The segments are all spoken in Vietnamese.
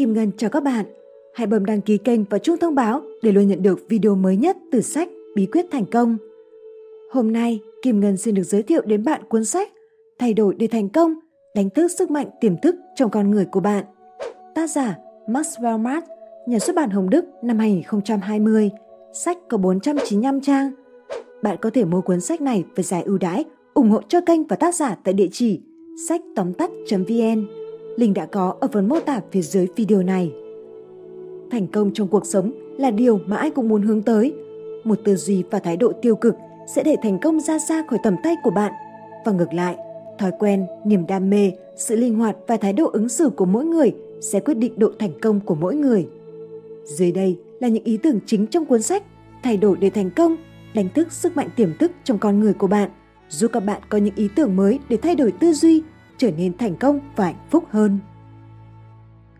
Kim Ngân chào các bạn. Hãy bấm đăng ký kênh và chuông thông báo để luôn nhận được video mới nhất từ sách Bí quyết thành công. Hôm nay, Kim Ngân xin được giới thiệu đến bạn cuốn sách Thay đổi để thành công, đánh thức sức mạnh tiềm thức trong con người của bạn. Tác giả Maxwell Mart, nhà xuất bản Hồng Đức năm 2020. Sách có 495 trang. Bạn có thể mua cuốn sách này với giá ưu đãi, ủng hộ cho kênh và tác giả tại địa chỉ sách tóm tắt.vn. Link đã có ở phần mô tả phía dưới video này. Thành công trong cuộc sống là điều mà ai cũng muốn hướng tới. Một tư duy và thái độ tiêu cực sẽ để thành công ra xa khỏi tầm tay của bạn. Và ngược lại, thói quen, niềm đam mê, sự linh hoạt và thái độ ứng xử của mỗi người sẽ quyết định độ thành công của mỗi người. Dưới đây là những ý tưởng chính trong cuốn sách Thay đổi để thành công, đánh thức sức mạnh tiềm thức trong con người của bạn, giúp các bạn có những ý tưởng mới để thay đổi tư duy, trở nên thành công và hạnh phúc hơn.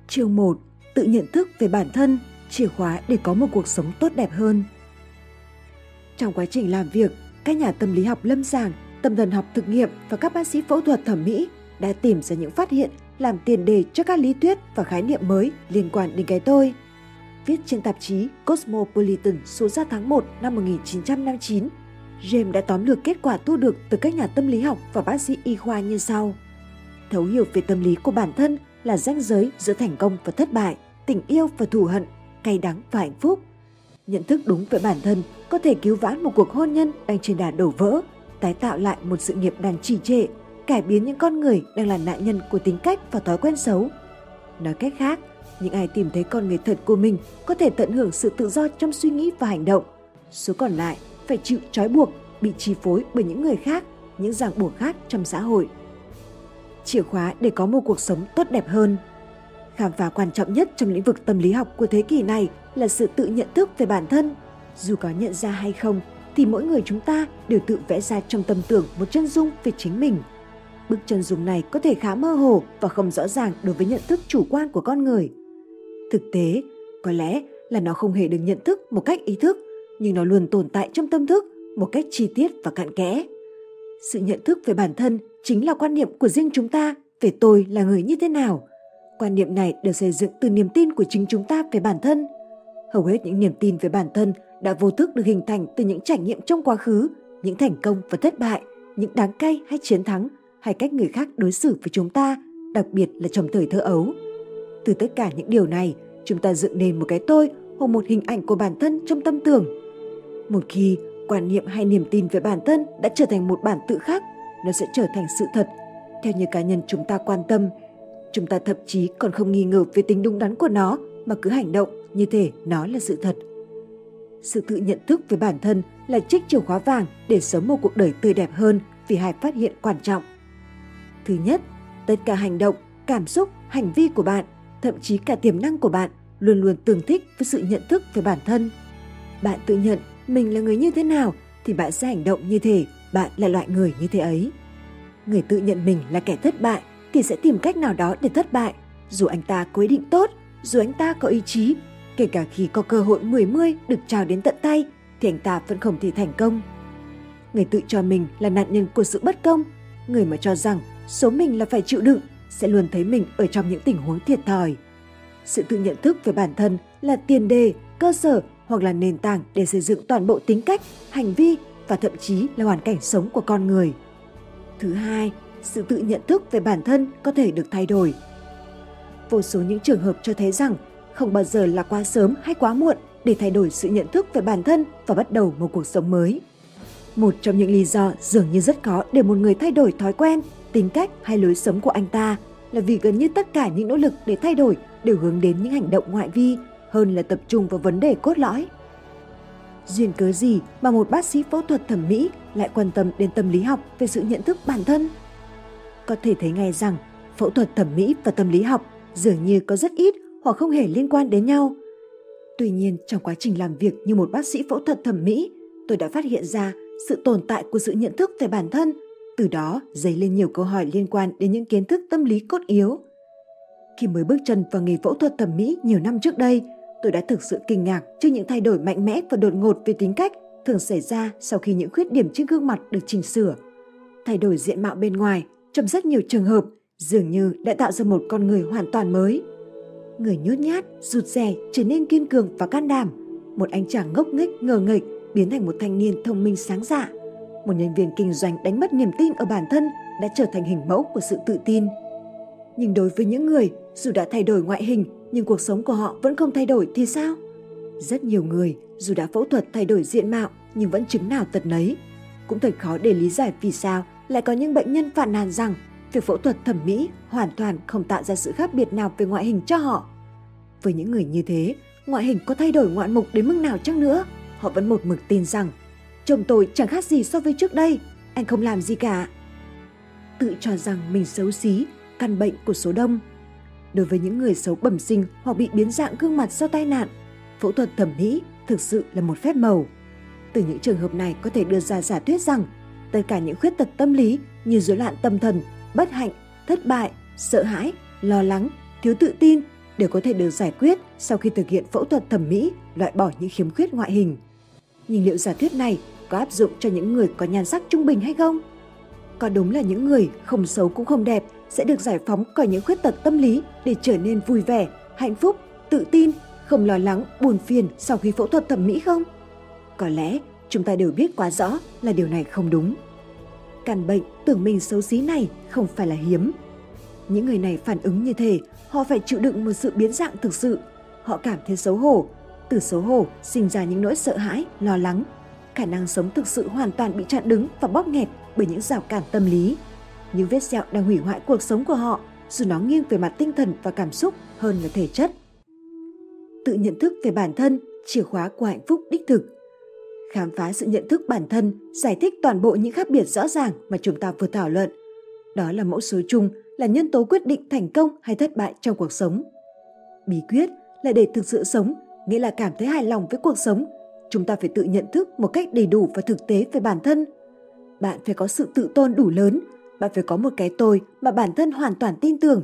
Chương 1. Tự nhận thức về bản thân, chìa khóa để có một cuộc sống tốt đẹp hơn. Trong quá trình làm việc, các nhà tâm lý học lâm sàng, tâm thần học thực nghiệm và các bác sĩ phẫu thuật thẩm mỹ đã tìm ra những phát hiện làm tiền đề cho các lý thuyết và khái niệm mới liên quan đến cái tôi. Viết trên tạp chí Cosmopolitan số ra tháng 1 năm 1959, James đã tóm lược kết quả thu được từ các nhà tâm lý học và bác sĩ y khoa như sau. Thấu hiểu về tâm lý của bản thân là ranh giới giữa thành công và thất bại, tình yêu và thù hận, cay đắng và hạnh phúc. Nhận thức đúng về bản thân có thể cứu vãn một cuộc hôn nhân đang trên đà đổ vỡ, tái tạo lại một sự nghiệp đang trì trệ, cải biến những con người đang là nạn nhân của tính cách và thói quen xấu. Nói cách khác, những ai tìm thấy con người thật của mình có thể tận hưởng sự tự do trong suy nghĩ và hành động. Số còn lại phải chịu trói buộc, bị chi phối bởi những người khác, những ràng buộc khác trong xã hội. Chìa khóa để có một cuộc sống tốt đẹp hơn. Khám phá quan trọng nhất trong lĩnh vực tâm lý học của thế kỷ này là sự tự nhận thức về bản thân. Dù có nhận ra hay không, thì mỗi người chúng ta đều tự vẽ ra trong tâm tưởng một chân dung về chính mình. Bức chân dung này có thể khá mơ hồ và không rõ ràng đối với nhận thức chủ quan của con người. Thực tế, có lẽ là nó không hề được nhận thức một cách ý thức, nhưng nó luôn tồn tại trong tâm thức một cách chi tiết và cặn kẽ. Sự nhận thức về bản thân chính là quan niệm của riêng chúng ta về tôi là người như thế nào. Quan niệm này được xây dựng từ niềm tin của chính chúng ta về bản thân. Hầu hết những niềm tin về bản thân đã vô thức được hình thành từ những trải nghiệm trong quá khứ, những thành công và thất bại, những đáng cay hay chiến thắng, hay cách người khác đối xử với chúng ta, đặc biệt là trong thời thơ ấu. Từ tất cả những điều này, chúng ta dựng nên một cái tôi hoặc một hình ảnh của bản thân trong tâm tưởng. Một khi quan niệm hay niềm tin về bản thân đã trở thành một bản tự khác, nó sẽ trở thành sự thật theo như cá nhân chúng ta quan tâm. Chúng ta thậm chí còn không nghi ngờ về tính đúng đắn của nó mà cứ hành động như thể nó là sự thật. Sự tự nhận thức về bản thân là chiếc chìa khóa vàng để sống một cuộc đời tươi đẹp hơn vì hai phát hiện quan trọng. Thứ nhất, tất cả hành động, cảm xúc, hành vi của bạn, thậm chí cả tiềm năng của bạn luôn luôn tương thích với sự nhận thức về bản thân. Bạn tự nhận mình là người như thế nào thì bạn sẽ hành động như thế, bạn là loại người như thế ấy. Người tự nhận mình là kẻ thất bại thì sẽ tìm cách nào đó để thất bại, dù anh ta có ý định tốt, dù anh ta có ý chí, kể cả khi có cơ hội mười mươi được trao đến tận tay thì anh ta vẫn không thể thành công. Người tự cho mình là nạn nhân của sự bất công, người mà cho rằng số mình là phải chịu đựng sẽ luôn thấy mình ở trong những tình huống thiệt thòi. Sự tự nhận thức về bản thân là tiền đề, cơ sở hoặc là nền tảng để xây dựng toàn bộ tính cách, hành vi và thậm chí là hoàn cảnh sống của con người. Thứ hai, sự tự nhận thức về bản thân có thể được thay đổi. Vô số những trường hợp cho thấy rằng không bao giờ là quá sớm hay quá muộn để thay đổi sự nhận thức về bản thân và bắt đầu một cuộc sống mới. Một trong những lý do dường như rất khó để một người thay đổi thói quen, tính cách hay lối sống của anh ta là vì gần như tất cả những nỗ lực để thay đổi đều hướng đến những hành động ngoại vi hơn là tập trung vào vấn đề cốt lõi. Duyên cớ gì mà một bác sĩ phẫu thuật thẩm mỹ lại quan tâm đến tâm lý học về sự nhận thức bản thân? Có thể thấy ngay rằng phẫu thuật thẩm mỹ và tâm lý học dường như có rất ít hoặc không hề liên quan đến nhau. Tuy nhiên, trong quá trình làm việc như một bác sĩ phẫu thuật thẩm mỹ, tôi đã phát hiện ra sự tồn tại của sự nhận thức về bản thân, từ đó dấy lên nhiều câu hỏi liên quan đến những kiến thức tâm lý cốt yếu khi mới bước chân vào nghề phẫu thuật thẩm mỹ nhiều năm trước đây, tôi đã thực sự kinh ngạc trước những thay đổi mạnh mẽ và đột ngột về tính cách thường xảy ra sau khi những khuyết điểm trên gương mặt được chỉnh sửa. Thay đổi diện mạo bên ngoài trong rất nhiều trường hợp dường như đã tạo ra một con người hoàn toàn mới. người nhút nhát, rụt rè trở nên kiên cường và can đảm. Một anh chàng ngốc nghếch ngờ nghịch biến thành một thanh niên thông minh sáng dạ. Một nhân viên kinh doanh đánh mất niềm tin ở bản thân đã trở thành hình mẫu của sự tự tin. Nhưng đối với những người dù đã thay đổi ngoại hình nhưng cuộc sống của họ vẫn không thay đổi thì sao? Rất nhiều người dù đã phẫu thuật thay đổi diện mạo nhưng vẫn chứng nào tật nấy. Cũng thật khó để lý giải vì sao lại có những bệnh nhân phản nàn rằng việc phẫu thuật thẩm mỹ hoàn toàn không tạo ra sự khác biệt nào về ngoại hình cho họ. Với những người như thế, ngoại hình có thay đổi ngoạn mục đến mức nào chăng nữa, họ vẫn một mực tin rằng chồng tôi chẳng khác gì so với trước đây, anh không làm gì cả. Tự cho rằng mình xấu xí, căn bệnh của số đông. Đối với những người xấu bẩm sinh hoặc bị biến dạng gương mặt sau tai nạn, phẫu thuật thẩm mỹ thực sự là một phép màu. Từ những trường hợp này có thể đưa ra giả thuyết rằng tất cả những khuyết tật tâm lý như rối loạn tâm thần, bất hạnh, thất bại, sợ hãi, lo lắng, thiếu tự tin đều có thể được giải quyết sau khi thực hiện phẫu thuật thẩm mỹ loại bỏ những khiếm khuyết ngoại hình. Nhưng liệu giả thuyết này có áp dụng cho những người có nhan sắc trung bình hay không? Có đúng là những người không xấu cũng không đẹp sẽ được giải phóng khỏi những khuyết tật tâm lý để trở nên vui vẻ, hạnh phúc, tự tin, không lo lắng, buồn phiền sau khi phẫu thuật thẩm mỹ không? Có lẽ chúng ta đều biết quá rõ là điều này không đúng. Căn bệnh tưởng mình xấu xí này không phải là hiếm. Những người này phản ứng như thế, họ phải chịu đựng một sự biến dạng thực sự. Họ cảm thấy xấu hổ. Từ xấu hổ sinh ra những nỗi sợ hãi, lo lắng. Khả năng sống thực sự hoàn toàn bị chặn đứng và bóp nghẹt bởi những rào cản tâm lý. Những vết sẹo đang hủy hoại cuộc sống của họ, dù nó nghiêng về mặt tinh thần và cảm xúc hơn là thể chất. Tự nhận thức về bản thân, chìa khóa của hạnh phúc đích thực – khám phá sự nhận thức bản thân, giải thích toàn bộ những khác biệt rõ ràng mà chúng ta vừa thảo luận. Đó là mẫu số chung, là nhân tố quyết định thành công hay thất bại trong cuộc sống. Bí quyết là để thực sự sống, nghĩa là cảm thấy hài lòng với cuộc sống. Chúng ta phải tự nhận thức một cách đầy đủ và thực tế về bản thân. Bạn phải có sự tự tôn đủ lớn, bạn phải có một cái tôi mà bản thân hoàn toàn tin tưởng.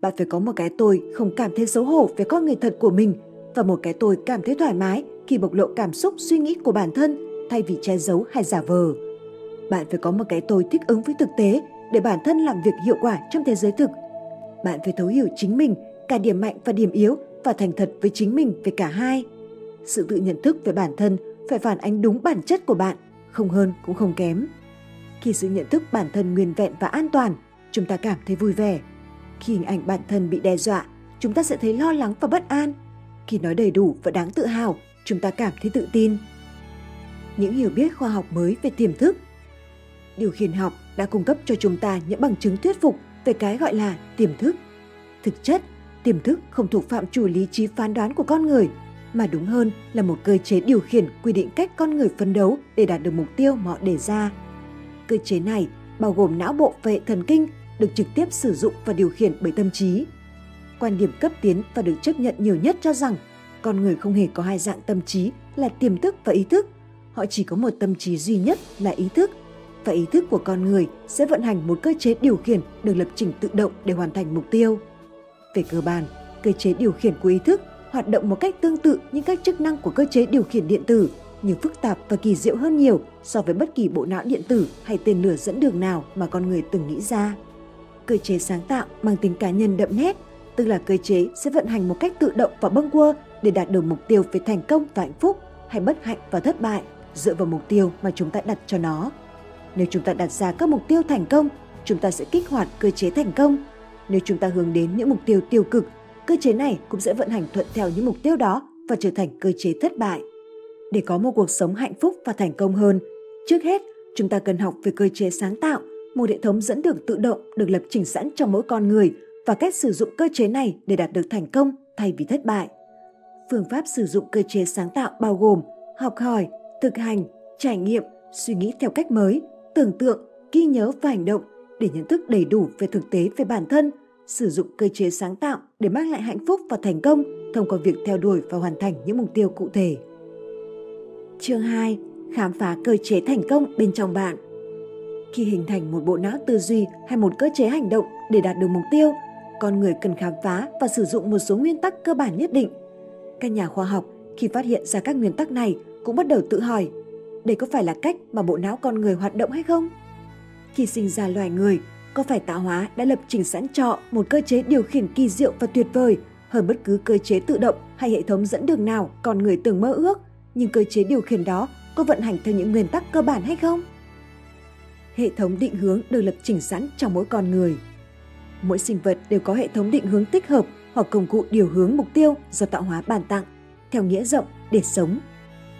Bạn phải có một cái tôi không cảm thấy xấu hổ về con người thật của mình và một cái tôi cảm thấy thoải mái khi bộc lộ cảm xúc suy nghĩ của bản thân thay vì che giấu hay giả vờ. Bạn phải có một cái tôi thích ứng với thực tế để bản thân làm việc hiệu quả trong thế giới thực. Bạn phải thấu hiểu chính mình, cả điểm mạnh và điểm yếu và thành thật với chính mình về cả hai. Sự tự nhận thức về bản thân phải phản ánh đúng bản chất của bạn, không hơn cũng không kém. Khi sự nhận thức bản thân nguyên vẹn và an toàn, chúng ta cảm thấy vui vẻ. Khi hình ảnh bản thân bị đe dọa, chúng ta sẽ thấy lo lắng và bất an. Khi nói đầy đủ và đáng tự hào, chúng ta cảm thấy tự tin. Những hiểu biết khoa học mới về tiềm thức Điều khiển học đã cung cấp cho chúng ta những bằng chứng thuyết phục về cái gọi là tiềm thức. Thực chất, tiềm thức không thuộc phạm chủ lý trí phán đoán của con người, mà đúng hơn là một cơ chế điều khiển quy định cách con người phấn đấu để đạt được mục tiêu mà họ đề ra. Cơ chế này bao gồm não bộ và hệ thần kinh được trực tiếp sử dụng và điều khiển bởi tâm trí. Quan điểm cấp tiến và được chấp nhận nhiều nhất cho rằng con người không hề có hai dạng tâm trí là tiềm thức và ý thức. Họ chỉ có một tâm trí duy nhất là ý thức. Và ý thức của con người sẽ vận hành một cơ chế điều khiển được lập trình tự động để hoàn thành mục tiêu. Về cơ bản, cơ chế điều khiển của ý thức hoạt động một cách tương tự như các chức năng của cơ chế điều khiển điện tử, nhưng phức tạp và kỳ diệu hơn nhiều so với bất kỳ bộ não điện tử hay tên lửa dẫn đường nào mà con người từng nghĩ ra. Cơ chế sáng tạo mang tính cá nhân đậm nét, tức là cơ chế sẽ vận hành một cách tự động và bâng quơ để đạt được mục tiêu về thành công và hạnh phúc hay bất hạnh và thất bại dựa vào mục tiêu mà chúng ta đặt cho nó. Nếu chúng ta đặt ra các mục tiêu thành công, chúng ta sẽ kích hoạt cơ chế thành công. Nếu chúng ta hướng đến những mục tiêu tiêu cực, cơ chế này cũng sẽ vận hành thuận theo những mục tiêu đó và trở thành cơ chế thất bại. Để có một cuộc sống hạnh phúc và thành công hơn, trước hết chúng ta cần học về cơ chế sáng tạo, một hệ thống dẫn đường tự động được lập trình sẵn trong mỗi con người và cách sử dụng cơ chế này để đạt được thành công thay vì thất bại. Phương pháp sử dụng cơ chế sáng tạo bao gồm học hỏi, thực hành, trải nghiệm, suy nghĩ theo cách mới, tưởng tượng, ghi nhớ và hành động để nhận thức đầy đủ về thực tế về bản thân, sử dụng cơ chế sáng tạo để mang lại hạnh phúc và thành công thông qua việc theo đuổi và hoàn thành những mục tiêu cụ thể. Chương 2. Khám phá cơ chế thành công bên trong bạn Khi hình thành một bộ não tư duy hay một cơ chế hành động để đạt được mục tiêu, con người cần khám phá và sử dụng một số nguyên tắc cơ bản nhất định – các nhà khoa học khi phát hiện ra các nguyên tắc này cũng bắt đầu tự hỏi, đây có phải là cách mà bộ não con người hoạt động hay không? Khi sinh ra loài người, có phải tạo hóa đã lập trình sẵn cho một cơ chế điều khiển kỳ diệu và tuyệt vời hơn bất cứ cơ chế tự động hay hệ thống dẫn đường nào con người từng mơ ước, nhưng cơ chế điều khiển đó có vận hành theo những nguyên tắc cơ bản hay không? Hệ thống định hướng được lập trình sẵn trong mỗi con người. Mỗi sinh vật đều có hệ thống định hướng tích hợp hoặc công cụ điều hướng mục tiêu do tạo hóa ban tặng, theo nghĩa rộng để sống.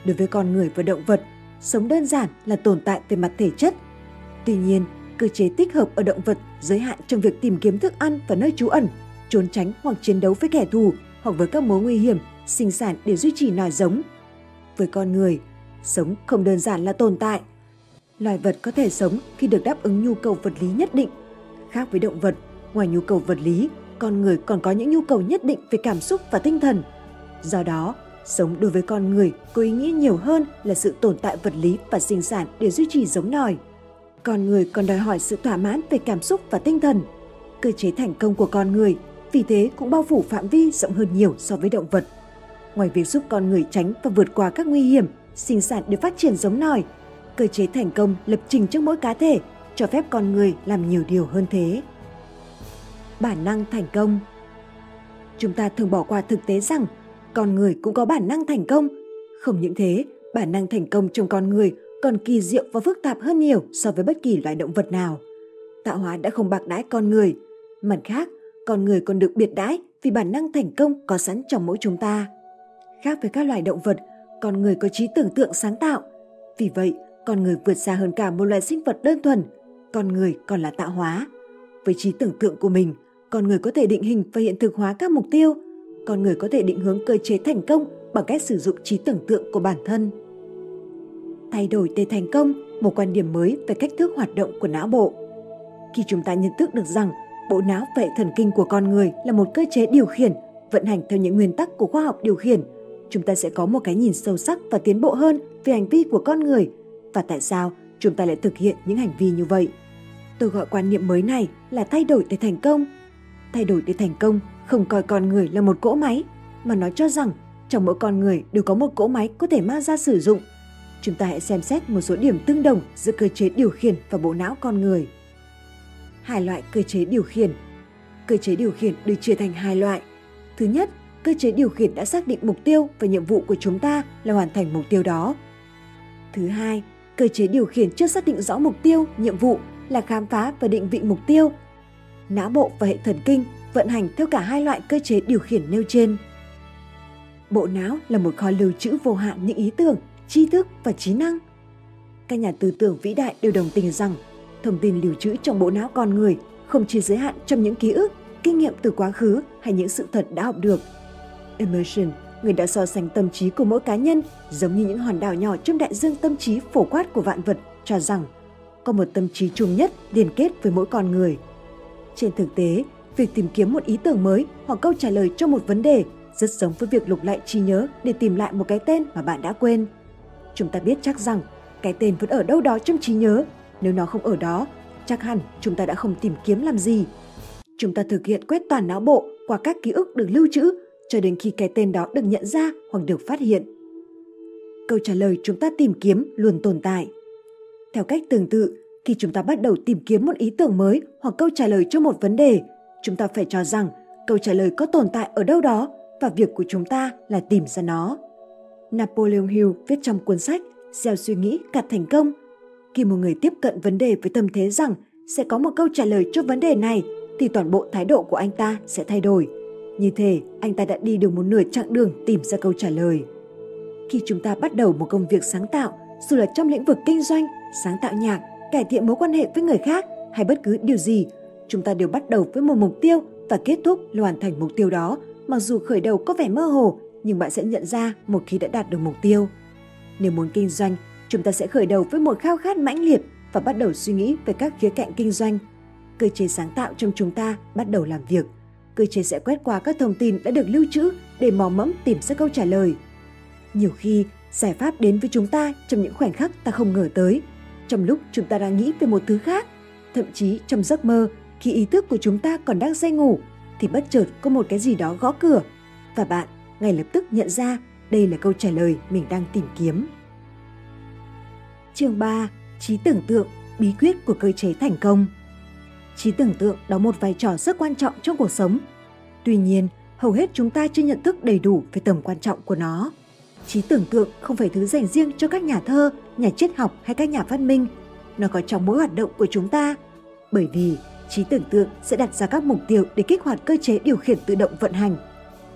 Đối với con người và động vật, sống đơn giản là tồn tại về mặt thể chất. Tuy nhiên, cơ chế tích hợp ở động vật giới hạn trong việc tìm kiếm thức ăn và nơi trú ẩn, trốn tránh hoặc chiến đấu với kẻ thù hoặc với các mối nguy hiểm, sinh sản để duy trì nòi giống. Với con người, sống không đơn giản là tồn tại. Loài vật có thể sống khi được đáp ứng nhu cầu vật lý nhất định. Khác với động vật, ngoài nhu cầu vật lý, con người còn có những nhu cầu nhất định về cảm xúc và tinh thần. Do đó, sống đối với con người có ý nghĩa nhiều hơn là sự tồn tại vật lý và sinh sản để duy trì giống nòi. Con người còn đòi hỏi sự thỏa mãn về cảm xúc và tinh thần. Cơ chế thành công của con người vì thế cũng bao phủ phạm vi rộng hơn nhiều so với động vật. Ngoài việc giúp con người tránh và vượt qua các nguy hiểm, sinh sản để phát triển giống nòi, cơ chế thành công lập trình trong mỗi cá thể cho phép con người làm nhiều điều hơn thế. Bản năng thành công Chúng ta thường bỏ qua thực tế rằng con người cũng có bản năng thành công. Không những thế, bản năng thành công trong con người còn kỳ diệu và phức tạp hơn nhiều so với bất kỳ loài động vật nào. Tạo hóa đã không bạc đãi con người. Mặt khác, con người còn được biệt đãi vì bản năng thành công có sẵn trong mỗi chúng ta. Khác với các loài động vật, con người có trí tưởng tượng sáng tạo. Vì vậy, con người vượt xa hơn cả một loài sinh vật đơn thuần. Con người còn là tạo hóa. Với trí tưởng tượng của mình, con người có thể định hình và hiện thực hóa các mục tiêu. Con người có thể định hướng cơ chế thành công bằng cách sử dụng trí tưởng tượng của bản thân. Thay đổi để thành công, một quan điểm mới về cách thức hoạt động của não bộ. Khi chúng ta nhận thức được rằng bộ não vệ hệ thần kinh của con người là một cơ chế điều khiển, vận hành theo những nguyên tắc của khoa học điều khiển, chúng ta sẽ có một cái nhìn sâu sắc và tiến bộ hơn về hành vi của con người và tại sao chúng ta lại thực hiện những hành vi như vậy. Tôi gọi quan niệm mới này là thay đổi để thành công. Thay đổi để thành công không coi con người là một cỗ máy, mà nói cho rằng trong mỗi con người đều có một cỗ máy có thể mang ra sử dụng. Chúng ta hãy xem xét một số điểm tương đồng giữa cơ chế điều khiển và bộ não con người. Hai loại cơ chế điều khiển Cơ chế điều khiển được chia thành hai loại. Thứ nhất, cơ chế điều khiển đã xác định mục tiêu và nhiệm vụ của chúng ta là hoàn thành mục tiêu đó. Thứ hai, cơ chế điều khiển chưa xác định rõ mục tiêu, nhiệm vụ là khám phá và định vị mục tiêu. Não bộ và hệ thần kinh vận hành theo cả hai loại cơ chế điều khiển nêu trên. Bộ não là một kho lưu trữ vô hạn những ý tưởng, tri thức và trí năng. Các nhà tư tưởng vĩ đại đều đồng tình rằng thông tin lưu trữ trong bộ não con người không chỉ giới hạn trong những ký ức, kinh nghiệm từ quá khứ hay những sự thật đã học được. Emerson, người đã so sánh tâm trí của mỗi cá nhân giống như những hòn đảo nhỏ trong đại dương tâm trí phổ quát của vạn vật, cho rằng có một tâm trí chung nhất liên kết với mỗi con người. Trên thực tế, việc tìm kiếm một ý tưởng mới hoặc câu trả lời cho một vấn đề rất giống với việc lục lại trí nhớ để tìm lại một cái tên mà bạn đã quên. Chúng ta biết chắc rằng cái tên vẫn ở đâu đó trong trí nhớ, nếu nó không ở đó, chắc hẳn chúng ta đã không tìm kiếm làm gì. Chúng ta thực hiện quét toàn não bộ qua các ký ức được lưu trữ cho đến khi cái tên đó được nhận ra hoặc được phát hiện. Câu trả lời chúng ta tìm kiếm luôn tồn tại. Theo cách tương tự, khi chúng ta bắt đầu tìm kiếm một ý tưởng mới hoặc câu trả lời cho một vấn đề, chúng ta phải cho rằng câu trả lời có tồn tại ở đâu đó và việc của chúng ta là tìm ra nó. Napoleon Hill viết trong cuốn sách Gieo suy nghĩ gặt thành công. Khi một người tiếp cận vấn đề với tâm thế rằng sẽ có một câu trả lời cho vấn đề này thì toàn bộ thái độ của anh ta sẽ thay đổi. Như thế, anh ta đã đi được một nửa chặng đường tìm ra câu trả lời. Khi chúng ta bắt đầu một công việc sáng tạo, dù là trong lĩnh vực kinh doanh, sáng tạo nhạc, cải thiện mối quan hệ với người khác hay bất cứ điều gì, chúng ta đều bắt đầu với một mục tiêu và kết thúc là hoàn thành mục tiêu đó. Mặc dù khởi đầu có vẻ mơ hồ, nhưng bạn sẽ nhận ra một khi đã đạt được mục tiêu. Nếu muốn kinh doanh, chúng ta sẽ khởi đầu với một khao khát mãnh liệt và bắt đầu suy nghĩ về các khía cạnh kinh doanh. Cơ chế sáng tạo trong chúng ta bắt đầu làm việc. Cơ chế sẽ quét qua các thông tin đã được lưu trữ để mò mẫm tìm ra câu trả lời. Nhiều khi, giải pháp đến với chúng ta trong những khoảnh khắc ta không ngờ tới, trong lúc chúng ta đang nghĩ về một thứ khác. Thậm chí trong giấc mơ, khi ý thức của chúng ta còn đang say ngủ, thì bất chợt có một cái gì đó gõ cửa và bạn ngay lập tức nhận ra đây là câu trả lời mình đang tìm kiếm. Chương 3. Trí tưởng tượng, bí quyết của cơ chế thành công. Trí tưởng tượng đóng một vai trò rất quan trọng trong cuộc sống. Tuy nhiên, hầu hết chúng ta chưa nhận thức đầy đủ về tầm quan trọng của nó. Trí tưởng tượng không phải thứ dành riêng cho các nhà thơ, nhà triết học hay các nhà phát minh. Nó có trong mỗi hoạt động của chúng ta. Bởi vì trí tưởng tượng sẽ đặt ra các mục tiêu để kích hoạt cơ chế điều khiển tự động vận hành.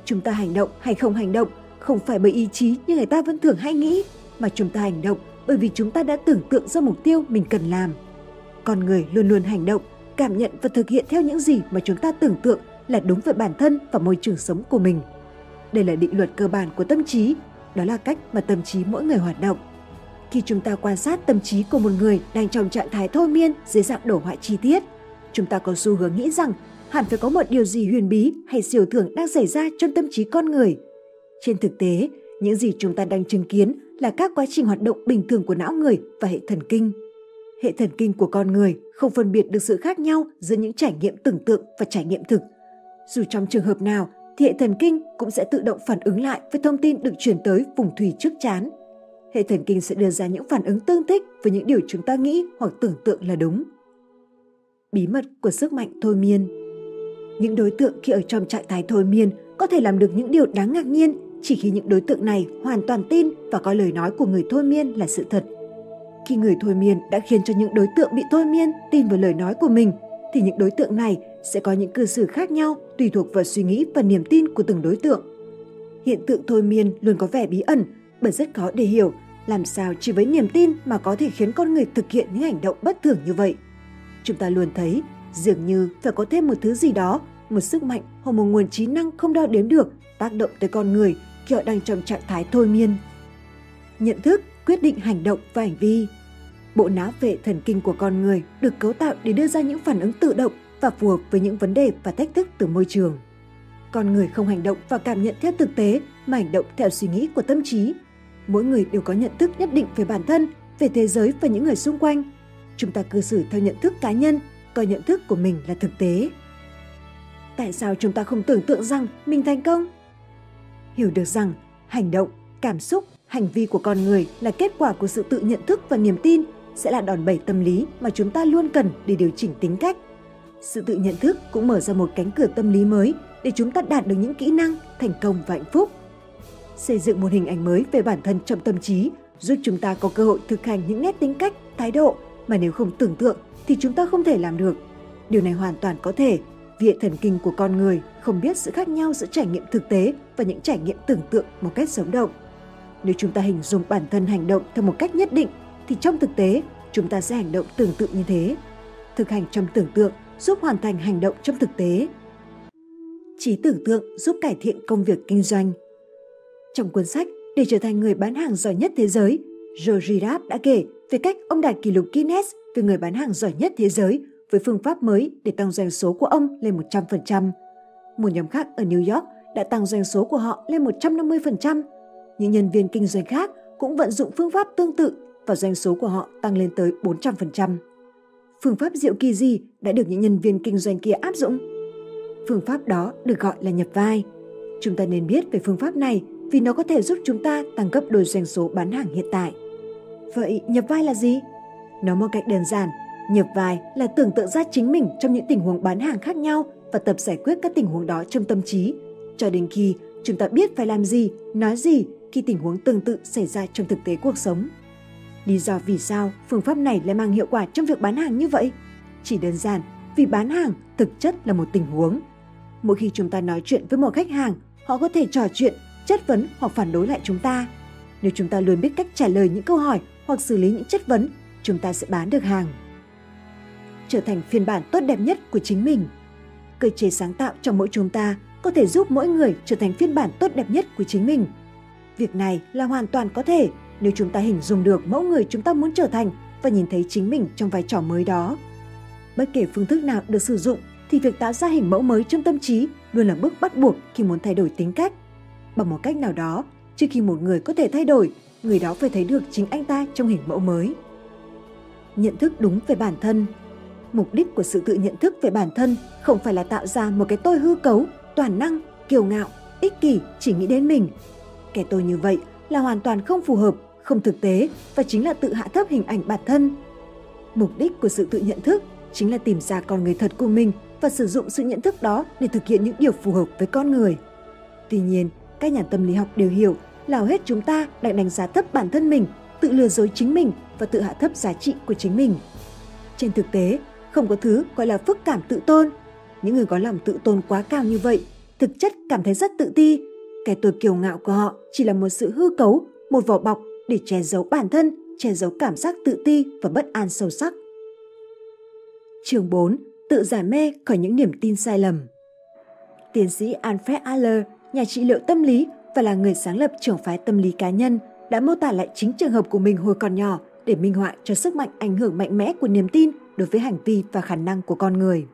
Chúng ta hành động hay không hành động không phải bởi ý chí như người ta vẫn thường hay nghĩ, mà chúng ta hành động bởi vì chúng ta đã tưởng tượng ra mục tiêu mình cần làm. Con người luôn luôn hành động, cảm nhận và thực hiện theo những gì mà chúng ta tưởng tượng là đúng với bản thân và môi trường sống của mình. Đây là định luật cơ bản của tâm trí, đó là cách mà tâm trí mỗi người hoạt động. Khi chúng ta quan sát tâm trí của một người đang trong trạng thái thôi miên dưới dạng đổ họa chi tiết, chúng ta có xu hướng nghĩ rằng hẳn phải có một điều gì huyền bí hay siêu thường đang xảy ra trong tâm trí con người. Trên thực tế, những gì chúng ta đang chứng kiến là các quá trình hoạt động bình thường của não người và hệ thần kinh. Hệ thần kinh của con người không phân biệt được sự khác nhau giữa những trải nghiệm tưởng tượng và trải nghiệm thực. Dù trong trường hợp nào, thì hệ thần kinh cũng sẽ tự động phản ứng lại với thông tin được chuyển tới vùng thùy trước chán. Hệ thần kinh sẽ đưa ra những phản ứng tương thích với những điều chúng ta nghĩ hoặc tưởng tượng là đúng. Bí mật của sức mạnh thôi miên Những đối tượng khi ở trong trạng thái thôi miên có thể làm được những điều đáng ngạc nhiên chỉ khi những đối tượng này hoàn toàn tin và coi lời nói của người thôi miên là sự thật. Khi người thôi miên đã khiến cho những đối tượng bị thôi miên tin vào lời nói của mình, thì những đối tượng này sẽ có những cư xử khác nhau tùy thuộc vào suy nghĩ và niềm tin của từng đối tượng. Hiện tượng thôi miên luôn có vẻ bí ẩn bởi rất khó để hiểu làm sao chỉ với niềm tin mà có thể khiến con người thực hiện những hành động bất thường như vậy. Chúng ta luôn thấy dường như phải có thêm một thứ gì đó, một sức mạnh hoặc một nguồn trí năng không đo đếm được tác động tới con người khi họ đang trong trạng thái thôi miên. Nhận thức quyết định hành động và hành vi. Bộ não vệ thần kinh của con người được cấu tạo để đưa ra những phản ứng tự động và phù hợp với những vấn đề và thách thức từ môi trường. Con người không hành động và cảm nhận theo thực tế mà hành động theo suy nghĩ của tâm trí. Mỗi người đều có nhận thức nhất định về bản thân, về thế giới và những người xung quanh. Chúng ta cư xử theo nhận thức cá nhân, coi nhận thức của mình là thực tế. Tại sao chúng ta không tưởng tượng rằng mình thành công? Hiểu được rằng hành động, cảm xúc, hành vi của con người là kết quả của sự tự nhận thức và niềm tin sẽ là đòn bẩy tâm lý mà chúng ta luôn cần để điều chỉnh tính cách sự tự nhận thức cũng mở ra một cánh cửa tâm lý mới để chúng ta đạt được những kỹ năng, thành công và hạnh phúc. Xây dựng một hình ảnh mới về bản thân trong tâm trí giúp chúng ta có cơ hội thực hành những nét tính cách, thái độ mà nếu không tưởng tượng thì chúng ta không thể làm được. Điều này hoàn toàn có thể vì hệ thần kinh của con người không biết sự khác nhau giữa trải nghiệm thực tế và những trải nghiệm tưởng tượng một cách sống động. Nếu chúng ta hình dung bản thân hành động theo một cách nhất định thì trong thực tế chúng ta sẽ hành động tương tự như thế. Thực hành trong tưởng tượng giúp hoàn thành hành động trong thực tế. Trí tưởng tượng giúp cải thiện công việc kinh doanh. Trong cuốn sách Để trở thành người bán hàng giỏi nhất thế giới, Joe Girard đã kể về cách ông đạt kỷ lục Guinness về người bán hàng giỏi nhất thế giới với phương pháp mới để tăng doanh số của ông lên 100%. Một nhóm khác ở New York đã tăng doanh số của họ lên 150%. Những nhân viên kinh doanh khác cũng vận dụng phương pháp tương tự và doanh số của họ tăng lên tới 400% phương pháp diệu kỳ gì đã được những nhân viên kinh doanh kia áp dụng? Phương pháp đó được gọi là nhập vai. Chúng ta nên biết về phương pháp này vì nó có thể giúp chúng ta tăng gấp đôi doanh số bán hàng hiện tại. Vậy nhập vai là gì? Nói một cách đơn giản, nhập vai là tưởng tượng ra chính mình trong những tình huống bán hàng khác nhau và tập giải quyết các tình huống đó trong tâm trí, cho đến khi chúng ta biết phải làm gì, nói gì khi tình huống tương tự xảy ra trong thực tế cuộc sống. Lý do vì sao phương pháp này lại mang hiệu quả trong việc bán hàng như vậy? Chỉ đơn giản vì bán hàng thực chất là một tình huống. Mỗi khi chúng ta nói chuyện với một khách hàng, họ có thể trò chuyện, chất vấn hoặc phản đối lại chúng ta. Nếu chúng ta luôn biết cách trả lời những câu hỏi hoặc xử lý những chất vấn, chúng ta sẽ bán được hàng. Trở thành phiên bản tốt đẹp nhất của chính mình. Cơ chế sáng tạo trong mỗi chúng ta có thể giúp mỗi người trở thành phiên bản tốt đẹp nhất của chính mình. Việc này là hoàn toàn có thể nếu chúng ta hình dung được mẫu người chúng ta muốn trở thành và nhìn thấy chính mình trong vai trò mới đó. Bất kể phương thức nào được sử dụng thì việc tạo ra hình mẫu mới trong tâm trí luôn là bước bắt buộc khi muốn thay đổi tính cách. Bằng một cách nào đó, trước khi một người có thể thay đổi, người đó phải thấy được chính anh ta trong hình mẫu mới. Nhận thức đúng về bản thân Mục đích của sự tự nhận thức về bản thân không phải là tạo ra một cái tôi hư cấu, toàn năng, kiêu ngạo, ích kỷ, chỉ nghĩ đến mình. Cái tôi như vậy là hoàn toàn không phù hợp không thực tế và chính là tự hạ thấp hình ảnh bản thân. Mục đích của sự tự nhận thức chính là tìm ra con người thật của mình và sử dụng sự nhận thức đó để thực hiện những điều phù hợp với con người. Tuy nhiên, các nhà tâm lý học đều hiểu là hầu hết chúng ta đang đánh giá thấp bản thân mình, tự lừa dối chính mình và tự hạ thấp giá trị của chính mình. Trên thực tế, không có thứ gọi là phức cảm tự tôn. Những người có lòng tự tôn quá cao như vậy, thực chất cảm thấy rất tự ti. Cái tôi kiêu ngạo của họ chỉ là một sự hư cấu, một vỏ bọc để che giấu bản thân, che giấu cảm giác tự ti và bất an sâu sắc. Chương 4. Tự giải mê khỏi những niềm tin sai lầm Tiến sĩ Alfred Adler, nhà trị liệu tâm lý và là người sáng lập trưởng phái tâm lý cá nhân, đã mô tả lại chính trường hợp của mình hồi còn nhỏ để minh họa cho sức mạnh ảnh hưởng mạnh mẽ của niềm tin đối với hành vi và khả năng của con người.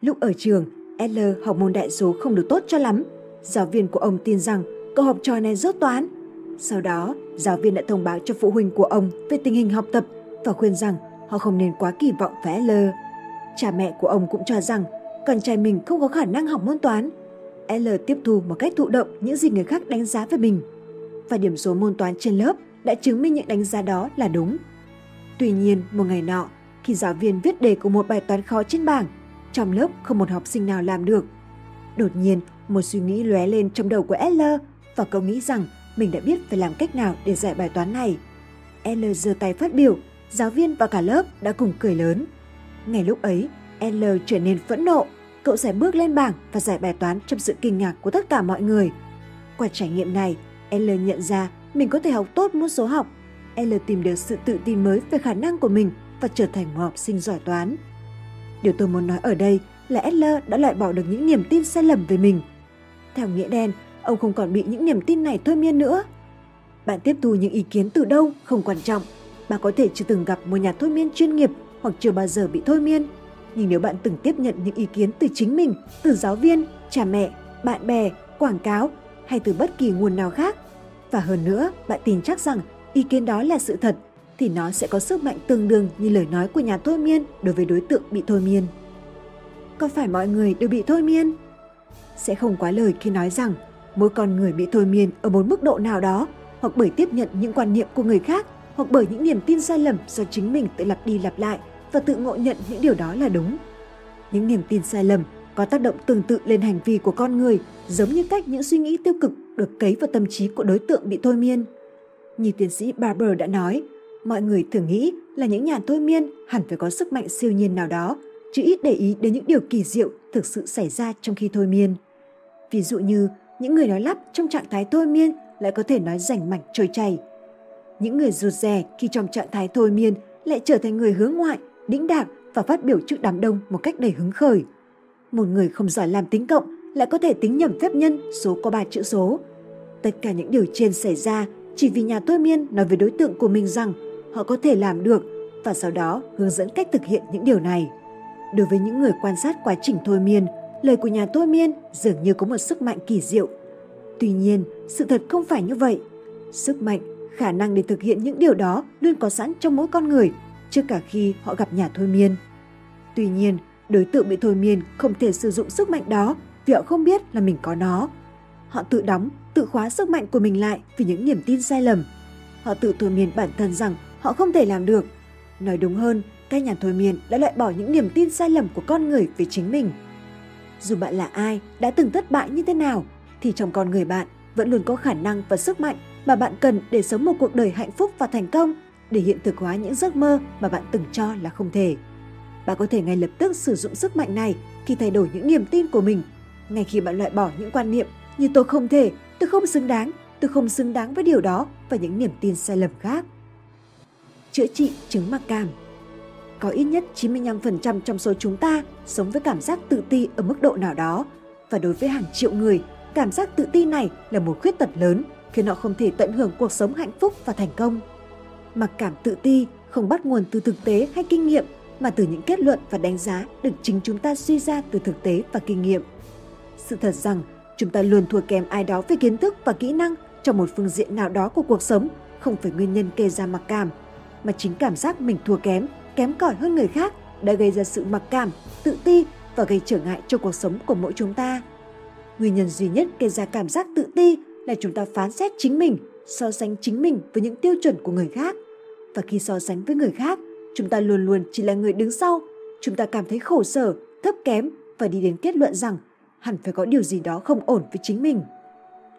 Lúc ở trường, Adler học môn đại số không được tốt cho lắm. Giáo viên của ông tin rằng cậu học trò này rốt toán. Sau đó, giáo viên đã thông báo cho phụ huynh của ông về tình hình học tập và khuyên rằng họ không nên quá kỳ vọng vẽ e lơ. Cha mẹ của ông cũng cho rằng con trai mình không có khả năng học môn toán. E L tiếp thu một cách thụ động những gì người khác đánh giá về mình. Và điểm số môn toán trên lớp đã chứng minh những đánh giá đó là đúng. Tuy nhiên, một ngày nọ, khi giáo viên viết đề của một bài toán khó trên bảng, trong lớp không một học sinh nào làm được. Đột nhiên, một suy nghĩ lóe lên trong đầu của e L và cậu nghĩ rằng mình đã biết phải làm cách nào để giải bài toán này. L giơ tay phát biểu, giáo viên và cả lớp đã cùng cười lớn. Ngay lúc ấy, L trở nên phẫn nộ. Cậu sẽ bước lên bảng và giải bài toán trong sự kinh ngạc của tất cả mọi người. Qua trải nghiệm này, L nhận ra mình có thể học tốt môn số học. L tìm được sự tự tin mới về khả năng của mình và trở thành một học sinh giỏi toán. Điều tôi muốn nói ở đây là L đã loại bỏ được những niềm tin sai lầm về mình. Theo nghĩa đen, ông không còn bị những niềm tin này thôi miên nữa. Bạn tiếp thu những ý kiến từ đâu không quan trọng. Bạn có thể chưa từng gặp một nhà thôi miên chuyên nghiệp hoặc chưa bao giờ bị thôi miên nhưng nếu bạn từng tiếp nhận những ý kiến từ chính mình, từ giáo viên, cha mẹ, bạn bè, quảng cáo hay từ bất kỳ nguồn nào khác, và hơn nữa, bạn tin chắc rằng ý kiến đó là sự thật, thì nó sẽ có sức mạnh tương đương như lời nói của nhà thôi miên đối với đối tượng bị thôi miên. Có phải mọi người đều bị thôi miên? Sẽ không quá lời khi nói rằng mỗi con người bị thôi miên ở một mức độ nào đó hoặc bởi tiếp nhận những quan niệm của người khác hoặc bởi những niềm tin sai lầm do chính mình tự lặp đi lặp lại và tự ngộ nhận những điều đó là đúng. Những niềm tin sai lầm có tác động tương tự lên hành vi của con người, giống như cách những suy nghĩ tiêu cực được cấy vào tâm trí của đối tượng bị thôi miên. Như tiến sĩ Barber đã nói, mọi người thường nghĩ là những nhà thôi miên hẳn phải có sức mạnh siêu nhiên nào đó, chứ ít để ý đến những điều kỳ diệu thực sự xảy ra trong khi thôi miên. Ví dụ như, những người nói lắp trong trạng thái thôi miên lại có thể nói rảnh mạch trôi chảy. Những người rụt rè khi trong trạng thái thôi miên lại trở thành người hướng ngoại đĩnh đạc và phát biểu trước đám đông một cách đầy hứng khởi. Một người không giỏi làm tính cộng lại có thể tính nhầm phép nhân số có ba chữ số. Tất cả những điều trên xảy ra chỉ vì nhà thôi miên nói với đối tượng của mình rằng họ có thể làm được và sau đó hướng dẫn cách thực hiện những điều này. Đối với những người quan sát quá trình thôi miên, lời của nhà thôi miên dường như có một sức mạnh kỳ diệu. Tuy nhiên, sự thật không phải như vậy. Sức mạnh, khả năng để thực hiện những điều đó luôn có sẵn trong mỗi con người trước cả khi họ gặp nhà thôi miên. Tuy nhiên, đối tượng bị thôi miên không thể sử dụng sức mạnh đó vì họ không biết là mình có nó. Họ tự đóng, tự khóa sức mạnh của mình lại vì những niềm tin sai lầm. Họ tự thôi miên bản thân rằng họ không thể làm được. Nói đúng hơn, các nhà thôi miên đã loại bỏ những niềm tin sai lầm của con người về chính mình. Dù bạn là ai, đã từng thất bại như thế nào, thì trong con người bạn vẫn luôn có khả năng và sức mạnh mà bạn cần để sống một cuộc đời hạnh phúc và thành công để hiện thực hóa những giấc mơ mà bạn từng cho là không thể. Bạn có thể ngay lập tức sử dụng sức mạnh này khi thay đổi những niềm tin của mình, ngay khi bạn loại bỏ những quan niệm như tôi không thể, tôi không xứng đáng, tôi không xứng đáng với điều đó và những niềm tin sai lầm khác. Chữa trị chứng mặc cảm có ít nhất 95% trong số chúng ta sống với cảm giác tự ti ở mức độ nào đó và đối với hàng triệu người, cảm giác tự ti này là một khuyết tật lớn khiến họ không thể tận hưởng cuộc sống hạnh phúc và thành công. Mặc cảm tự ti không bắt nguồn từ thực tế hay kinh nghiệm mà từ những kết luận và đánh giá được chính chúng ta suy ra từ thực tế và kinh nghiệm. Sự thật rằng chúng ta luôn thua kém ai đó về kiến thức và kỹ năng trong một phương diện nào đó của cuộc sống không phải nguyên nhân gây ra mặc cảm, mà chính cảm giác mình thua kém, kém cỏi hơn người khác đã gây ra sự mặc cảm, tự ti và gây trở ngại cho cuộc sống của mỗi chúng ta. Nguyên nhân duy nhất gây ra cảm giác tự ti là chúng ta phán xét chính mình, so sánh chính mình với những tiêu chuẩn của người khác – và khi so sánh với người khác, chúng ta luôn luôn chỉ là người đứng sau. Chúng ta cảm thấy khổ sở, thấp kém và đi đến kết luận rằng hẳn phải có điều gì đó không ổn với chính mình.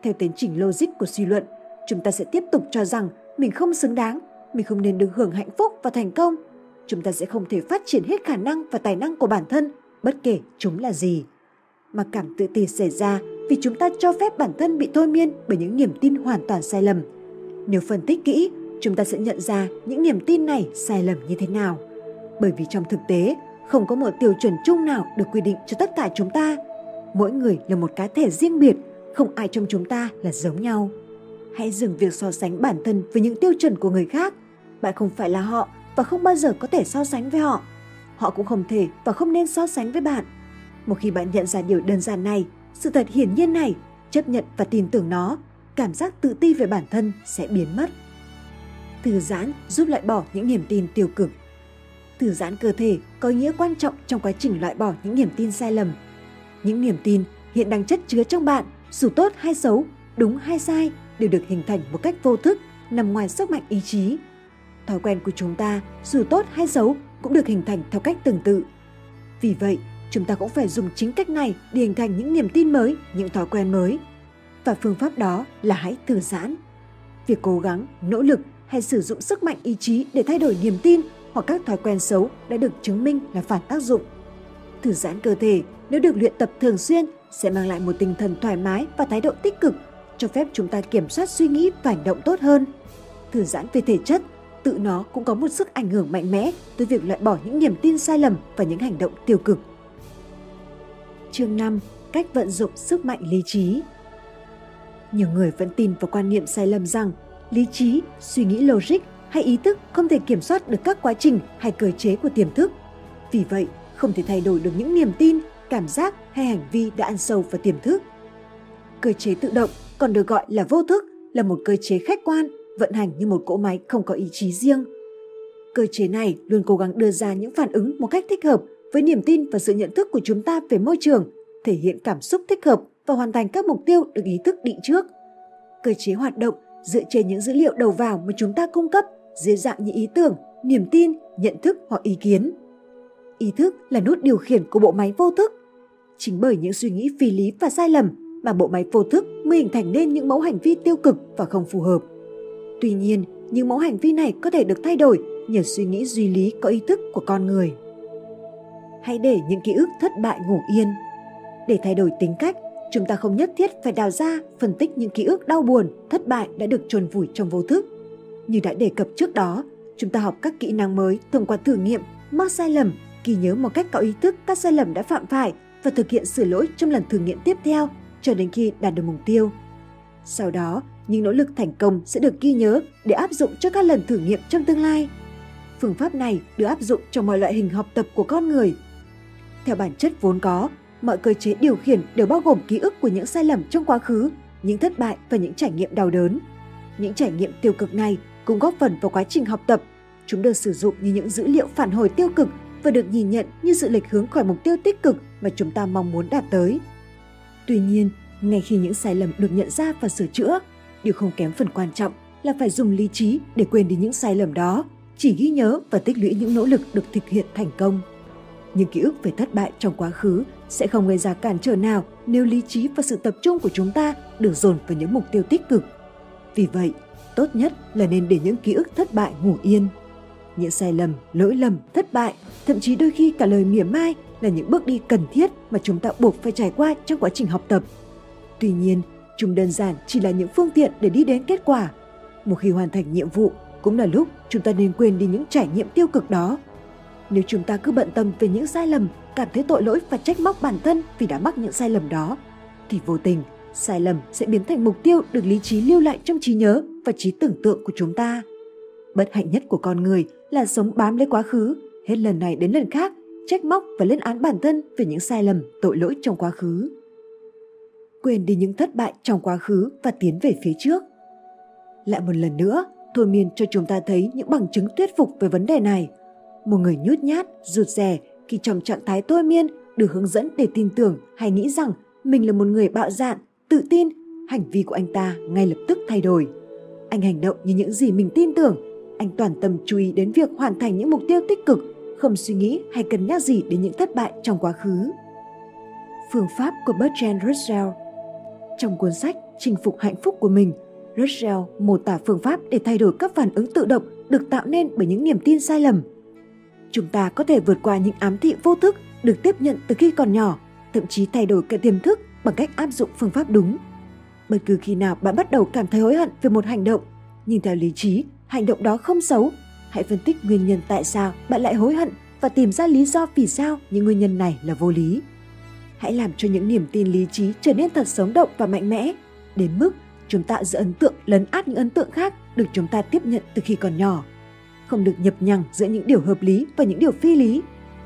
theo tiến trình logic của suy luận, chúng ta sẽ tiếp tục cho rằng mình không xứng đáng, mình không nên được hưởng hạnh phúc và thành công. Chúng ta sẽ không thể phát triển hết khả năng và tài năng của bản thân, bất kể chúng là gì. Mà cảm tự ti xảy ra vì chúng ta cho phép bản thân bị thôi miên bởi những niềm tin hoàn toàn sai lầm. Nếu phân tích kỹ, chúng ta sẽ nhận ra những niềm tin này sai lầm như thế nào. Bởi vì trong thực tế, không có một tiêu chuẩn chung nào được quy định cho tất cả chúng ta. Mỗi người là một cá thể riêng biệt, không ai trong chúng ta là giống nhau. Hãy dừng việc so sánh bản thân với những tiêu chuẩn của người khác. Bạn không phải là họ và không bao giờ có thể so sánh với họ. Họ cũng không thể và không nên so sánh với bạn. Một khi bạn nhận ra điều đơn giản này, sự thật hiển nhiên này, chấp nhận và tin tưởng nó, cảm giác tự ti về bản thân sẽ biến mất. Thư giãn giúp loại bỏ những niềm tin tiêu cực. Thư giãn cơ thể có ý nghĩa quan trọng trong quá trình loại bỏ những niềm tin sai lầm. Những niềm tin hiện đang chất chứa trong bạn, dù tốt hay xấu, đúng hay sai, đều được hình thành một cách vô thức, nằm ngoài sức mạnh ý chí. Thói quen của chúng ta, dù tốt hay xấu, cũng được hình thành theo cách tương tự. Vì vậy, chúng ta cũng phải dùng chính cách này để hình thành những niềm tin mới, những thói quen mới. Và phương pháp đó là hãy thư giãn. Việc cố gắng, nỗ lực hay sử dụng sức mạnh ý chí để thay đổi niềm tin hoặc các thói quen xấu đã được chứng minh là phản tác dụng. Thư giãn cơ thể nếu được luyện tập thường xuyên sẽ mang lại một tinh thần thoải mái và thái độ tích cực, cho phép chúng ta kiểm soát suy nghĩ và hành động tốt hơn. Thư giãn về thể chất, tự nó cũng có một sức ảnh hưởng mạnh mẽ tới việc loại bỏ những niềm tin sai lầm và những hành động tiêu cực. Chương 5. Cách vận dụng sức mạnh lý trí Nhiều người vẫn tin vào quan niệm sai lầm rằng lý trí, suy nghĩ logic hay ý thức không thể kiểm soát được các quá trình hay cơ chế của tiềm thức. Vì vậy, không thể thay đổi được những niềm tin, cảm giác hay hành vi đã ăn sâu vào tiềm thức. Cơ chế tự động còn được gọi là vô thức là một cơ chế khách quan vận hành như một cỗ máy không có ý chí riêng. Cơ chế này luôn cố gắng đưa ra những phản ứng một cách thích hợp với niềm tin và sự nhận thức của chúng ta về môi trường, thể hiện cảm xúc thích hợp và hoàn thành các mục tiêu được ý thức định trước. Cơ chế hoạt động dựa trên những dữ liệu đầu vào mà chúng ta cung cấp dưới dạng như ý tưởng, niềm tin, nhận thức hoặc ý kiến. Ý thức là nút điều khiển của bộ máy vô thức. Chính bởi những suy nghĩ phi lý và sai lầm mà bộ máy vô thức mới hình thành nên những mẫu hành vi tiêu cực và không phù hợp. Tuy nhiên, những mẫu hành vi này có thể được thay đổi nhờ suy nghĩ duy lý có ý thức của con người. Hãy để những ký ức thất bại ngủ yên. Để thay đổi tính cách, chúng ta không nhất thiết phải đào ra, phân tích những ký ức đau buồn, thất bại đã được chôn vùi trong vô thức. Như đã đề cập trước đó, chúng ta học các kỹ năng mới thông qua thử nghiệm, mắc sai lầm, ghi nhớ một cách có ý thức các sai lầm đã phạm phải và thực hiện sửa lỗi trong lần thử nghiệm tiếp theo cho đến khi đạt được mục tiêu. Sau đó, những nỗ lực thành công sẽ được ghi nhớ để áp dụng cho các lần thử nghiệm trong tương lai. Phương pháp này được áp dụng trong mọi loại hình học tập của con người. Theo bản chất vốn có, mọi cơ chế điều khiển đều bao gồm ký ức của những sai lầm trong quá khứ, những thất bại và những trải nghiệm đau đớn. Những trải nghiệm tiêu cực này cũng góp phần vào quá trình học tập. Chúng được sử dụng như những dữ liệu phản hồi tiêu cực và được nhìn nhận như sự lệch hướng khỏi mục tiêu tích cực mà chúng ta mong muốn đạt tới. Tuy nhiên, ngay khi những sai lầm được nhận ra và sửa chữa, điều không kém phần quan trọng là phải dùng lý trí để quên đi những sai lầm đó, chỉ ghi nhớ và tích lũy những nỗ lực được thực hiện thành công. Những ký ức về thất bại trong quá khứ sẽ không gây ra cản trở nào nếu lý trí và sự tập trung của chúng ta được dồn vào những mục tiêu tích cực. Vì vậy, tốt nhất là nên để những ký ức thất bại ngủ yên. Những sai lầm, lỗi lầm, thất bại, thậm chí đôi khi cả lời mỉa mai là những bước đi cần thiết mà chúng ta buộc phải trải qua trong quá trình học tập. Tuy nhiên, chúng đơn giản chỉ là những phương tiện để đi đến kết quả. Một khi hoàn thành nhiệm vụ, cũng là lúc chúng ta nên quên đi những trải nghiệm tiêu cực đó. Nếu chúng ta cứ bận tâm về những sai lầm, cảm thấy tội lỗi và trách móc bản thân vì đã mắc những sai lầm đó, thì vô tình sai lầm sẽ biến thành mục tiêu được lý trí lưu lại trong trí nhớ và trí tưởng tượng của chúng ta. Bất hạnh nhất của con người là sống bám lấy quá khứ, hết lần này đến lần khác, trách móc và lên án bản thân về những sai lầm, tội lỗi trong quá khứ. Quên đi những thất bại trong quá khứ và tiến về phía trước. Lại một lần nữa, thôi miên cho chúng ta thấy những bằng chứng thuyết phục về vấn đề này. Một người nhút nhát, rụt rè khi trong trạng thái thôi miên được hướng dẫn để tin tưởng hay nghĩ rằng mình là một người bạo dạn, tự tin, hành vi của anh ta ngay lập tức thay đổi. Anh hành động như những gì mình tin tưởng, anh toàn tâm chú ý đến việc hoàn thành những mục tiêu tích cực, không suy nghĩ hay cân nhắc gì đến những thất bại trong quá khứ. Phương pháp của Bertrand Russell trong cuốn sách chinh phục hạnh phúc của mình. Russell mô tả phương pháp để thay đổi các phản ứng tự động được tạo nên bởi những niềm tin sai lầm. Chúng ta có thể vượt qua những ám thị vô thức được tiếp nhận từ khi còn nhỏ, thậm chí thay đổi cả tiềm thức bằng cách áp dụng phương pháp đúng. Bất cứ khi nào bạn bắt đầu cảm thấy hối hận về một hành động, nhưng theo lý trí, hành động đó không xấu, hãy phân tích nguyên nhân tại sao bạn lại hối hận và tìm ra lý do vì sao những nguyên nhân này là vô lý. Hãy làm cho những niềm tin lý trí trở nên thật sống động và mạnh mẽ, đến mức chúng tạo giữa ấn tượng lấn át những ấn tượng khác được chúng ta tiếp nhận từ khi còn nhỏ. Không được nhập nhằng giữa những điều hợp lý và những điều phi lý.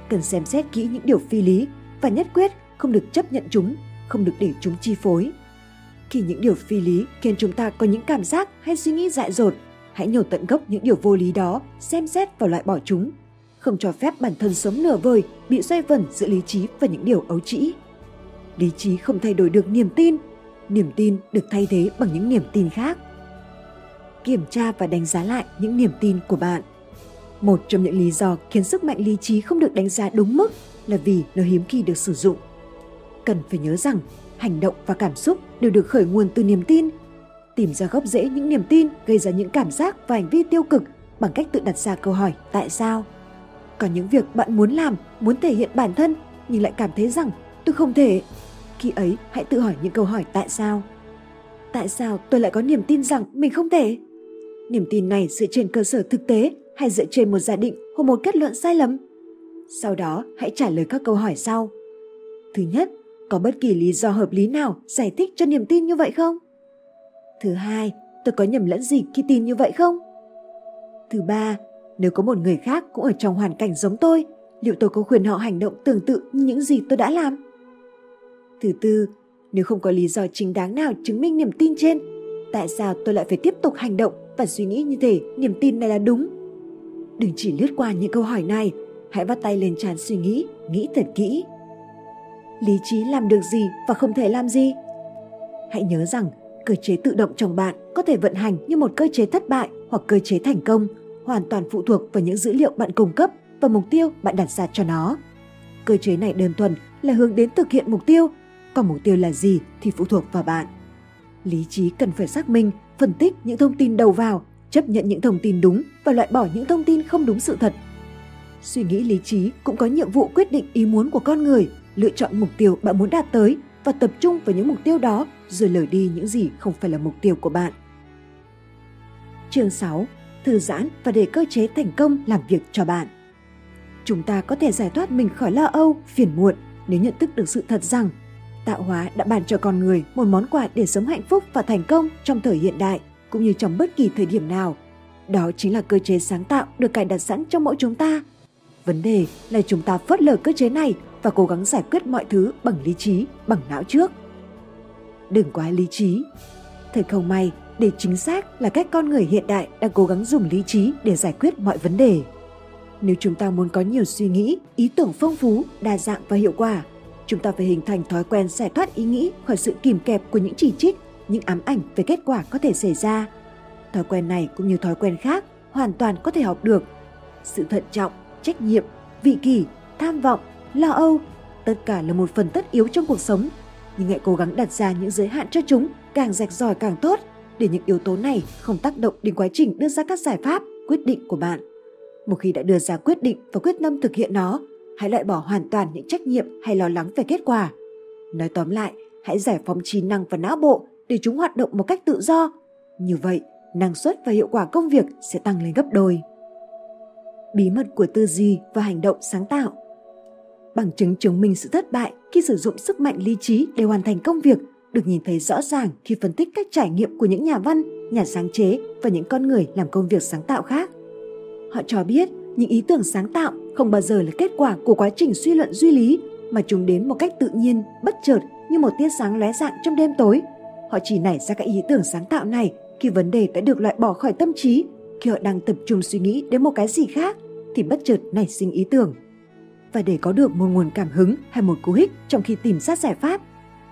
Cần xem xét kỹ những điều phi lý và nhất quyết không được chấp nhận chúng, không được để chúng chi phối. Khi những điều phi lý khiến chúng ta có những cảm giác hay suy nghĩ dại dột, hãy nhổ tận gốc những điều vô lý đó, xem xét và loại bỏ chúng. Không cho phép bản thân sống nửa vời, bị xoay vần giữa lý trí và những điều ấu trĩ. Lý trí không thay đổi được niềm tin, niềm tin được thay thế bằng những niềm tin khác. Kiểm tra và đánh giá lại những niềm tin của bạn. Một trong những lý do khiến sức mạnh lý trí không được đánh giá đúng mức là vì nó hiếm khi được sử dụng. Cần phải nhớ rằng hành động và cảm xúc đều được khởi nguồn từ niềm tin. Tìm ra gốc rễ những niềm tin gây ra những cảm giác và hành vi tiêu cực bằng cách tự đặt ra câu hỏi tại sao. Còn những việc bạn muốn làm, muốn thể hiện bản thân nhưng lại cảm thấy rằng tôi không thể. Khi ấy hãy tự hỏi những câu hỏi tại sao. Tại sao tôi lại có niềm tin rằng mình không thể? Niềm tin này dựa trên cơ sở thực tế hay dựa trên một giả định hoặc một kết luận sai lầm? Sau đó hãy trả lời các câu hỏi sau. Thứ nhất, có bất kỳ lý do hợp lý nào giải thích cho niềm tin như vậy không? Thứ hai, tôi có nhầm lẫn gì khi tin như vậy không? Thứ ba, nếu có một người khác cũng ở trong hoàn cảnh giống tôi, liệu tôi có khuyên họ hành động tương tự như những gì tôi đã làm? Thứ tư, nếu không có lý do chính đáng nào chứng minh niềm tin trên, tại sao tôi lại phải tiếp tục hành động và suy nghĩ như thể niềm tin này là đúng? Đừng chỉ lướt qua những câu hỏi này, hãy bắt tay lên tràn suy nghĩ, nghĩ thật kỹ lý trí làm được gì và không thể làm gì. Hãy nhớ rằng cơ chế tự động trong bạn có thể vận hành như một cơ chế thất bại hoặc cơ chế thành công, hoàn toàn phụ thuộc vào những dữ liệu bạn cung cấp và mục tiêu bạn đặt ra cho nó. Cơ chế này đơn thuần là hướng đến thực hiện mục tiêu, còn mục tiêu là gì thì phụ thuộc vào bạn. Lý trí cần phải xác minh, phân tích những thông tin đầu vào, chấp nhận những thông tin đúng và loại bỏ những thông tin không đúng sự thật. Suy nghĩ lý trí cũng có nhiệm vụ quyết định ý muốn của con người – lựa chọn mục tiêu bạn muốn đạt tới và tập trung vào những mục tiêu đó rồi lờ đi những gì không phải là mục tiêu của bạn. Chương 6. Thư giãn và để cơ chế thành công làm việc cho bạn. Chúng ta có thể giải thoát mình khỏi lo âu, phiền muộn nếu nhận thức được sự thật rằng tạo hóa đã ban cho con người một món quà để sống hạnh phúc và thành công trong thời hiện đại cũng như trong bất kỳ thời điểm nào. Đó chính là cơ chế sáng tạo được cài đặt sẵn trong mỗi chúng ta. Vấn đề là chúng ta phớt lờ cơ chế này và cố gắng giải quyết mọi thứ bằng lý trí, bằng não trước. Đừng quá lý trí. Thật không may, để chính xác là cách con người hiện đại đang cố gắng dùng lý trí để giải quyết mọi vấn đề. Nếu chúng ta muốn có nhiều suy nghĩ, ý tưởng phong phú, đa dạng và hiệu quả, chúng ta phải hình thành thói quen giải thoát ý nghĩ khỏi sự kìm kẹp của những chỉ trích, những ám ảnh về kết quả có thể xảy ra. Thói quen này cũng như thói quen khác hoàn toàn có thể học được. Sự thận trọng, trách nhiệm, vị kỷ, tham vọng lo âu, tất cả là một phần tất yếu trong cuộc sống. Nhưng hãy cố gắng đặt ra những giới hạn cho chúng, càng rạch ròi càng tốt, để những yếu tố này không tác động đến quá trình đưa ra các giải pháp, quyết định của bạn. Một khi đã đưa ra quyết định và quyết tâm thực hiện nó, hãy loại bỏ hoàn toàn những trách nhiệm hay lo lắng về kết quả. Nói tóm lại, hãy giải phóng trí năng và não bộ để chúng hoạt động một cách tự do. Như vậy, năng suất và hiệu quả công việc sẽ tăng lên gấp đôi. Bí mật của tư duy và hành động sáng tạo bằng chứng chứng minh sự thất bại khi sử dụng sức mạnh lý trí để hoàn thành công việc được nhìn thấy rõ ràng khi phân tích các trải nghiệm của những nhà văn, nhà sáng chế và những con người làm công việc sáng tạo khác. Họ cho biết những ý tưởng sáng tạo không bao giờ là kết quả của quá trình suy luận duy lý mà chúng đến một cách tự nhiên, bất chợt như một tia sáng lóe dạng trong đêm tối. Họ chỉ nảy ra các ý tưởng sáng tạo này khi vấn đề đã được loại bỏ khỏi tâm trí, khi họ đang tập trung suy nghĩ đến một cái gì khác thì bất chợt nảy sinh ý tưởng và để có được một nguồn cảm hứng hay một cú hích trong khi tìm ra giải pháp.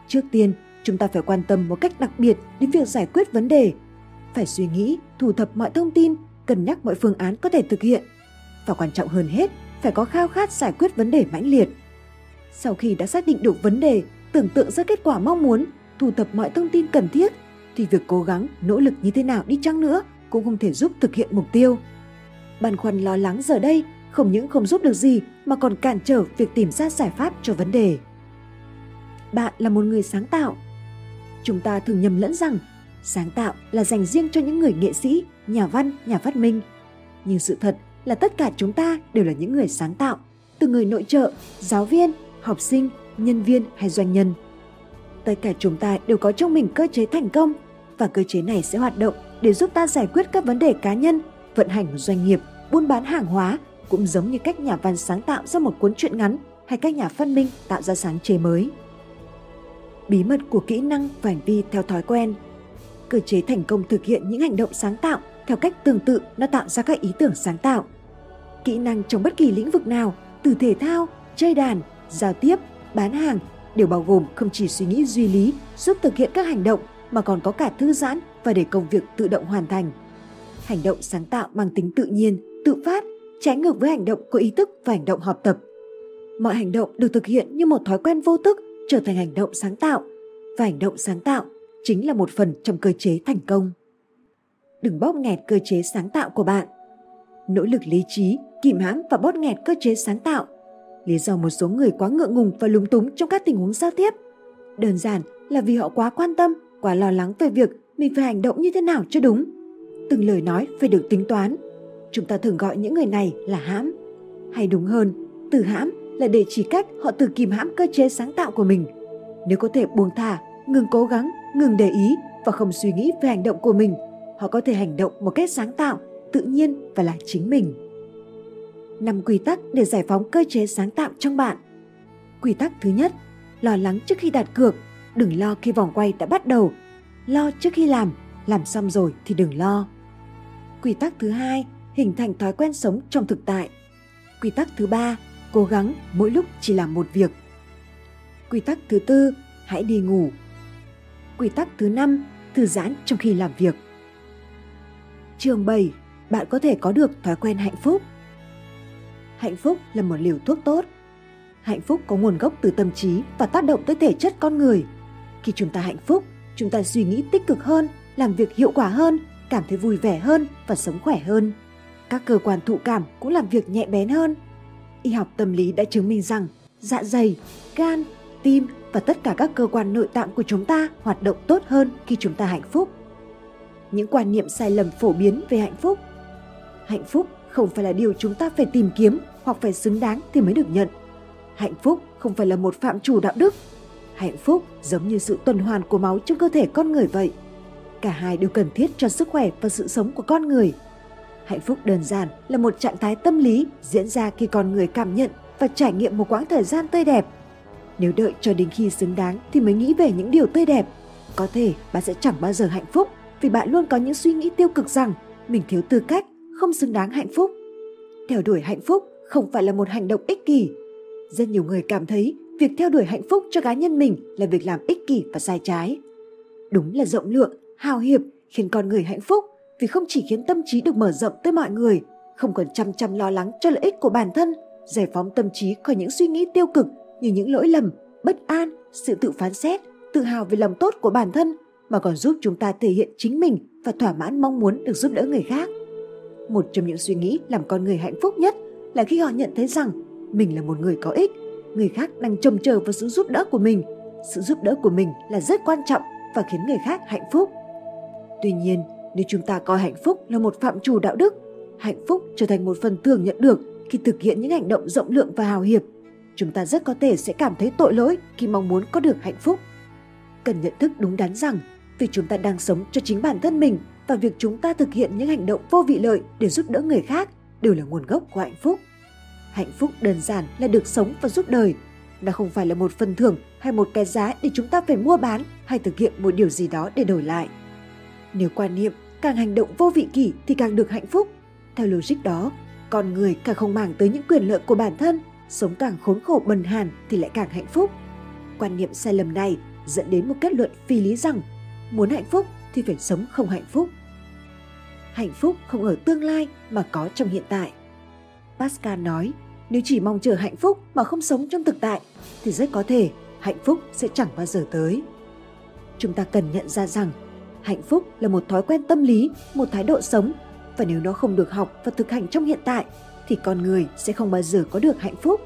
Trước tiên, chúng ta phải quan tâm một cách đặc biệt đến việc giải quyết vấn đề. Phải suy nghĩ, thu thập mọi thông tin, cân nhắc mọi phương án có thể thực hiện. Và quan trọng hơn hết, phải có khao khát giải quyết vấn đề mãnh liệt. Sau khi đã xác định được vấn đề, tưởng tượng ra kết quả mong muốn, thu thập mọi thông tin cần thiết, thì việc cố gắng, nỗ lực như thế nào đi chăng nữa cũng không thể giúp thực hiện mục tiêu. Băn khoăn lo lắng giờ đây không những không giúp được gì mà còn cản trở việc tìm ra giải pháp cho vấn đề. Bạn là một người sáng tạo. Chúng ta thường nhầm lẫn rằng sáng tạo là dành riêng cho những người nghệ sĩ, nhà văn, nhà phát minh. Nhưng sự thật là tất cả chúng ta đều là những người sáng tạo, từ người nội trợ, giáo viên, học sinh, nhân viên hay doanh nhân. Tất cả chúng ta đều có trong mình cơ chế thành công và cơ chế này sẽ hoạt động để giúp ta giải quyết các vấn đề cá nhân, vận hành một doanh nghiệp, buôn bán hàng hóa cũng giống như cách nhà văn sáng tạo ra một cuốn truyện ngắn hay các nhà phát minh tạo ra sáng chế mới. Bí mật của kỹ năng và hành vi theo thói quen Cơ chế thành công thực hiện những hành động sáng tạo theo cách tương tự nó tạo ra các ý tưởng sáng tạo. Kỹ năng trong bất kỳ lĩnh vực nào, từ thể thao, chơi đàn, giao tiếp, bán hàng đều bao gồm không chỉ suy nghĩ duy lý giúp thực hiện các hành động mà còn có cả thư giãn và để công việc tự động hoàn thành. Hành động sáng tạo mang tính tự nhiên, tự phát, trái ngược với hành động có ý thức và hành động học tập. Mọi hành động được thực hiện như một thói quen vô thức trở thành hành động sáng tạo và hành động sáng tạo chính là một phần trong cơ chế thành công. Đừng bóp nghẹt cơ chế sáng tạo của bạn. Nỗ lực lý trí, kìm hãm và bóp nghẹt cơ chế sáng tạo. Lý do một số người quá ngượng ngùng và lúng túng trong các tình huống giao tiếp. Đơn giản là vì họ quá quan tâm, quá lo lắng về việc mình phải hành động như thế nào cho đúng. Từng lời nói phải được tính toán. Chúng ta thường gọi những người này là hãm. Hay đúng hơn, từ hãm là để chỉ cách họ tự kìm hãm cơ chế sáng tạo của mình. Nếu có thể buông thả, ngừng cố gắng, ngừng để ý và không suy nghĩ về hành động của mình, họ có thể hành động một cách sáng tạo, tự nhiên và là chính mình. Năm quy tắc để giải phóng cơ chế sáng tạo trong bạn. Quy tắc thứ nhất, lo lắng trước khi đặt cược, đừng lo khi vòng quay đã bắt đầu. Lo trước khi làm, làm xong rồi thì đừng lo. Quy tắc thứ hai, hình thành thói quen sống trong thực tại. Quy tắc thứ ba, cố gắng mỗi lúc chỉ làm một việc. Quy tắc thứ tư, hãy đi ngủ. Quy tắc thứ năm, thư giãn trong khi làm việc. Chương 7, bạn có thể có được thói quen hạnh phúc. Hạnh phúc là một liều thuốc tốt. Hạnh phúc có nguồn gốc từ tâm trí và tác động tới thể chất con người. Khi chúng ta hạnh phúc, chúng ta suy nghĩ tích cực hơn, làm việc hiệu quả hơn, cảm thấy vui vẻ hơn và sống khỏe hơn. Các cơ quan thụ cảm cũng làm việc nhẹ bén hơn. Y học tâm lý đã chứng minh rằng dạ dày, gan, tim và tất cả các cơ quan nội tạng của chúng ta hoạt động tốt hơn khi chúng ta hạnh phúc. Những quan niệm sai lầm phổ biến về hạnh phúc. Hạnh phúc không phải là điều chúng ta phải tìm kiếm hoặc phải xứng đáng thì mới được nhận. Hạnh phúc không phải là một phạm chủ đạo đức. Hạnh phúc giống như sự tuần hoàn của máu trong cơ thể con người vậy. Cả hai đều cần thiết cho sức khỏe và sự sống của con người. Hạnh phúc đơn giản là một trạng thái tâm lý diễn ra khi con người cảm nhận và trải nghiệm một quãng thời gian tươi đẹp. Nếu đợi cho đến khi xứng đáng thì mới nghĩ về những điều tươi đẹp, có thể bạn sẽ chẳng bao giờ hạnh phúc vì bạn luôn có những suy nghĩ tiêu cực rằng mình thiếu tư cách, không xứng đáng hạnh phúc. Theo đuổi hạnh phúc không phải là một hành động ích kỷ. Rất nhiều người cảm thấy việc theo đuổi hạnh phúc cho cá nhân mình là việc làm ích kỷ và sai trái. Đúng là rộng lượng, hào hiệp khiến con người hạnh phúc vì không chỉ khiến tâm trí được mở rộng tới mọi người, không còn chăm chăm lo lắng cho lợi ích của bản thân, giải phóng tâm trí khỏi những suy nghĩ tiêu cực như những lỗi lầm, bất an, sự tự phán xét, tự hào về lòng tốt của bản thân mà còn giúp chúng ta thể hiện chính mình và thỏa mãn mong muốn được giúp đỡ người khác. Một trong những suy nghĩ làm con người hạnh phúc nhất là khi họ nhận thấy rằng mình là một người có ích, người khác đang trông chờ vào sự giúp đỡ của mình. Sự giúp đỡ của mình là rất quan trọng và khiến người khác hạnh phúc. Tuy nhiên, nếu chúng ta coi hạnh phúc là một phạm trù đạo đức, hạnh phúc trở thành một phần thường nhận được khi thực hiện những hành động rộng lượng và hào hiệp, chúng ta rất có thể sẽ cảm thấy tội lỗi khi mong muốn có được hạnh phúc. Cần nhận thức đúng đắn rằng vì chúng ta đang sống cho chính bản thân mình và việc chúng ta thực hiện những hành động vô vị lợi để giúp đỡ người khác đều là nguồn gốc của hạnh phúc. Hạnh phúc đơn giản là được sống và giúp đời. Nó không phải là một phần thưởng hay một cái giá để chúng ta phải mua bán hay thực hiện một điều gì đó để đổi lại. Nếu quan niệm càng hành động vô vị kỷ thì càng được hạnh phúc, theo logic đó, con người càng không màng tới những quyền lợi của bản thân, sống càng khốn khổ bần hàn thì lại càng hạnh phúc. Quan niệm sai lầm này dẫn đến một kết luận phi lý rằng muốn hạnh phúc thì phải sống không hạnh phúc. Hạnh phúc không ở tương lai mà có trong hiện tại. Pascal nói, nếu chỉ mong chờ hạnh phúc mà không sống trong thực tại thì rất có thể hạnh phúc sẽ chẳng bao giờ tới. Chúng ta cần nhận ra rằng Hạnh phúc là một thói quen tâm lý, một thái độ sống và nếu nó không được học và thực hành trong hiện tại thì con người sẽ không bao giờ có được hạnh phúc.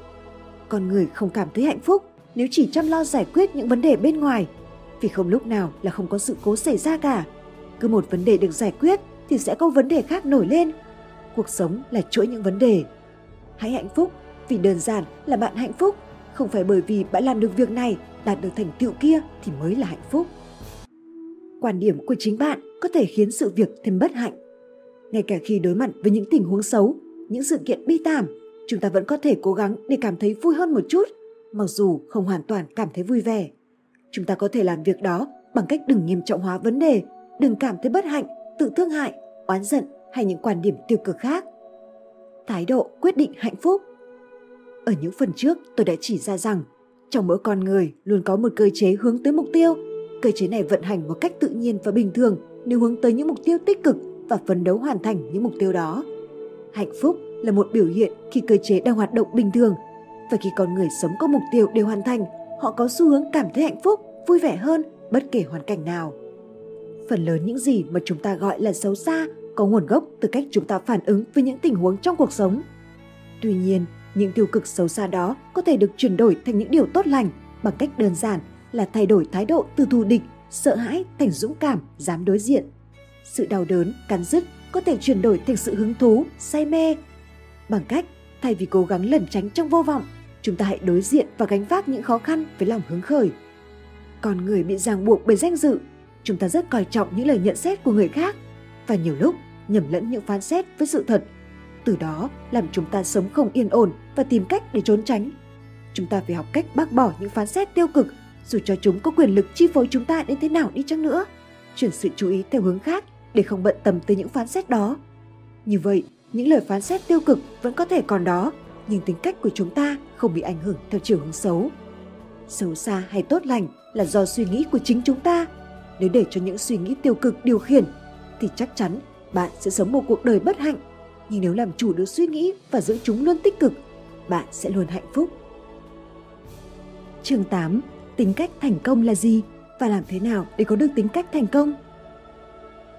Con người không cảm thấy hạnh phúc nếu chỉ chăm lo giải quyết những vấn đề bên ngoài vì không lúc nào là không có sự cố xảy ra cả. Cứ một vấn đề được giải quyết thì sẽ có vấn đề khác nổi lên. Cuộc sống là chuỗi những vấn đề. Hãy hạnh phúc vì đơn giản là bạn hạnh phúc, không phải bởi vì bạn làm được việc này, đạt được thành tựu kia thì mới là hạnh phúc. Quan điểm của chính bạn có thể khiến sự việc thêm bất hạnh. Ngay cả khi đối mặt với những tình huống xấu, những sự kiện bi thảm, chúng ta vẫn có thể cố gắng để cảm thấy vui hơn một chút, mặc dù không hoàn toàn cảm thấy vui vẻ. Chúng ta có thể làm việc đó bằng cách đừng nghiêm trọng hóa vấn đề, đừng cảm thấy bất hạnh, tự thương hại, oán giận hay những quan điểm tiêu cực khác. Thái độ quyết định hạnh phúc. Ở những phần trước, tôi đã chỉ ra rằng trong mỗi con người luôn có một cơ chế hướng tới mục tiêu. Cơ chế này vận hành một cách tự nhiên và bình thường nếu hướng tới những mục tiêu tích cực và phấn đấu hoàn thành những mục tiêu đó. Hạnh phúc là một biểu hiện khi cơ chế đang hoạt động bình thường và khi con người sống có mục tiêu đều hoàn thành, họ có xu hướng cảm thấy hạnh phúc, vui vẻ hơn bất kể hoàn cảnh nào. Phần lớn những gì mà chúng ta gọi là xấu xa có nguồn gốc từ cách chúng ta phản ứng với những tình huống trong cuộc sống. Tuy nhiên, những tiêu cực xấu xa đó có thể được chuyển đổi thành những điều tốt lành bằng cách đơn giản là thay đổi thái độ từ thù địch, sợ hãi thành dũng cảm, dám đối diện. Sự đau đớn, cắn rứt có thể chuyển đổi thành sự hứng thú, say mê. Bằng cách thay vì cố gắng lẩn tránh trong vô vọng, chúng ta hãy đối diện và gánh vác những khó khăn với lòng hứng khởi. Con người bị ràng buộc bởi danh dự, chúng ta rất coi trọng những lời nhận xét của người khác và nhiều lúc nhầm lẫn những phán xét với sự thật. Từ đó làm chúng ta sống không yên ổn và tìm cách để trốn tránh. Chúng ta phải học cách bác bỏ những phán xét tiêu cực dù cho chúng có quyền lực chi phối chúng ta đến thế nào đi chăng nữa. Chuyển sự chú ý theo hướng khác để không bận tâm tới những phán xét đó. Như vậy, những lời phán xét tiêu cực vẫn có thể còn đó, nhưng tính cách của chúng ta không bị ảnh hưởng theo chiều hướng xấu. Xấu xa hay tốt lành là do suy nghĩ của chính chúng ta. Nếu để cho những suy nghĩ tiêu cực điều khiển, thì chắc chắn bạn sẽ sống một cuộc đời bất hạnh. Nhưng nếu làm chủ được suy nghĩ và giữ chúng luôn tích cực, bạn sẽ luôn hạnh phúc. Chương 8. Tính cách thành công là gì và làm thế nào để có được tính cách thành công?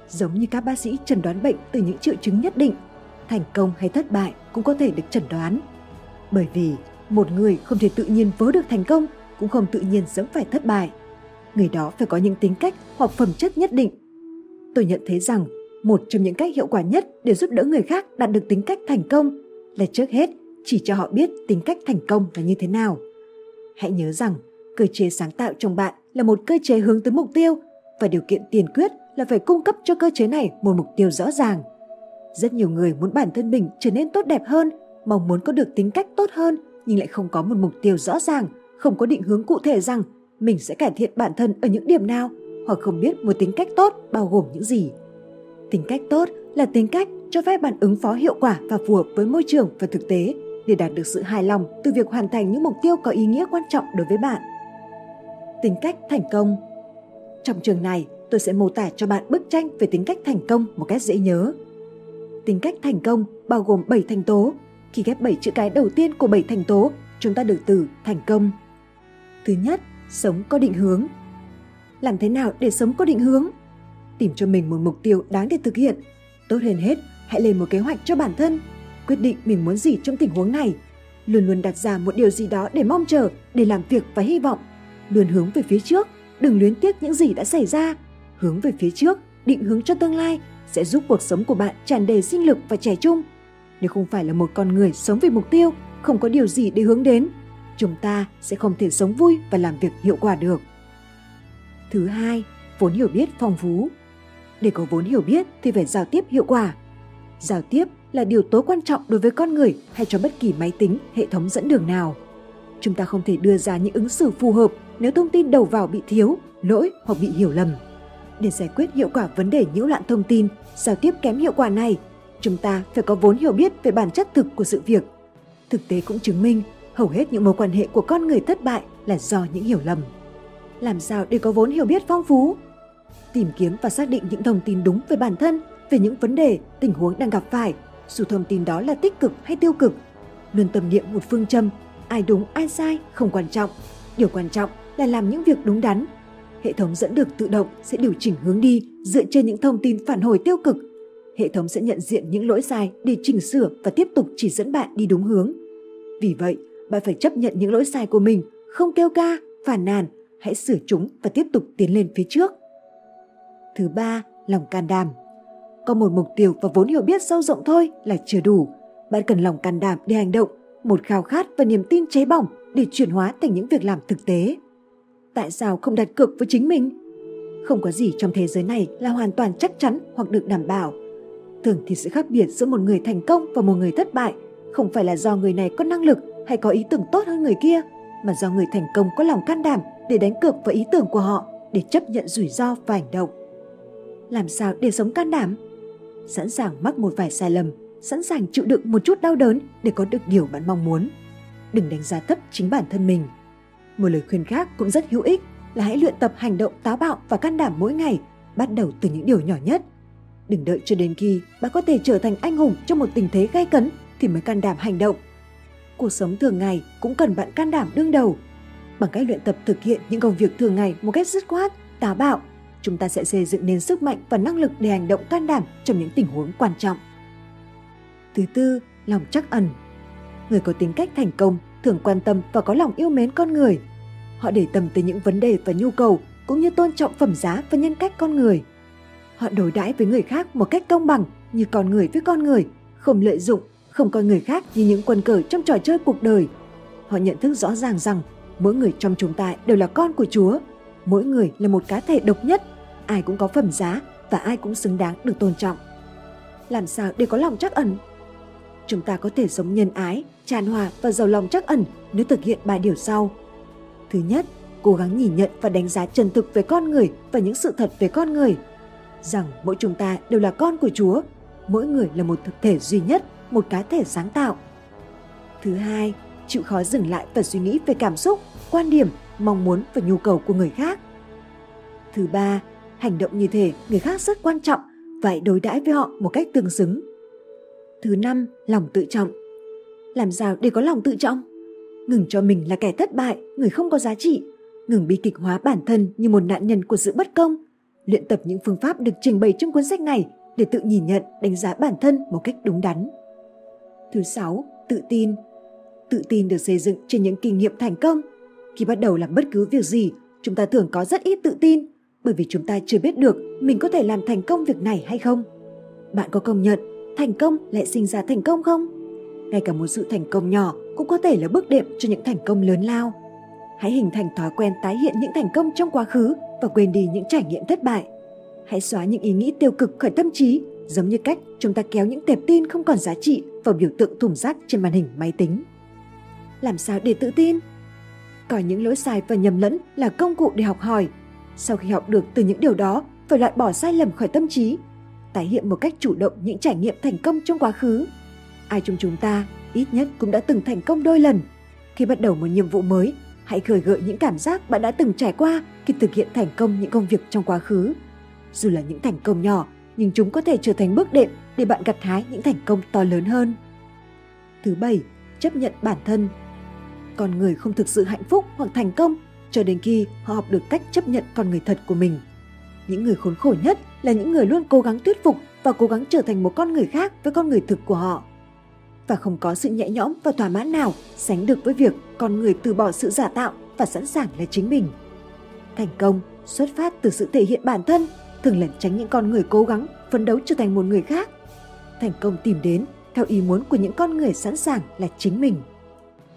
Giống như các bác sĩ chẩn đoán bệnh từ những triệu chứng nhất định, thành công hay thất bại cũng có thể được chẩn đoán. Bởi vì một người không thể tự nhiên vớ được thành công, cũng không tự nhiên sớm phải thất bại. Người đó phải có những tính cách hoặc phẩm chất nhất định. Tôi nhận thấy rằng một trong những cách hiệu quả nhất để giúp đỡ người khác đạt được tính cách thành công là trước hết chỉ cho họ biết tính cách thành công là như thế nào. Hãy nhớ rằng cơ chế sáng tạo trong bạn là một cơ chế hướng tới mục tiêu và điều kiện tiền quyết là phải cung cấp cho cơ chế này một mục tiêu rõ ràng. Rất nhiều người muốn bản thân mình trở nên tốt đẹp hơn, mong muốn có được tính cách tốt hơn nhưng lại không có một mục tiêu rõ ràng, không có định hướng cụ thể rằng mình sẽ cải thiện bản thân ở những điểm nào hoặc không biết một tính cách tốt bao gồm những gì. Tính cách tốt là tính cách cho phép bạn ứng phó hiệu quả và phù hợp với môi trường và thực tế để đạt được sự hài lòng từ việc hoàn thành những mục tiêu có ý nghĩa quan trọng đối với bạn. Tính cách thành công Trong trường này, tôi sẽ mô tả cho bạn bức tranh về tính cách thành công một cách dễ nhớ. Tính cách thành công bao gồm 7 thành tố. Khi ghép 7 chữ cái đầu tiên của 7 thành tố, chúng ta được từ thành công. Thứ nhất, sống có định hướng. Làm thế nào để sống có định hướng? Tìm cho mình một mục tiêu đáng để thực hiện. Tốt hơn hết, hãy lên một kế hoạch cho bản thân. Quyết định mình muốn gì trong tình huống này. Luôn luôn đặt ra một điều gì đó để mong chờ, để làm việc và hy vọng. Luôn hướng về phía trước, đừng luyến tiếc những gì đã xảy ra. Hướng về phía trước, định hướng cho tương lai sẽ giúp cuộc sống của bạn tràn đầy sinh lực và trẻ trung. Nếu không phải là một con người sống vì mục tiêu, không có điều gì để hướng đến, chúng ta sẽ không thể sống vui và làm việc hiệu quả được. Thứ hai, vốn hiểu biết phong phú. Để có vốn hiểu biết thì phải giao tiếp hiệu quả. Giao tiếp là điều tối quan trọng đối với con người hay cho bất kỳ máy tính, hệ thống dẫn đường nào. Chúng ta không thể đưa ra những ứng xử phù hợp nếu thông tin đầu vào bị thiếu, lỗi hoặc bị hiểu lầm. Để giải quyết hiệu quả vấn đề nhiễu loạn thông tin, giao tiếp kém hiệu quả này, chúng ta phải có vốn hiểu biết về bản chất thực của sự việc. Thực tế cũng chứng minh hầu hết những mối quan hệ của con người thất bại là do những hiểu lầm. Làm sao để có vốn hiểu biết phong phú? Tìm kiếm và xác định những thông tin đúng về bản thân, về những vấn đề, tình huống đang gặp phải, dù thông tin đó là tích cực hay tiêu cực. Luôn tâm niệm một phương châm, ai đúng ai sai không quan trọng. Điều quan trọng là làm những việc đúng đắn. hệ thống dẫn được tự động sẽ điều chỉnh hướng đi dựa trên những thông tin phản hồi tiêu cực. Hệ thống sẽ nhận diện những lỗi sai để chỉnh sửa và tiếp tục chỉ dẫn bạn đi đúng hướng. Vì vậy, bạn phải chấp nhận những lỗi sai của mình, không kêu ca, phản nàn, hãy sửa chúng và tiếp tục tiến lên phía trước. Thứ ba, lòng can đảm. Có một mục tiêu và vốn hiểu biết sâu rộng thôi là chưa đủ. Bạn cần lòng can đảm để hành động, một khao khát và niềm tin cháy bỏng để chuyển hóa thành những việc làm thực tế. Tại sao không đặt cược với chính mình? Không có gì trong thế giới này là hoàn toàn chắc chắn hoặc được đảm bảo. Thường thì sự khác biệt giữa một người thành công và một người thất bại không phải là do người này có năng lực hay có ý tưởng tốt hơn người kia, mà do người thành công có lòng can đảm để đánh cược vào ý tưởng của họ để chấp nhận rủi ro và hành động. Làm sao để sống can đảm? Sẵn sàng mắc một vài sai lầm, sẵn sàng chịu đựng một chút đau đớn để có được điều bạn mong muốn. Đừng đánh giá thấp chính bản thân mình. Một lời khuyên khác cũng rất hữu ích là hãy luyện tập hành động táo bạo và can đảm mỗi ngày, bắt đầu từ những điều nhỏ nhất. Đừng đợi cho đến khi bạn có thể trở thành anh hùng trong một tình thế gay cấn thì mới can đảm hành động. Cuộc sống thường ngày cũng cần bạn can đảm đương đầu. Bằng cách luyện tập thực hiện những công việc thường ngày một cách dứt khoát, táo bạo, chúng ta sẽ xây dựng nên sức mạnh và năng lực để hành động can đảm trong những tình huống quan trọng. Thứ tư, lòng chắc ẩn. Người có tính cách thành công thường quan tâm và có lòng yêu mến con người. Họ để tâm tới những vấn đề và nhu cầu cũng như tôn trọng phẩm giá và nhân cách con người. Họ đối đãi với người khác một cách công bằng như con người với con người, không lợi dụng, không coi người khác như những quân cờ trong trò chơi cuộc đời. Họ nhận thức rõ ràng rằng mỗi người trong chúng ta đều là con của Chúa, mỗi người là một cá thể độc nhất, ai cũng có phẩm giá và ai cũng xứng đáng được tôn trọng. Làm sao để có lòng trắc ẩn? Chúng ta có thể sống nhân ái, tràn hòa và giàu lòng trắc ẩn nếu thực hiện ba điều sau. Thứ nhất, cố gắng nhìn nhận và đánh giá chân thực về con người và những sự thật về con người. Rằng mỗi chúng ta đều là con của Chúa, mỗi người là một thực thể duy nhất, một cá thể sáng tạo. Thứ hai, chịu khó dừng lại và suy nghĩ về cảm xúc, quan điểm, mong muốn và nhu cầu của người khác. Thứ ba, hành động như thể người khác rất quan trọng và hãy đối đãi với họ một cách tương xứng. Thứ năm, lòng tự trọng. Làm sao để có lòng tự trọng? Ngừng cho mình là kẻ thất bại, người không có giá trị. Ngừng bi kịch hóa bản thân như một nạn nhân của sự bất công. Luyện tập những phương pháp được trình bày trong cuốn sách này để tự nhìn nhận, đánh giá bản thân một cách đúng đắn. Thứ sáu, tự tin. Tự tin được xây dựng trên những kinh nghiệm thành công. Khi bắt đầu làm bất cứ việc gì, chúng ta thường có rất ít tự tin bởi vì chúng ta chưa biết được mình có thể làm thành công việc này hay không. Bạn có công nhận thành công lại sinh ra thành công không? Ngay cả một sự thành công nhỏ cũng có thể là bước đệm cho những thành công lớn lao. Hãy hình thành thói quen tái hiện những thành công trong quá khứ và quên đi những trải nghiệm thất bại. Hãy xóa những ý nghĩ tiêu cực khỏi tâm trí, giống như cách chúng ta kéo những tệp tin không còn giá trị vào biểu tượng thùng rác trên màn hình máy tính. Làm sao để tự tin? Coi những lỗi sai và nhầm lẫn là công cụ để học hỏi. Sau khi học được từ những điều đó, phải loại bỏ sai lầm khỏi tâm trí tái hiện một cách chủ động những trải nghiệm thành công trong quá khứ. Ai trong chúng ta ít nhất cũng đã từng thành công đôi lần. Khi bắt đầu một nhiệm vụ mới, hãy khởi gợi những cảm giác bạn đã từng trải qua khi thực hiện thành công những công việc trong quá khứ. Dù là những thành công nhỏ, nhưng chúng có thể trở thành bước đệm để bạn gặt hái những thành công to lớn hơn. Thứ bảy, chấp nhận bản thân. Con người không thực sự hạnh phúc hoặc thành công cho đến khi họ học được cách chấp nhận con người thật của mình. Những người khốn khổ nhất là những người luôn cố gắng thuyết phục và cố gắng trở thành một con người khác với con người thực của họ. Và không có sự nhẹ nhõm và thỏa mãn nào sánh được với việc con người từ bỏ sự giả tạo và sẵn sàng là chính mình. Thành công xuất phát từ sự thể hiện bản thân, thường lẩn tránh những con người cố gắng phấn đấu trở thành một người khác. Thành công tìm đến theo ý muốn của những con người sẵn sàng là chính mình.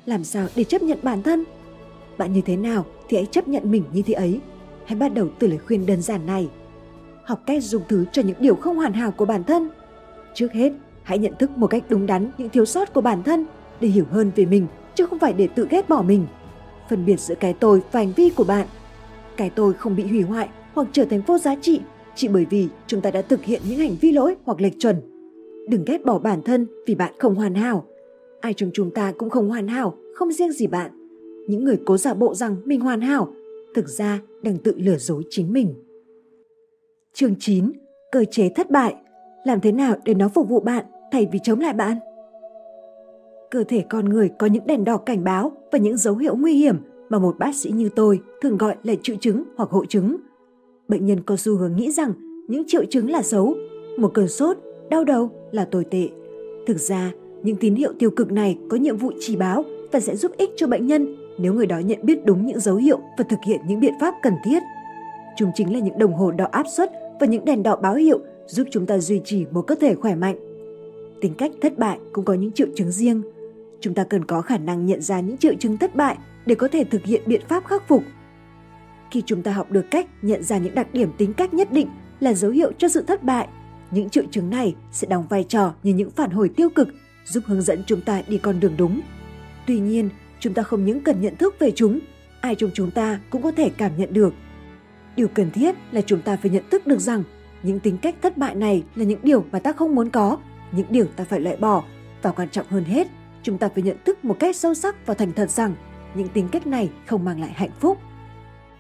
Làm sao để chấp nhận bản thân? Bạn như thế nào thì hãy chấp nhận mình như thế ấy. Hãy bắt đầu từ lời khuyên đơn giản này – học cách dùng thứ cho những điều không hoàn hảo của bản thân. Trước hết, hãy nhận thức một cách đúng đắn những thiếu sót của bản thân để hiểu hơn về mình chứ không phải để tự ghét bỏ mình. Phân biệt giữa cái tôi và hành vi của bạn. Cái tôi không bị hủy hoại hoặc trở thành vô giá trị chỉ bởi vì chúng ta đã thực hiện những hành vi lỗi hoặc lệch chuẩn. Đừng ghét bỏ bản thân vì bạn không hoàn hảo. Ai trong chúng ta cũng không hoàn hảo, không riêng gì bạn. Những người cố giả bộ rằng mình hoàn hảo, thực ra đang tự lừa dối chính mình. Chương 9. Cơ chế thất bại. Làm thế nào để nó phục vụ bạn thay vì chống lại bạn? Cơ thể con người có những đèn đỏ cảnh báo và những dấu hiệu nguy hiểm mà một bác sĩ như tôi thường gọi là triệu chứng hoặc hội chứng. Bệnh nhân có xu hướng nghĩ rằng những triệu chứng là xấu, một cơn sốt, đau đầu là tồi tệ. Thực ra, những tín hiệu tiêu cực này có nhiệm vụ chỉ báo và sẽ giúp ích cho bệnh nhân nếu người đó nhận biết đúng những dấu hiệu và thực hiện những biện pháp cần thiết. Chúng chính là những đồng hồ đo áp suất và những đèn đỏ báo hiệu giúp chúng ta duy trì một cơ thể khỏe mạnh. Tính cách thất bại cũng có những triệu chứng riêng. Chúng ta cần có khả năng nhận ra những triệu chứng thất bại để có thể thực hiện biện pháp khắc phục. Khi chúng ta học được cách nhận ra những đặc điểm tính cách nhất định là dấu hiệu cho sự thất bại, những triệu chứng này sẽ đóng vai trò như những phản hồi tiêu cực giúp hướng dẫn chúng ta đi con đường đúng. Tuy nhiên, chúng ta không những cần nhận thức về chúng, ai trong chúng ta cũng có thể cảm nhận được. Điều cần thiết là chúng ta phải nhận thức được rằng những tính cách thất bại này là những điều mà ta không muốn có, những điều ta phải loại bỏ và quan trọng hơn hết, chúng ta phải nhận thức một cách sâu sắc và thành thật rằng những tính cách này không mang lại hạnh phúc.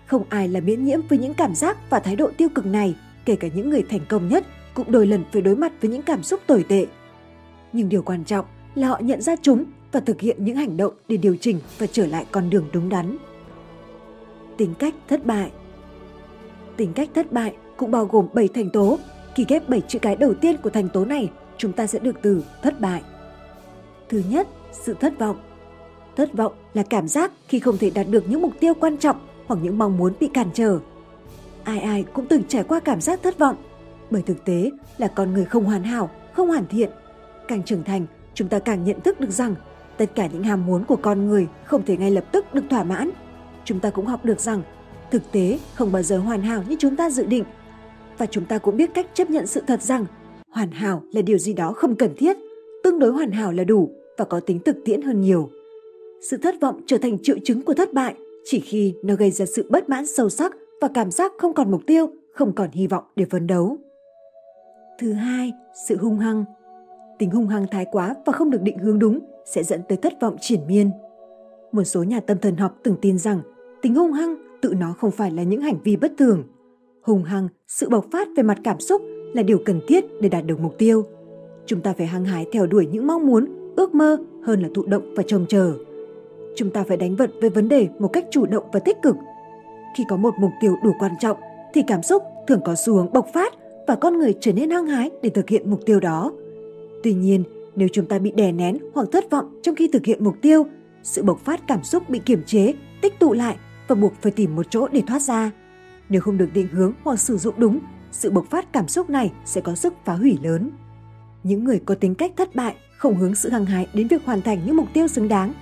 Không ai là miễn nhiễm với những cảm giác và thái độ tiêu cực này, kể cả những người thành công nhất cũng đôi lần phải đối mặt với những cảm xúc tồi tệ. Nhưng điều quan trọng là họ nhận ra chúng và thực hiện những hành động để điều chỉnh và trở lại con đường đúng đắn. Tính cách thất bại Tính cách thất bại cũng bao gồm 7 thành tố. Khi ghép 7 chữ cái đầu tiên của thành tố này, chúng ta sẽ được từ thất bại. Thứ nhất, sự thất vọng. Thất vọng là cảm giác khi không thể đạt được những mục tiêu quan trọng hoặc những mong muốn bị cản trở. Ai ai cũng từng trải qua cảm giác thất vọng, bởi thực tế là con người không hoàn hảo, không hoàn thiện. Càng trưởng thành, chúng ta càng nhận thức được rằng tất cả những ham muốn của con người không thể ngay lập tức được thỏa mãn. Chúng ta cũng học được rằng thực tế không bao giờ hoàn hảo như chúng ta dự định. Và chúng ta cũng biết cách chấp nhận sự thật rằng hoàn hảo là điều gì đó không cần thiết, tương đối hoàn hảo là đủ và có tính thực tiễn hơn nhiều. Sự thất vọng trở thành triệu chứng của thất bại chỉ khi nó gây ra sự bất mãn sâu sắc và cảm giác không còn mục tiêu, không còn hy vọng để phấn đấu. Thứ hai, sự hung hăng. Tính hung hăng thái quá và không được định hướng đúng sẽ dẫn tới thất vọng triển miên. Một số nhà tâm thần học từng tin rằng tính hung hăng tự nó không phải là những hành vi bất thường. Hung hăng, sự bộc phát về mặt cảm xúc là điều cần thiết để đạt được mục tiêu. Chúng ta phải hăng hái theo đuổi những mong muốn, ước mơ hơn là thụ động và trông chờ. Chúng ta phải đánh vật với vấn đề một cách chủ động và tích cực. Khi có một mục tiêu đủ quan trọng thì cảm xúc thường có xu hướng bộc phát và con người trở nên hăng hái để thực hiện mục tiêu đó. Tuy nhiên, nếu chúng ta bị đè nén hoặc thất vọng trong khi thực hiện mục tiêu, sự bộc phát cảm xúc bị kiểm chế, tích tụ lại và buộc phải tìm một chỗ để thoát ra. Nếu không được định hướng hoặc sử dụng đúng, sự bộc phát cảm xúc này sẽ có sức phá hủy lớn. Những người có tính cách thất bại không hướng sự hăng hái đến việc hoàn thành những mục tiêu xứng đáng.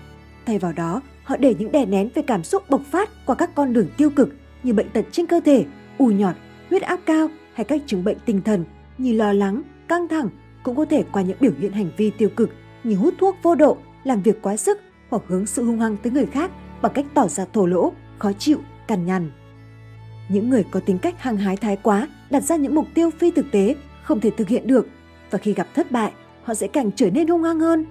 Thay vào đó, họ để những đè nén về cảm xúc bộc phát qua các con đường tiêu cực như bệnh tật trên cơ thể, u nhọt, huyết áp cao hay các chứng bệnh tinh thần như lo lắng, căng thẳng cũng có thể qua những biểu hiện hành vi tiêu cực như hút thuốc vô độ, làm việc quá sức hoặc hướng sự hung hăng tới người khác bằng cách tỏ ra thổ lỗ, khó chịu, cằn nhằn. Những người có tính cách hăng hái thái quá, đặt ra những mục tiêu phi thực tế, không thể thực hiện được và khi gặp thất bại, họ sẽ càng trở nên hung hăng hơn.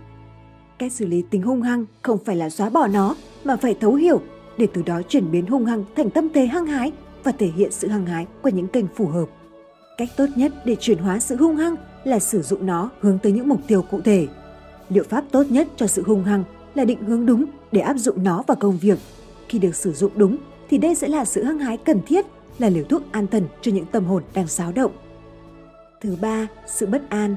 Cách xử lý tính hung hăng không phải là xóa bỏ nó mà phải thấu hiểu để từ đó chuyển biến hung hăng thành tâm thế hăng hái và thể hiện sự hăng hái qua những kênh phù hợp. Cách tốt nhất để chuyển hóa sự hung hăng là sử dụng nó hướng tới những mục tiêu cụ thể. Liệu pháp tốt nhất cho sự hung hăng là định hướng đúng để áp dụng nó vào công việc. Khi được sử dụng đúng thì đây sẽ là sự hăng hái cần thiết, là liều thuốc an thần cho những tâm hồn đang xáo động. Thứ ba, sự bất an.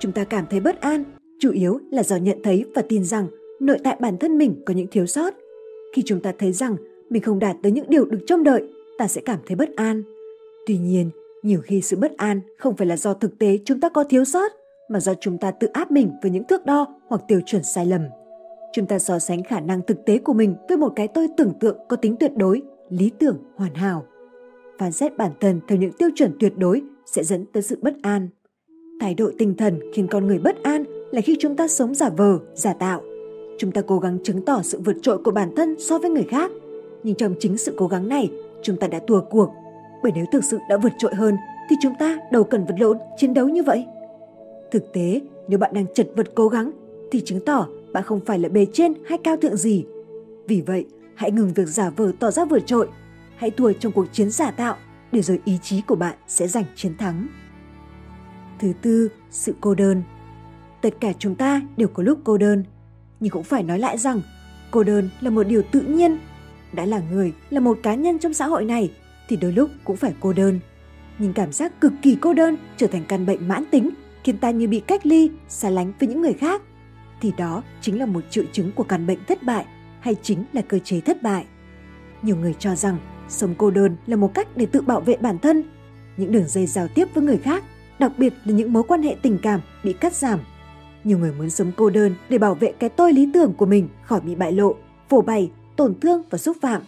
Chúng ta cảm thấy bất an chủ yếu là do nhận thấy và tin rằng nội tại bản thân mình có những thiếu sót. Khi chúng ta thấy rằng mình không đạt tới những điều được trông đợi, ta sẽ cảm thấy bất an. Tuy nhiên, nhiều khi sự bất an không phải là do thực tế chúng ta có thiếu sót, mà do chúng ta tự áp mình với những thước đo hoặc tiêu chuẩn sai lầm. Chúng ta so sánh khả năng thực tế của mình với một cái tôi tưởng tượng có tính tuyệt đối, lý tưởng, hoàn hảo. Phán xét bản thân theo những tiêu chuẩn tuyệt đối sẽ dẫn tới sự bất an. Thái độ tinh thần khiến con người bất an là khi chúng ta sống giả vờ, giả tạo. Chúng ta cố gắng chứng tỏ sự vượt trội của bản thân so với người khác. Nhưng trong chính sự cố gắng này, chúng ta đã thua cuộc bởi nếu thực sự đã vượt trội hơn thì chúng ta đâu cần vật lộn chiến đấu như vậy. Thực tế, nếu bạn đang chật vật cố gắng thì chứng tỏ bạn không phải là bề trên hay cao thượng gì. Vì vậy, hãy ngừng việc giả vờ tỏ ra vượt trội. Hãy thua trong cuộc chiến giả tạo để rồi ý chí của bạn sẽ giành chiến thắng. Thứ tư, sự cô đơn. Tất cả chúng ta đều có lúc cô đơn, nhưng cũng phải nói lại rằng cô đơn là một điều tự nhiên. đã là người, là một cá nhân trong xã hội này thì đôi lúc cũng phải cô đơn. Nhưng cảm giác cực kỳ cô đơn trở thành căn bệnh mãn tính khiến ta như bị cách ly, xa lánh với những người khác. Thì đó chính là một triệu chứng của căn bệnh thất bại hay chính là cơ chế thất bại. Nhiều người cho rằng sống cô đơn là một cách để tự bảo vệ bản thân. Những đường dây giao tiếp với người khác, đặc biệt là những mối quan hệ tình cảm bị cắt giảm. Nhiều người muốn sống cô đơn để bảo vệ cái tôi lý tưởng của mình khỏi bị bại lộ, phổ bày, tổn thương và xúc phạm.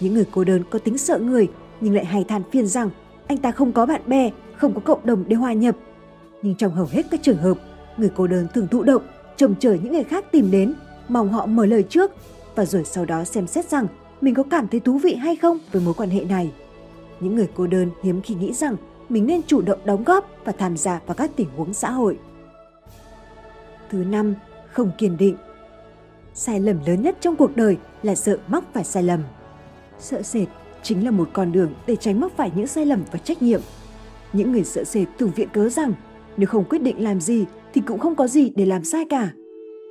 Những người cô đơn có tính sợ người nhưng lại hay than phiền rằng anh ta không có bạn bè, không có cộng đồng để hòa nhập. Nhưng trong hầu hết các trường hợp, người cô đơn thường thụ động, trông chờ những người khác tìm đến, mong họ mở lời trước và rồi sau đó xem xét rằng mình có cảm thấy thú vị hay không với mối quan hệ này. Những người cô đơn hiếm khi nghĩ rằng mình nên chủ động đóng góp và tham gia vào các tình huống xã hội. Thứ năm, không kiên định. Sai lầm lớn nhất trong cuộc đời là sợ mắc phải sai lầm. Sợ sệt chính là một con đường để tránh mắc phải những sai lầm và trách nhiệm. Những người sợ sệt thường viện cớ rằng nếu không quyết định làm gì thì cũng không có gì để làm sai cả.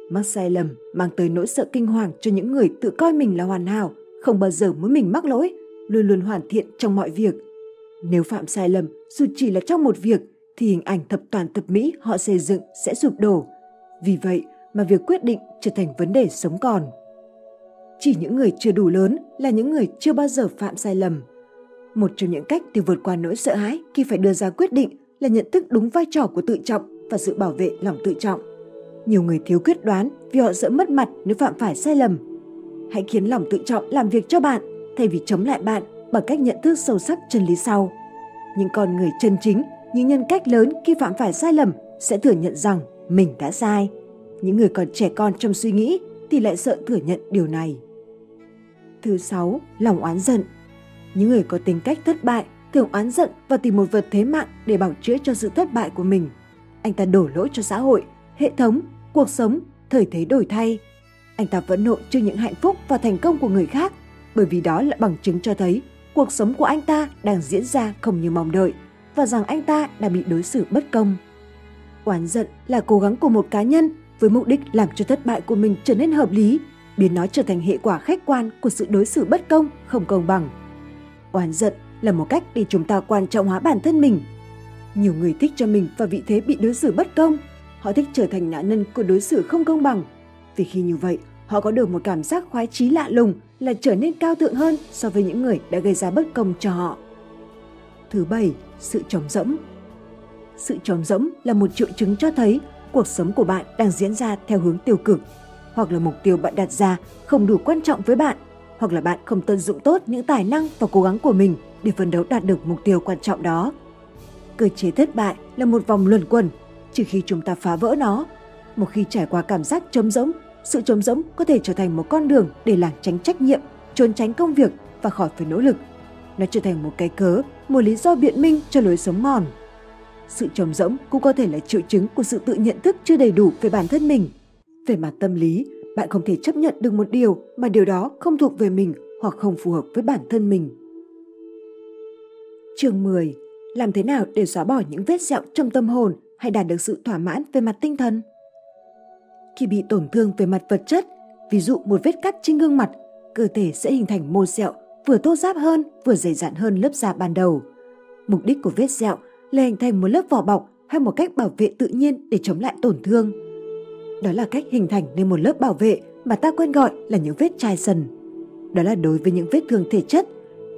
Mắc sai lầm mang tới nỗi sợ kinh hoàng cho những người tự coi mình là hoàn hảo, không bao giờ muốn mình mắc lỗi, luôn luôn hoàn thiện trong mọi việc. Nếu phạm sai lầm dù chỉ là trong một việc thì hình ảnh thập toàn thập mỹ họ xây dựng sẽ sụp đổ. Vì vậy mà việc quyết định trở thành vấn đề sống còn. Chỉ những người chưa đủ lớn là những người chưa bao giờ phạm sai lầm. Một trong những cách để vượt qua nỗi sợ hãi khi phải đưa ra quyết định là nhận thức đúng vai trò của tự trọng và sự bảo vệ lòng tự trọng. Nhiều người thiếu quyết đoán vì họ sợ mất mặt nếu phạm phải sai lầm. Hãy khiến lòng tự trọng làm việc cho bạn thay vì chống lại bạn bằng cách nhận thức sâu sắc chân lý sau. Những con người chân chính, những nhân cách lớn khi phạm phải sai lầm sẽ thừa nhận rằng mình đã sai. Những người còn trẻ con trong suy nghĩ thì lại sợ thừa nhận điều này. Thứ sáu, lòng oán giận. Những người có tính cách thất bại thường oán giận và tìm một vật thế mạng để bảo chữa cho sự thất bại của mình. Anh ta đổ lỗi cho xã hội, hệ thống, cuộc sống, thời thế đổi thay. Anh ta vẫn nộ trước những hạnh phúc và thành công của người khác, bởi vì đó là bằng chứng cho thấy cuộc sống của anh ta đang diễn ra không như mong đợi và rằng anh ta đã bị đối xử bất công. Oán giận là cố gắng của một cá nhân với mục đích làm cho thất bại của mình trở nên hợp lý, biến nó trở thành hệ quả khách quan của sự đối xử bất công, không công bằng. Oán giận là một cách để chúng ta quan trọng hóa bản thân mình. Nhiều người thích cho mình và vị thế bị đối xử bất công. Họ thích trở thành nạn nhân của đối xử không công bằng. Vì khi như vậy, họ có được một cảm giác khoái chí lạ lùng là trở nên cao thượng hơn so với những người đã gây ra bất công cho họ. Thứ bảy, sự trống rỗng. Sự trống rỗng là một triệu chứng cho thấy cuộc sống của bạn đang diễn ra theo hướng tiêu cực, hoặc là mục tiêu bạn đặt ra không đủ quan trọng với bạn, hoặc là bạn không tận dụng tốt những tài năng và cố gắng của mình để phấn đấu đạt được mục tiêu quan trọng đó. Cơ chế thất bại là một vòng luẩn quẩn, trừ khi chúng ta phá vỡ nó. Một khi trải qua cảm giác trống rỗng, sự trống rỗng có thể trở thành một con đường để lảng tránh trách nhiệm, trốn tránh công việc và khỏi phải nỗ lực. Nó trở thành một cái cớ, một lý do biện minh cho lối sống mòn. Sự trống rỗng cũng có thể là triệu chứng của sự tự nhận thức chưa đầy đủ về bản thân mình. Về mặt tâm lý, bạn không thể chấp nhận được một điều mà điều đó không thuộc về mình hoặc không phù hợp với bản thân mình. Chương 10. Làm thế nào để xóa bỏ những vết sẹo trong tâm hồn hay đạt được sự thỏa mãn về mặt tinh thần? Khi bị tổn thương về mặt vật chất, ví dụ một vết cắt trên gương mặt, cơ thể sẽ hình thành mô sẹo vừa thô ráp hơn vừa dày dặn hơn lớp da ban đầu. Mục đích của vết sẹo là hình thành một lớp vỏ bọc hay một cách bảo vệ tự nhiên để chống lại tổn thương. Đó là cách hình thành nên một lớp bảo vệ mà ta quen gọi là những vết chai sần. Đó là đối với những vết thương thể chất.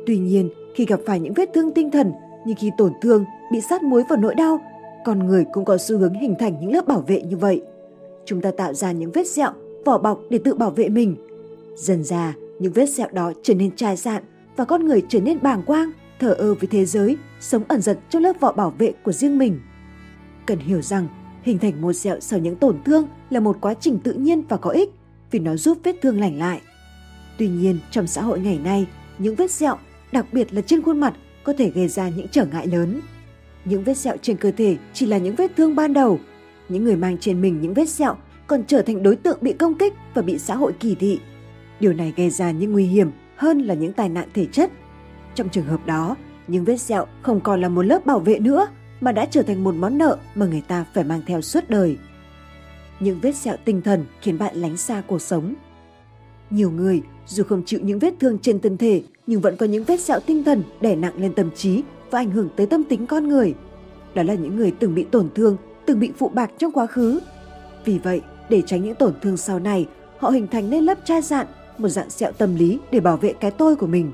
Tuy nhiên, khi gặp phải những vết thương tinh thần như khi tổn thương, bị sát muối vào nỗi đau, con người cũng có xu hướng hình thành những lớp bảo vệ như vậy. Chúng ta tạo ra những vết sẹo, vỏ bọc để tự bảo vệ mình. Dần ra, những vết sẹo đó trở nên chai sạn và con người trở nên bàng quang, thờ ơ với thế giới, sống ẩn giật trong lớp vỏ bảo vệ của riêng mình. Cần hiểu rằng, hình thành một sẹo sau những tổn thương là một quá trình tự nhiên và có ích vì nó giúp vết thương lành lại. Tuy nhiên, trong xã hội ngày nay, những vết sẹo, đặc biệt là trên khuôn mặt, có thể gây ra những trở ngại lớn. Những vết sẹo trên cơ thể chỉ là những vết thương ban đầu. Những người mang trên mình những vết sẹo còn trở thành đối tượng bị công kích và bị xã hội kỳ thị. Điều này gây ra những nguy hiểm hơn là những tai nạn thể chất. Trong trường hợp đó, những vết sẹo không còn là một lớp bảo vệ nữa mà đã trở thành một món nợ mà người ta phải mang theo suốt đời. Những vết sẹo tinh thần khiến bạn lánh xa cuộc sống. Nhiều người dù không chịu những vết thương trên thân thể nhưng vẫn có những vết sẹo tinh thần đè nặng lên tâm trí và ảnh hưởng tới tâm tính con người. Đó là những người từng bị tổn thương, từng bị phụ bạc trong quá khứ. Vì vậy, để tránh những tổn thương sau này, họ hình thành nên lớp chai dạn, một dạng sẹo tâm lý để bảo vệ cái tôi của mình.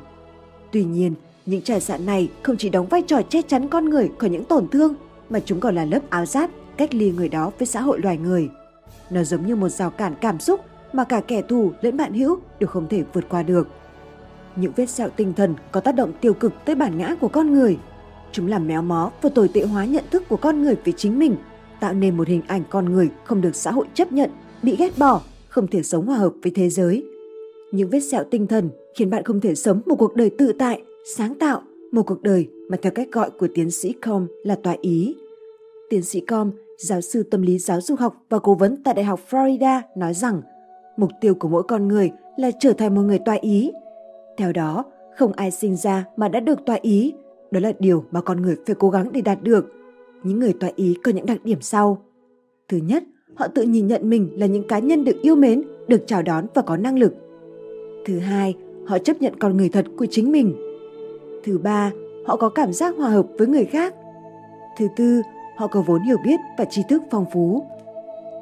Tuy nhiên, những chai sạn này không chỉ đóng vai trò che chắn con người khỏi những tổn thương, mà chúng còn là lớp áo giáp cách ly người đó với xã hội loài người. Nó giống như một rào cản cảm xúc mà cả kẻ thù lẫn bạn hữu đều không thể vượt qua được. Những vết sẹo tinh thần có tác động tiêu cực tới bản ngã của con người. Chúng làm méo mó và tồi tệ hóa nhận thức của con người về chính mình, tạo nên một hình ảnh con người không được xã hội chấp nhận, bị ghét bỏ, không thể sống hòa hợp với thế giới. Những vết sẹo tinh thần khiến bạn không thể sống một cuộc đời tự tại, sáng tạo, một cuộc đời mà theo cách gọi của tiến sĩ Com là tòa ý. Tiến sĩ Com, giáo sư tâm lý giáo dục học và cố vấn tại Đại học Florida nói rằng mục tiêu của mỗi con người là trở thành một người tòa ý. Theo đó, không ai sinh ra mà đã được tòa ý, đó là điều mà con người phải cố gắng để đạt được. Những người tòa ý có những đặc điểm sau. Thứ nhất, họ tự nhìn nhận mình là những cá nhân được yêu mến, được chào đón và có năng lực. Thứ hai, họ chấp nhận con người thật của chính mình. Thứ ba, họ có cảm giác hòa hợp với người khác. Thứ tư, họ có vốn hiểu biết và tri thức phong phú.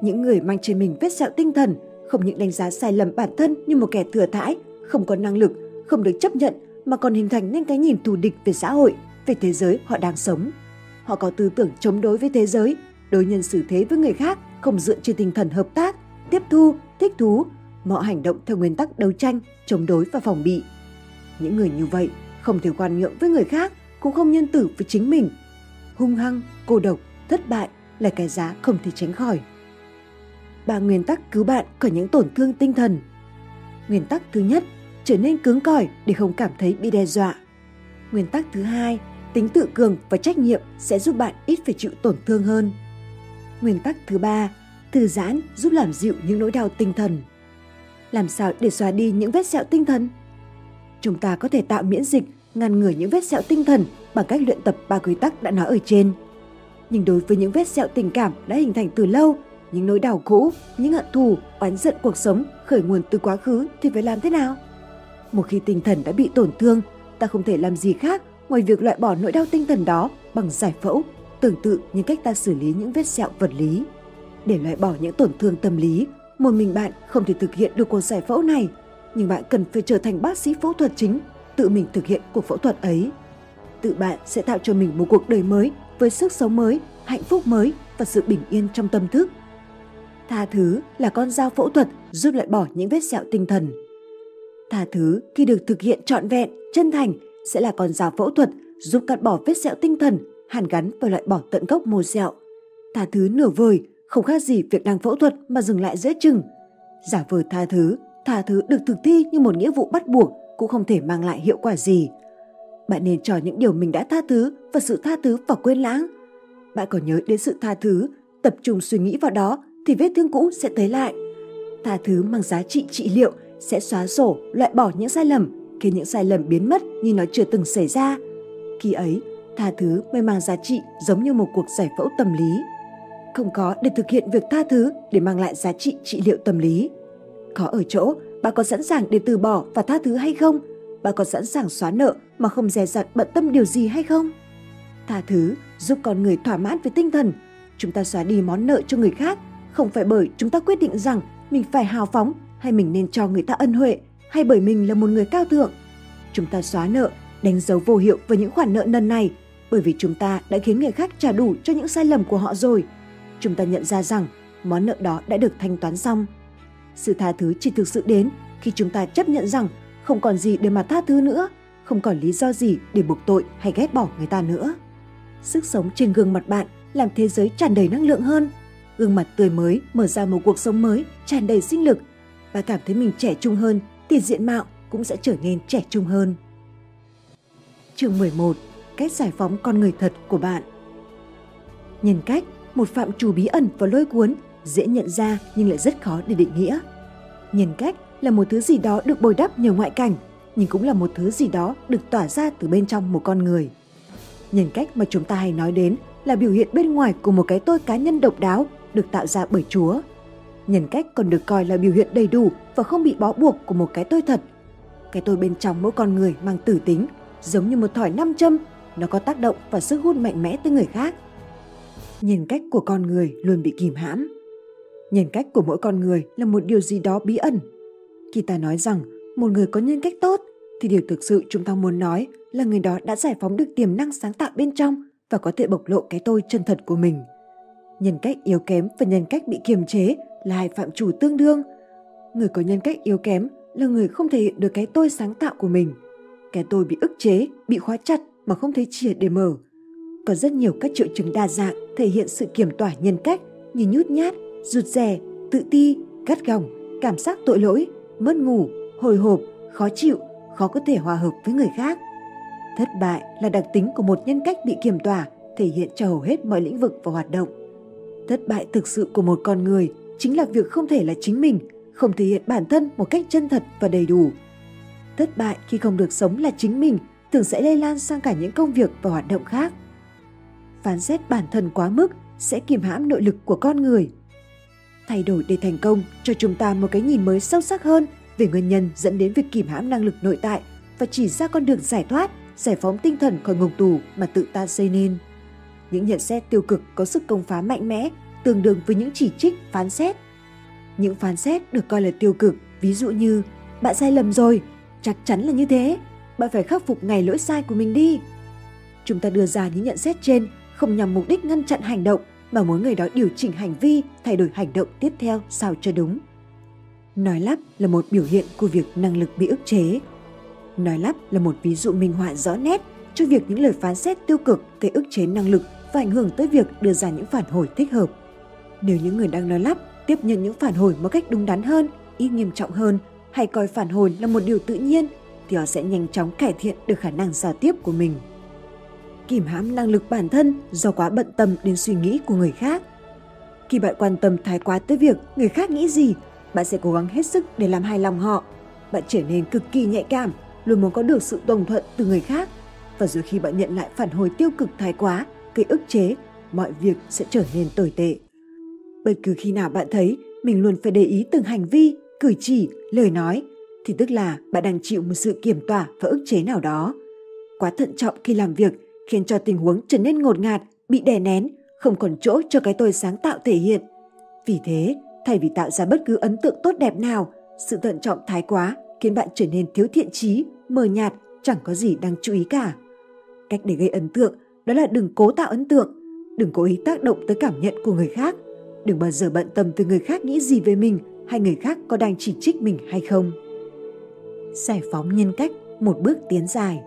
Những người mang trên mình vết sẹo tinh thần không những đánh giá sai lầm bản thân như một kẻ thừa thãi, không có năng lực, không được chấp nhận mà còn hình thành nên cái nhìn thù địch về xã hội, về thế giới họ đang sống. Họ có tư tưởng chống đối với thế giới, đối nhân xử thế với người khác không dựa trên tinh thần hợp tác, tiếp thu, thích thú, mọi họ hành động theo nguyên tắc đấu tranh, chống đối và phòng bị. Những người như vậy không thể khoan nhượng với người khác, cũng không nhân tử với chính mình. Hung hăng, cô độc, thất bại là cái giá không thể tránh khỏi. Ba nguyên tắc cứu bạn khỏi những tổn thương tinh thần. Nguyên tắc thứ nhất, trở nên cứng cỏi để không cảm thấy bị đe dọa. Nguyên tắc thứ hai, tính tự cường và trách nhiệm sẽ giúp bạn ít phải chịu tổn thương hơn. Nguyên tắc thứ ba, thư giãn giúp làm dịu những nỗi đau tinh thần. Làm sao để xóa đi những vết sẹo tinh thần? Chúng ta có thể tạo miễn dịch, ngăn ngừa những vết sẹo tinh thần bằng cách luyện tập ba quy tắc đã nói ở trên. Nhưng đối với những vết sẹo tình cảm đã hình thành từ lâu, những nỗi đau cũ, những hận thù, oán giận cuộc sống khởi nguồn từ quá khứ thì phải làm thế nào? Một khi tinh thần đã bị tổn thương, ta không thể làm gì khác ngoài việc loại bỏ nỗi đau tinh thần đó bằng giải phẫu, tương tự như cách ta xử lý những vết sẹo vật lý. Để loại bỏ những tổn thương tâm lý, một mình bạn không thể thực hiện được cuộc giải phẫu này, nhưng bạn cần phải trở thành bác sĩ phẫu thuật chính, tự mình thực hiện cuộc phẫu thuật ấy. Tự bạn sẽ tạo cho mình một cuộc đời mới với sức sống mới, hạnh phúc mới và sự bình yên trong tâm thức. Tha thứ là con dao phẫu thuật giúp loại bỏ những vết sẹo tinh thần. Tha thứ khi được thực hiện trọn vẹn, chân thành sẽ là con dao phẫu thuật giúp cắt bỏ vết sẹo tinh thần, hàn gắn và loại bỏ tận gốc mô sẹo. Tha thứ nửa vời không khác gì việc đang phẫu thuật mà dừng lại giữa chừng. Giả vờ tha thứ, tha thứ được thực thi như một nghĩa vụ bắt buộc cũng không thể mang lại hiệu quả gì. Bạn nên cho những điều mình đã tha thứ và sự tha thứ vào quên lãng. Bạn còn nhớ đến sự tha thứ, tập trung suy nghĩ vào đó thì vết thương cũ sẽ tới lại. Tha thứ mang giá trị trị liệu sẽ xóa sổ, loại bỏ những sai lầm, khiến những sai lầm biến mất như nó chưa từng xảy ra. Khi ấy, tha thứ mới mang giá trị giống như một cuộc giải phẫu tâm lý. Không có để thực hiện việc tha thứ để mang lại giá trị trị liệu tâm lý. Có ở chỗ, bà có sẵn sàng để từ bỏ và tha thứ hay không? bà có sẵn sàng xóa nợ mà không dè dặt bận tâm điều gì hay không? Tha thứ giúp con người thỏa mãn về tinh thần. Chúng ta xóa đi món nợ cho người khác không phải bởi chúng ta quyết định rằng mình phải hào phóng hay mình nên cho người ta ân huệ hay bởi mình là một người cao thượng. Chúng ta xóa nợ, đánh dấu vô hiệu với những khoản nợ nần này bởi vì chúng ta đã khiến người khác trả đủ cho những sai lầm của họ rồi. Chúng ta nhận ra rằng món nợ đó đã được thanh toán xong. Sự tha thứ chỉ thực sự đến khi chúng ta chấp nhận rằng không còn gì để mà tha thứ nữa, không còn lý do gì để buộc tội hay ghét bỏ người ta nữa. Sức sống trên gương mặt bạn làm thế giới tràn đầy năng lượng hơn gương mặt tươi mới mở ra một cuộc sống mới tràn đầy sinh lực và cảm thấy mình trẻ trung hơn thì diện mạo cũng sẽ trở nên trẻ trung hơn. Chương 11. Cách giải phóng con người thật của bạn Nhân cách, một phạm trù bí ẩn và lôi cuốn, dễ nhận ra nhưng lại rất khó để định nghĩa. Nhân cách là một thứ gì đó được bồi đắp nhờ ngoại cảnh, nhưng cũng là một thứ gì đó được tỏa ra từ bên trong một con người. Nhân cách mà chúng ta hay nói đến là biểu hiện bên ngoài của một cái tôi cá nhân độc đáo được tạo ra bởi Chúa. Nhân cách còn được coi là biểu hiện đầy đủ và không bị bó buộc của một cái tôi thật. Cái tôi bên trong mỗi con người mang tử tính, giống như một thỏi nam châm, nó có tác động và sức hút mạnh mẽ tới người khác. Nhân cách của con người luôn bị kìm hãm. Nhân cách của mỗi con người là một điều gì đó bí ẩn. Khi ta nói rằng một người có nhân cách tốt, thì điều thực sự chúng ta muốn nói là người đó đã giải phóng được tiềm năng sáng tạo bên trong và có thể bộc lộ cái tôi chân thật của mình. Nhân cách yếu kém và nhân cách bị kiềm chế là hai phạm chủ tương đương. Người có nhân cách yếu kém là người không thể hiện được cái tôi sáng tạo của mình. Cái tôi bị ức chế, bị khóa chặt mà không thấy chìa để mở. Có rất nhiều các triệu chứng đa dạng thể hiện sự kiểm tỏa nhân cách như nhút nhát, rụt rè, tự ti, gắt gỏng, cảm giác tội lỗi, mất ngủ, hồi hộp, khó chịu, khó có thể hòa hợp với người khác. Thất bại là đặc tính của một nhân cách bị kiểm tỏa, thể hiện cho hầu hết mọi lĩnh vực và hoạt động. Thất bại thực sự của một con người chính là việc không thể là chính mình, không thể hiện bản thân một cách chân thật và đầy đủ. Thất bại khi không được sống là chính mình thường sẽ lây lan sang cả những công việc và hoạt động khác. Phán xét bản thân quá mức sẽ kiềm hãm nội lực của con người. Thay đổi để thành công cho chúng ta một cái nhìn mới sâu sắc hơn về nguyên nhân dẫn đến việc kìm hãm năng lực nội tại và chỉ ra con đường giải thoát, giải phóng tinh thần khỏi ngục tù mà tự ta xây nên. Những nhận xét tiêu cực có sức công phá mạnh mẽ, tương đương với những chỉ trích, phán xét. Những phán xét được coi là tiêu cực, ví dụ như bạn sai lầm rồi, chắc chắn là như thế, bạn phải khắc phục ngày lỗi sai của mình đi. Chúng ta đưa ra những nhận xét trên không nhằm mục đích ngăn chặn hành động mà muốn người đó điều chỉnh hành vi, thay đổi hành động tiếp theo sao cho đúng. Nói lắp là một biểu hiện của việc năng lực bị ức chế. Nói lắp là một ví dụ minh họa rõ nét cho việc những lời phán xét tiêu cực gây ức chế năng lực và ảnh hưởng tới việc đưa ra những phản hồi thích hợp. Nếu những người đang nói lắp tiếp nhận những phản hồi một cách đúng đắn hơn, ít nghiêm trọng hơn hay coi phản hồi là một điều tự nhiên thì họ sẽ nhanh chóng cải thiện được khả năng giao tiếp của mình. Kìm hãm năng lực bản thân do quá bận tâm đến suy nghĩ của người khác. Khi bạn quan tâm thái quá tới việc người khác nghĩ gì bạn sẽ cố gắng hết sức để làm hài lòng họ. Bạn trở nên cực kỳ nhạy cảm, luôn muốn có được sự đồng thuận từ người khác. Và rồi khi bạn nhận lại phản hồi tiêu cực thái quá, gây ức chế, mọi việc sẽ trở nên tồi tệ. Bất cứ khi nào bạn thấy mình luôn phải để ý từng hành vi, cử chỉ, lời nói, thì tức là bạn đang chịu một sự kiểm tỏa và ức chế nào đó. Quá thận trọng khi làm việc khiến cho tình huống trở nên ngột ngạt, bị đè nén, không còn chỗ cho cái tôi sáng tạo thể hiện. Vì thế, Thay vì tạo ra bất cứ ấn tượng tốt đẹp nào, sự thận trọng thái quá khiến bạn trở nên thiếu thiện trí, mờ nhạt, chẳng có gì đáng chú ý cả. Cách để gây ấn tượng đó là đừng cố tạo ấn tượng, đừng cố ý tác động tới cảm nhận của người khác, đừng bao giờ bận tâm từ người khác nghĩ gì về mình hay người khác có đang chỉ trích mình hay không. Giải phóng nhân cách một bước tiến dài.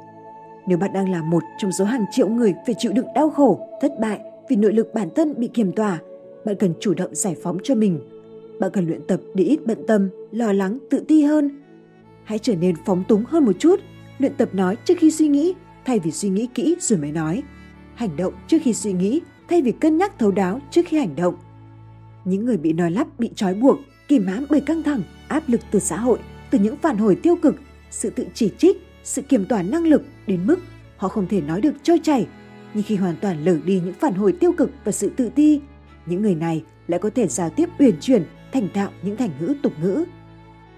Nếu bạn đang là một trong số hàng triệu người phải chịu đựng đau khổ, thất bại vì nội lực bản thân bị kiềm tỏa, bạn cần chủ động giải phóng cho mình bạn cần luyện tập để ít bận tâm, lo lắng, tự ti hơn. Hãy trở nên phóng túng hơn một chút, luyện tập nói trước khi suy nghĩ, thay vì suy nghĩ kỹ rồi mới nói. Hành động trước khi suy nghĩ, thay vì cân nhắc thấu đáo trước khi hành động. Những người bị nói lắp bị trói buộc, kìm hãm bởi căng thẳng, áp lực từ xã hội, từ những phản hồi tiêu cực, sự tự chỉ trích, sự kiểm toán năng lực đến mức họ không thể nói được trôi chảy. Nhưng khi hoàn toàn lờ đi những phản hồi tiêu cực và sự tự ti, những người này lại có thể giao tiếp uyển chuyển thành thạo những thành ngữ tục ngữ.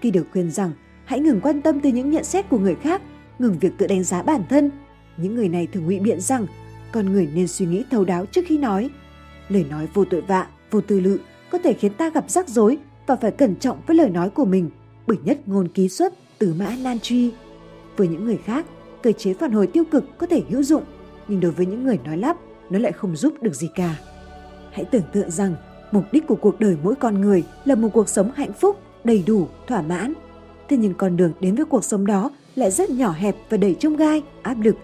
Khi được khuyên rằng hãy ngừng quan tâm tới những nhận xét của người khác, ngừng việc tự đánh giá bản thân, những người này thường ngụy biện rằng con người nên suy nghĩ thấu đáo trước khi nói. Lời nói vô tội vạ, vô tư lự có thể khiến ta gặp rắc rối và phải cẩn trọng với lời nói của mình bởi nhất ngôn ký xuất từ mã nan truy. Với những người khác, cơ chế phản hồi tiêu cực có thể hữu dụng, nhưng đối với những người nói lắp, nó lại không giúp được gì cả. Hãy tưởng tượng rằng Mục đích của cuộc đời mỗi con người là một cuộc sống hạnh phúc, đầy đủ, thỏa mãn. Thế nhưng con đường đến với cuộc sống đó lại rất nhỏ hẹp và đầy trông gai, áp lực.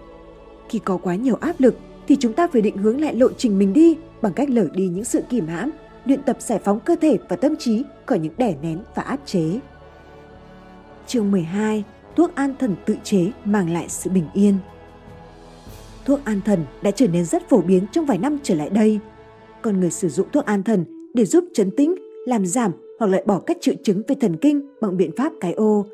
Khi có quá nhiều áp lực thì chúng ta phải định hướng lại lộ trình mình đi bằng cách lở đi những sự kìm hãm, luyện tập giải phóng cơ thể và tâm trí khỏi những đè nén và áp chế. Chương 12. Thuốc an thần tự chế mang lại sự bình yên. Thuốc an thần đã trở nên rất phổ biến trong vài năm trở lại đây. Con người sử dụng thuốc an thần để giúp chấn tĩnh, làm giảm hoặc loại bỏ các triệu chứng về thần kinh bằng biện pháp cái ô.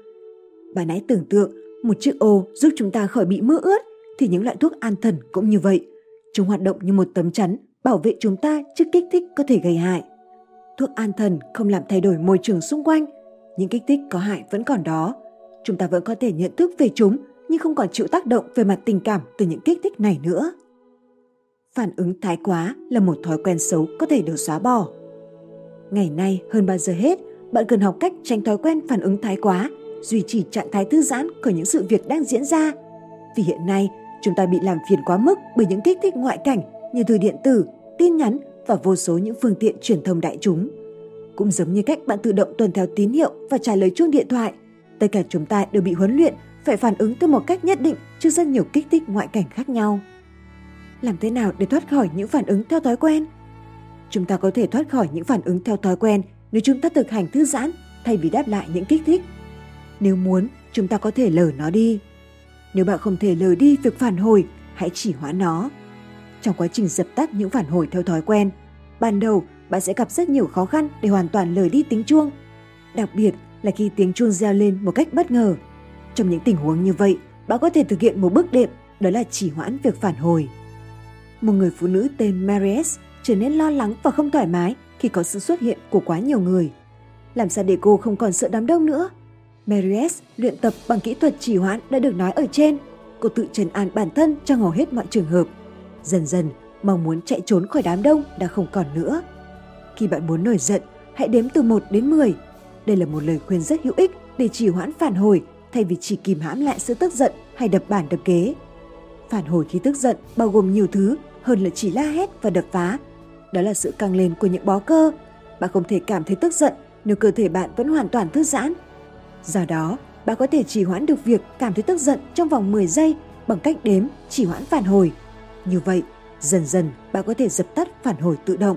Bạn hãy tưởng tượng một chiếc ô giúp chúng ta khỏi bị mưa ướt thì những loại thuốc an thần cũng như vậy. Chúng hoạt động như một tấm chắn bảo vệ chúng ta trước kích thích có thể gây hại. thuốc an thần không làm thay đổi môi trường xung quanh. Những kích thích có hại vẫn còn đó. Chúng ta vẫn có thể nhận thức về chúng nhưng không còn chịu tác động về mặt tình cảm từ những kích thích này nữa. Phản ứng thái quá là một thói quen xấu có thể được xóa bỏ. Ngày nay hơn bao giờ hết, bạn cần học cách tránh thói quen phản ứng thái quá, duy trì trạng thái thư giãn của những sự việc đang diễn ra. Vì hiện nay, chúng ta bị làm phiền quá mức bởi những kích thích ngoại cảnh như thư điện tử, tin nhắn và vô số những phương tiện truyền thông đại chúng. Cũng giống như cách bạn tự động tuân theo tín hiệu và trả lời chuông điện thoại, tất cả chúng ta đều bị huấn luyện phải phản ứng theo một cách nhất định trước rất nhiều kích thích ngoại cảnh khác nhau. Làm thế nào để thoát khỏi những phản ứng theo thói quen? Chúng ta có thể thoát khỏi những phản ứng theo thói quen nếu chúng ta thực hành thư giãn thay vì đáp lại những kích thích. Nếu muốn, chúng ta có thể lờ nó đi. Nếu bạn không thể lờ đi việc phản hồi, hãy chỉ hóa nó. Trong quá trình dập tắt những phản hồi theo thói quen, ban đầu bạn sẽ gặp rất nhiều khó khăn để hoàn toàn lờ đi tiếng chuông. Đặc biệt là khi tiếng chuông reo lên một cách bất ngờ. Trong những tình huống như vậy, bạn có thể thực hiện một bước đệm, đó là chỉ hoãn việc phản hồi. Một người phụ nữ tên Maries trở nên lo lắng và không thoải mái khi có sự xuất hiện của quá nhiều người. Làm sao để cô không còn sợ đám đông nữa? Maries luyện tập bằng kỹ thuật trì hoãn đã được nói ở trên. Cô tự trần an bản thân trong hầu hết mọi trường hợp. Dần dần, mong muốn chạy trốn khỏi đám đông đã không còn nữa. Khi bạn muốn nổi giận, hãy đếm từ 1 đến 10. Đây là một lời khuyên rất hữu ích để trì hoãn phản hồi thay vì chỉ kìm hãm lại sự tức giận hay đập bản đập ghế. Phản hồi khi tức giận bao gồm nhiều thứ hơn là chỉ la hét và đập phá. Đó là sự căng lên của những bó cơ. Bạn không thể cảm thấy tức giận nếu cơ thể bạn vẫn hoàn toàn thư giãn. Do đó, bạn có thể trì hoãn được việc cảm thấy tức giận trong vòng 10 giây bằng cách đếm trì hoãn phản hồi. Như vậy, dần dần bạn có thể dập tắt phản hồi tự động.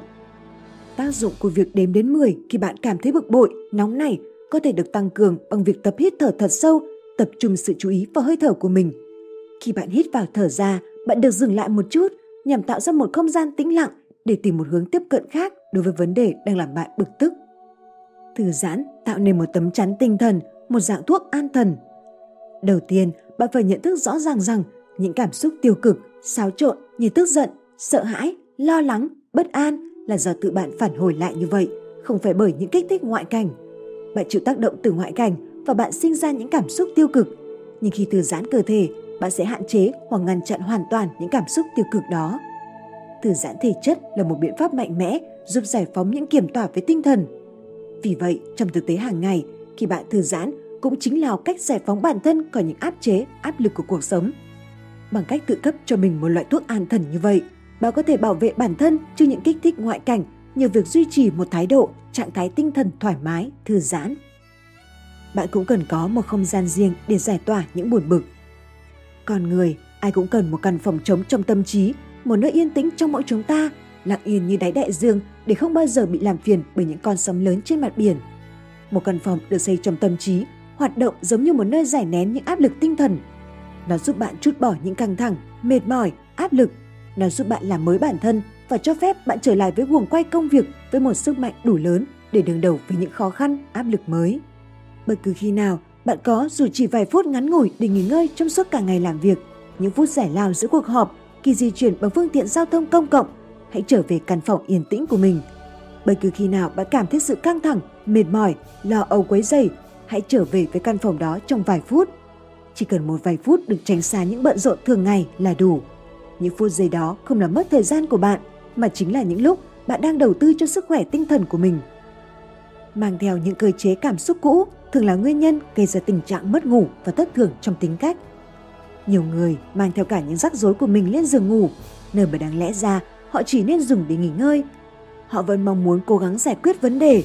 Tác dụng của việc đếm đến 10 khi bạn cảm thấy bực bội, nóng nảy có thể được tăng cường bằng việc tập hít thở thật sâu, tập trung sự chú ý vào hơi thở của mình. Khi bạn hít vào thở ra, bạn được dừng lại một chút nhằm tạo ra một không gian tĩnh lặng để tìm một hướng tiếp cận khác đối với vấn đề đang làm bạn bực tức. Thư giãn tạo nên một tấm chắn tinh thần, một dạng thuốc an thần. Đầu tiên, bạn phải nhận thức rõ ràng rằng những cảm xúc tiêu cực, xáo trộn như tức giận, sợ hãi, lo lắng, bất an là do tự bạn phản hồi lại như vậy, không phải bởi những kích thích ngoại cảnh. Bạn chịu tác động từ ngoại cảnh và bạn sinh ra những cảm xúc tiêu cực. Nhưng khi thư giãn cơ thể, bạn sẽ hạn chế hoặc ngăn chặn hoàn toàn những cảm xúc tiêu cực đó. Thư giãn thể chất là một biện pháp mạnh mẽ giúp giải phóng những kiểm tỏa với tinh thần. Vì vậy, trong thực tế hàng ngày, khi bạn thư giãn cũng chính là cách giải phóng bản thân khỏi những áp chế, áp lực của cuộc sống. Bằng cách tự cấp cho mình một loại thuốc an thần như vậy, bạn có thể bảo vệ bản thân trước những kích thích ngoại cảnh nhờ việc duy trì một thái độ, trạng thái tinh thần thoải mái, thư giãn. Bạn cũng cần có một không gian riêng để giải tỏa những buồn bực. Con người, ai cũng cần một căn phòng trống trong tâm trí, một nơi yên tĩnh trong mỗi chúng ta, lặng yên như đáy đại dương để không bao giờ bị làm phiền bởi những con sóng lớn trên mặt biển. Một căn phòng được xây trong tâm trí, hoạt động giống như một nơi giải nén những áp lực tinh thần. Nó giúp bạn chút bỏ những căng thẳng, mệt mỏi, áp lực. Nó giúp bạn làm mới bản thân và cho phép bạn trở lại với guồng quay công việc với một sức mạnh đủ lớn để đương đầu với những khó khăn, áp lực mới. Bất cứ khi nào bạn có dù chỉ vài phút ngắn ngủi để nghỉ ngơi trong suốt cả ngày làm việc, những phút giải lao giữa cuộc họp, khi di chuyển bằng phương tiện giao thông công cộng, hãy trở về căn phòng yên tĩnh của mình. Bất cứ khi nào bạn cảm thấy sự căng thẳng, mệt mỏi, lo âu quấy dày, hãy trở về với căn phòng đó trong vài phút. Chỉ cần một vài phút được tránh xa những bận rộn thường ngày là đủ. Những phút giây đó không làm mất thời gian của bạn, mà chính là những lúc bạn đang đầu tư cho sức khỏe tinh thần của mình. Mang theo những cơ chế cảm xúc cũ thường là nguyên nhân gây ra tình trạng mất ngủ và thất thường trong tính cách. Nhiều người mang theo cả những rắc rối của mình lên giường ngủ, nơi mà đáng lẽ ra họ chỉ nên dùng để nghỉ ngơi. Họ vẫn mong muốn cố gắng giải quyết vấn đề.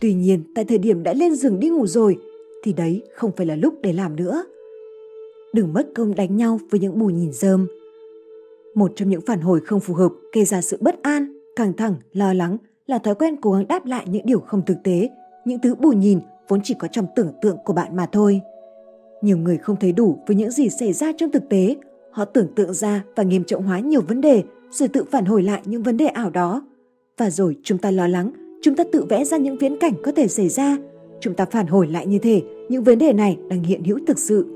Tuy nhiên, tại thời điểm đã lên giường đi ngủ rồi, thì đấy không phải là lúc để làm nữa. Đừng mất công đánh nhau với những bù nhìn rơm. Một trong những phản hồi không phù hợp gây ra sự bất an, căng thẳng, lo lắng là thói quen cố gắng đáp lại những điều không thực tế, những thứ bù nhìn vốn chỉ có trong tưởng tượng của bạn mà thôi. Nhiều người không thấy đủ với những gì xảy ra trong thực tế, họ tưởng tượng ra và nghiêm trọng hóa nhiều vấn đề rồi tự phản hồi lại những vấn đề ảo đó. Và rồi chúng ta lo lắng, chúng ta tự vẽ ra những viễn cảnh có thể xảy ra, chúng ta phản hồi lại như thế những vấn đề này đang hiện hữu thực sự.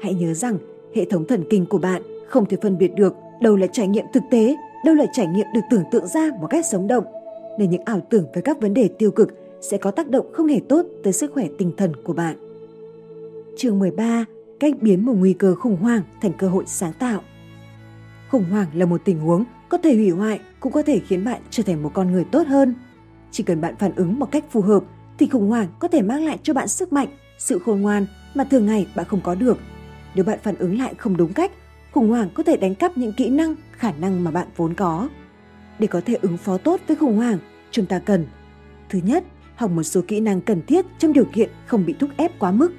Hãy nhớ rằng hệ thống thần kinh của bạn không thể phân biệt được đâu là trải nghiệm thực tế, đâu là trải nghiệm được tưởng tượng ra một cách sống động. nên những ảo tưởng về các vấn đề tiêu cực sẽ có tác động không hề tốt tới sức khỏe tinh thần của bạn. Chương 13. Cách biến một nguy cơ khủng hoảng thành cơ hội sáng tạo. Khủng hoảng là một tình huống có thể hủy hoại cũng có thể khiến bạn trở thành một con người tốt hơn. Chỉ cần bạn phản ứng một cách phù hợp thì khủng hoảng có thể mang lại cho bạn sức mạnh, sự khôn ngoan mà thường ngày bạn không có được. Nếu bạn phản ứng lại không đúng cách, khủng hoảng có thể đánh cắp những kỹ năng, khả năng mà bạn vốn có. Để có thể ứng phó tốt với khủng hoảng, chúng ta cần Thứ nhất, học một số kỹ năng cần thiết trong điều kiện không bị thúc ép quá mức.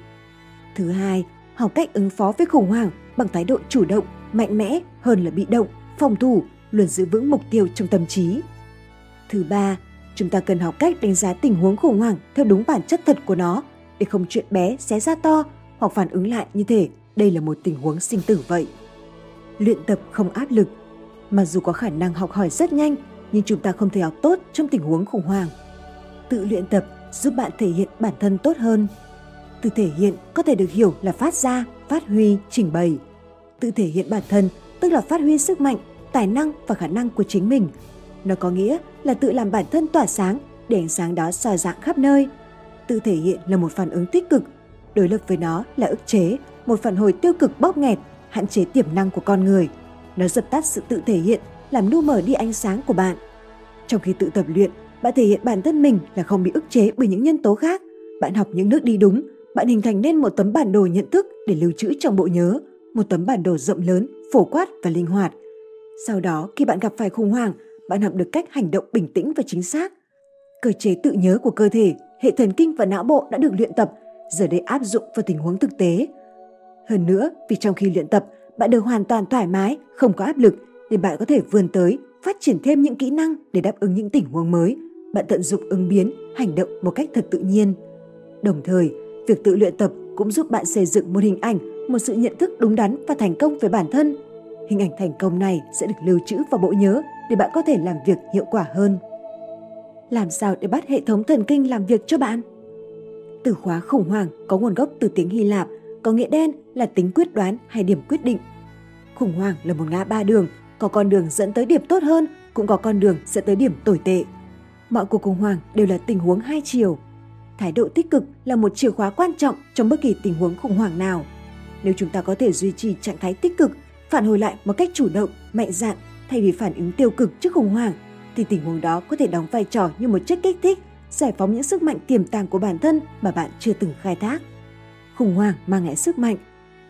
Thứ hai, học cách ứng phó với khủng hoảng bằng thái độ chủ động, mạnh mẽ hơn là bị động, phòng thủ, luôn giữ vững mục tiêu trong tâm trí. Thứ ba, chúng ta cần học cách đánh giá tình huống khủng hoảng theo đúng bản chất thật của nó để không chuyện bé xé ra to hoặc phản ứng lại như thể đây là một tình huống sinh tử vậy. Luyện tập không áp lực. Mặc dù có khả năng học hỏi rất nhanh, nhưng chúng ta không thể học tốt trong tình huống khủng hoảng. Tự luyện tập giúp bạn thể hiện bản thân tốt hơn. Tự thể hiện có thể được hiểu là phát ra, phát huy, trình bày. Tự thể hiện bản thân tức là phát huy sức mạnh, tài năng và khả năng của chính mình. Nó có nghĩa là tự làm bản thân tỏa sáng để ánh sáng đó soi dạng khắp nơi. Tự thể hiện là một phản ứng tích cực, đối lập với nó là ức chế, một phản hồi tiêu cực bóp nghẹt, hạn chế tiềm năng của con người. Nó dập tắt sự tự thể hiện, làm nu mở đi ánh sáng của bạn. Trong khi tự tập luyện, bạn thể hiện bản thân mình là không bị ức chế bởi những nhân tố khác. Bạn học những nước đi đúng, bạn hình thành nên một tấm bản đồ nhận thức để lưu trữ trong bộ nhớ, một tấm bản đồ rộng lớn, phổ quát và linh hoạt. Sau đó, khi bạn gặp phải khủng hoảng, bạn học được cách hành động bình tĩnh và chính xác. Cơ chế tự nhớ của cơ thể, hệ thần kinh và não bộ đã được luyện tập, giờ đây áp dụng vào tình huống thực tế. Hơn nữa, vì trong khi luyện tập, bạn được hoàn toàn thoải mái, không có áp lực, để bạn có thể vươn tới, phát triển thêm những kỹ năng để đáp ứng những tình huống mới. Bạn tận dụng ứng biến, hành động một cách thật tự nhiên. Đồng thời, việc tự luyện tập cũng giúp bạn xây dựng một hình ảnh, một sự nhận thức đúng đắn và thành công về bản thân. Hình ảnh thành công này sẽ được lưu trữ vào bộ nhớ để bạn có thể làm việc hiệu quả hơn. Làm sao để bắt hệ thống thần kinh làm việc cho bạn? Từ khóa khủng hoảng có nguồn gốc từ tiếng Hy Lạp, có nghĩa đen là tính quyết đoán hay điểm quyết định. Khủng hoảng là một ngã ba đường, có con đường dẫn tới điểm tốt hơn, cũng có con đường dẫn tới điểm tồi tệ. Mọi cuộc khủng hoảng đều là tình huống hai chiều. Thái độ tích cực là một chìa khóa quan trọng trong bất kỳ tình huống khủng hoảng nào. Nếu chúng ta có thể duy trì trạng thái tích cực, phản hồi lại một cách chủ động, mạnh dạn thay vì phản ứng tiêu cực trước khủng hoảng, thì tình huống đó có thể đóng vai trò như một chất kích thích, giải phóng những sức mạnh tiềm tàng của bản thân mà bạn chưa từng khai thác. Khủng hoảng mang lại sức mạnh.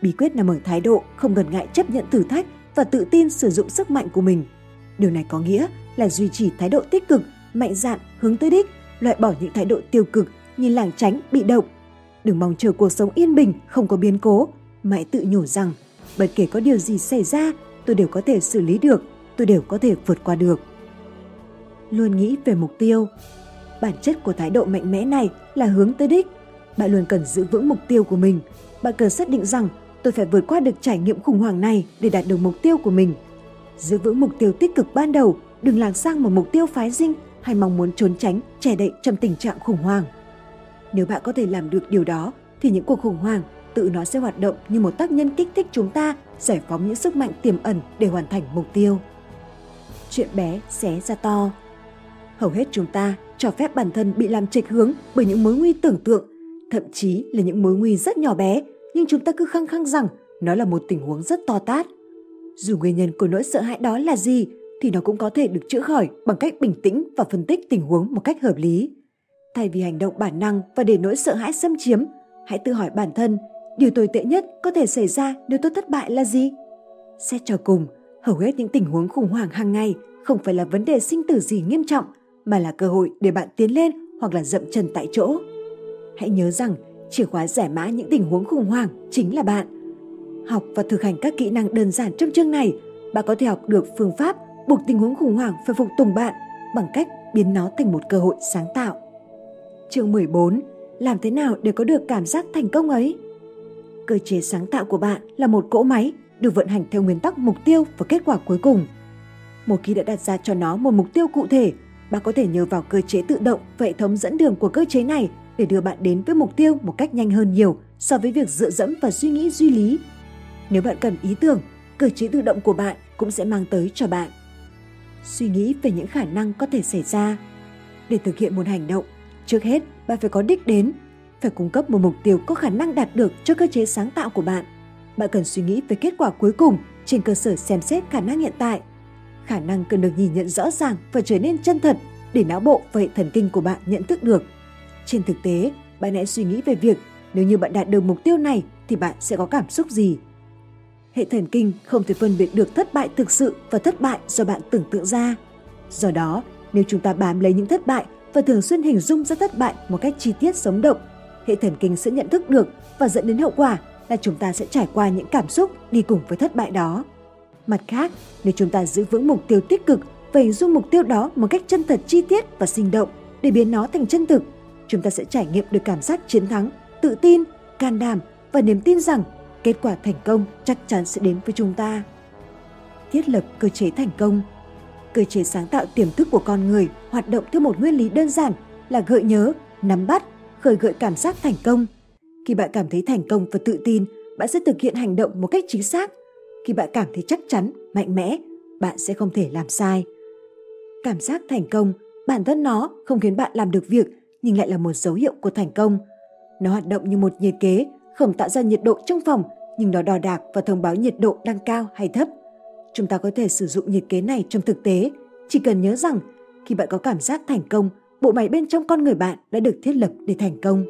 Bí quyết nằm ở thái độ không ngần ngại chấp nhận thử thách và tự tin sử dụng sức mạnh của mình. Điều này có nghĩa là duy trì thái độ tích cực, mạnh dạn, hướng tới đích, loại bỏ những thái độ tiêu cực như lảng tránh, bị động. Đừng mong chờ cuộc sống yên bình, không có biến cố, mà hãy tự nhủ rằng bất kể có điều gì xảy ra, tôi đều có thể xử lý được, tôi đều có thể vượt qua được. Luôn nghĩ về mục tiêu. Bản chất của thái độ mạnh mẽ này là hướng tới đích. Bạn luôn cần giữ vững mục tiêu của mình. Bạn cần xác định rằng tôi phải vượt qua được trải nghiệm khủng hoảng này để đạt được mục tiêu của mình. Giữ vững mục tiêu tích cực ban đầu, đừng lạc sang một mục tiêu phái dinh hay mong muốn trốn tránh, che đậy trong tình trạng khủng hoảng. Nếu bạn có thể làm được điều đó, thì những cuộc khủng hoảng tự nó sẽ hoạt động như một tác nhân kích thích chúng ta giải phóng những sức mạnh tiềm ẩn để hoàn thành mục tiêu. Chuyện bé xé ra to Hầu hết chúng ta cho phép bản thân bị làm trịch hướng bởi những mối nguy tưởng tượng, thậm chí là những mối nguy rất nhỏ bé, nhưng chúng ta cứ khăng khăng rằng nó là một tình huống rất to tát. Dù nguyên nhân của nỗi sợ hãi đó là gì, thì nó cũng có thể được chữa khỏi bằng cách bình tĩnh và phân tích tình huống một cách hợp lý. Thay vì hành động bản năng và để nỗi sợ hãi xâm chiếm, hãy tự hỏi bản thân điều tồi tệ nhất có thể xảy ra nếu tôi thất bại là gì? Xét cho cùng, hầu hết những tình huống khủng hoảng hàng ngày không phải là vấn đề sinh tử gì nghiêm trọng, mà là cơ hội để bạn tiến lên hoặc là dậm chân tại chỗ. Hãy nhớ rằng chìa khóa giải mã những tình huống khủng hoảng chính là bạn. Học và thực hành các kỹ năng đơn giản trong chương này, bạn có thể học được phương pháp buộc tình huống khủng hoảng phải phục tùng bạn bằng cách biến nó thành một cơ hội sáng tạo. Chương 14. Làm thế nào để có được cảm giác thành công ấy? Cơ chế sáng tạo của bạn là một cỗ máy được vận hành theo nguyên tắc mục tiêu và kết quả cuối cùng. Một khi đã đặt ra cho nó một mục tiêu cụ thể, bạn có thể nhờ vào cơ chế tự động và hệ thống dẫn đường của cơ chế này để đưa bạn đến với mục tiêu một cách nhanh hơn nhiều so với việc dựa dẫm và suy nghĩ duy lý. Nếu bạn cần ý tưởng, cơ chế tự động của bạn cũng sẽ mang tới cho bạn. Suy nghĩ về những khả năng có thể xảy ra. để thực hiện một hành động, trước hết bạn phải có đích đến, phải cung cấp một mục tiêu có khả năng đạt được cho cơ chế sáng tạo của bạn. Bạn cần suy nghĩ về kết quả cuối cùng trên cơ sở xem xét khả năng hiện tại. Khả năng cần được nhìn nhận rõ ràng và trở nên chân thật để não bộ và hệ thần kinh của bạn nhận thức được. Trên thực tế, bạn hãy suy nghĩ về việc nếu như bạn đạt được mục tiêu này thì bạn sẽ có cảm xúc gì. Hệ thần kinh không thể phân biệt được thất bại thực sự và thất bại do bạn tưởng tượng ra. Do đó, nếu chúng ta bám lấy những thất bại và thường xuyên hình dung ra thất bại một cách chi tiết sống động, hệ thần kinh sẽ nhận thức được và dẫn đến hậu quả là chúng ta sẽ trải qua những cảm xúc đi cùng với thất bại đó. Mặt khác, nếu chúng ta giữ vững mục tiêu tích cực và hình dung mục tiêu đó một cách chân thật chi tiết và sinh động để biến nó thành chân thực, chúng ta sẽ trải nghiệm được cảm giác chiến thắng, tự tin, can đảm và niềm tin rằng kết quả thành công chắc chắn sẽ đến với chúng ta. Thiết lập cơ chế thành công Cơ chế sáng tạo tiềm thức của con người hoạt động theo một nguyên lý đơn giản là gợi nhớ, nắm bắt, khởi gợi cảm giác thành công. Khi bạn cảm thấy thành công và tự tin, bạn sẽ thực hiện hành động một cách chính xác. Khi bạn cảm thấy chắc chắn, mạnh mẽ, bạn sẽ không thể làm sai. Cảm giác thành công, bản thân nó không khiến bạn làm được việc nhưng lại là một dấu hiệu của thành công. Nó hoạt động như một nhiệt kế, không tạo ra nhiệt độ trong phòng nhưng nó đo đạc và thông báo nhiệt độ đang cao hay thấp. Chúng ta có thể sử dụng nhiệt kế này trong thực tế, chỉ cần nhớ rằng khi bạn có cảm giác thành công, bộ máy bên trong con người bạn đã được thiết lập để thành công.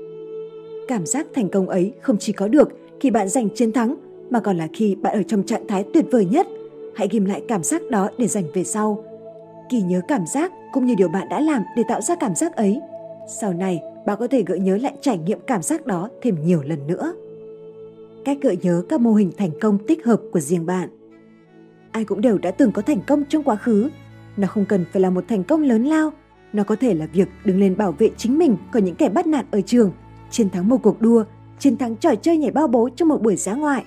Cảm giác thành công ấy không chỉ có được khi bạn giành chiến thắng mà còn là khi bạn ở trong trạng thái tuyệt vời nhất. Hãy ghim lại cảm giác đó để dành về sau. Kỳ nhớ cảm giác cũng như điều bạn đã làm để tạo ra cảm giác ấy. Sau này, bạn có thể gợi nhớ lại trải nghiệm cảm giác đó thêm nhiều lần nữa. Cách gợi nhớ các mô hình thành công tích hợp của riêng bạn. Ai cũng đều đã từng có thành công trong quá khứ. Nó không cần phải là một thành công lớn lao, nó có thể là việc đứng lên bảo vệ chính mình khỏi những kẻ bắt nạt ở trường, chiến thắng một cuộc đua, chiến thắng trò chơi nhảy bao bố trong một buổi giá ngoại.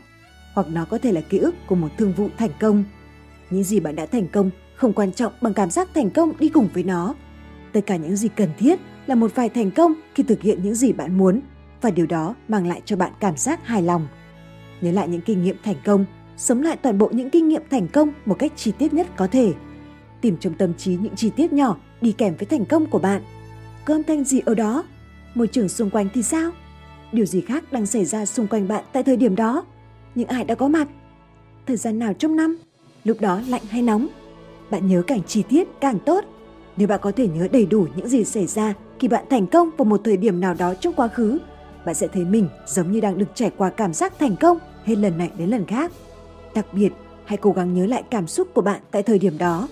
Hoặc nó có thể là ký ức của một thương vụ thành công. Những gì bạn đã thành công không quan trọng bằng cảm giác thành công đi cùng với nó. Tất cả những gì cần thiết là một vài thành công khi thực hiện những gì bạn muốn và điều đó mang lại cho bạn cảm giác hài lòng. Nhớ lại những kinh nghiệm thành công, sống lại toàn bộ những kinh nghiệm thành công một cách chi tiết nhất có thể. Tìm trong tâm trí những chi tiết nhỏ đi kèm với thành công của bạn. Có âm thanh gì ở đó? Môi trường xung quanh thì sao? Điều gì khác đang xảy ra xung quanh bạn tại thời điểm đó? Những ai đã có mặt? Thời gian nào trong năm? Lúc đó lạnh hay nóng? Bạn nhớ càng chi tiết càng tốt. Nếu bạn có thể nhớ đầy đủ những gì xảy ra khi bạn thành công vào một thời điểm nào đó trong quá khứ, bạn sẽ thấy mình giống như đang được trải qua cảm giác thành công hết lần này đến lần khác. Đặc biệt, hãy cố gắng nhớ lại cảm xúc của bạn tại thời điểm đó.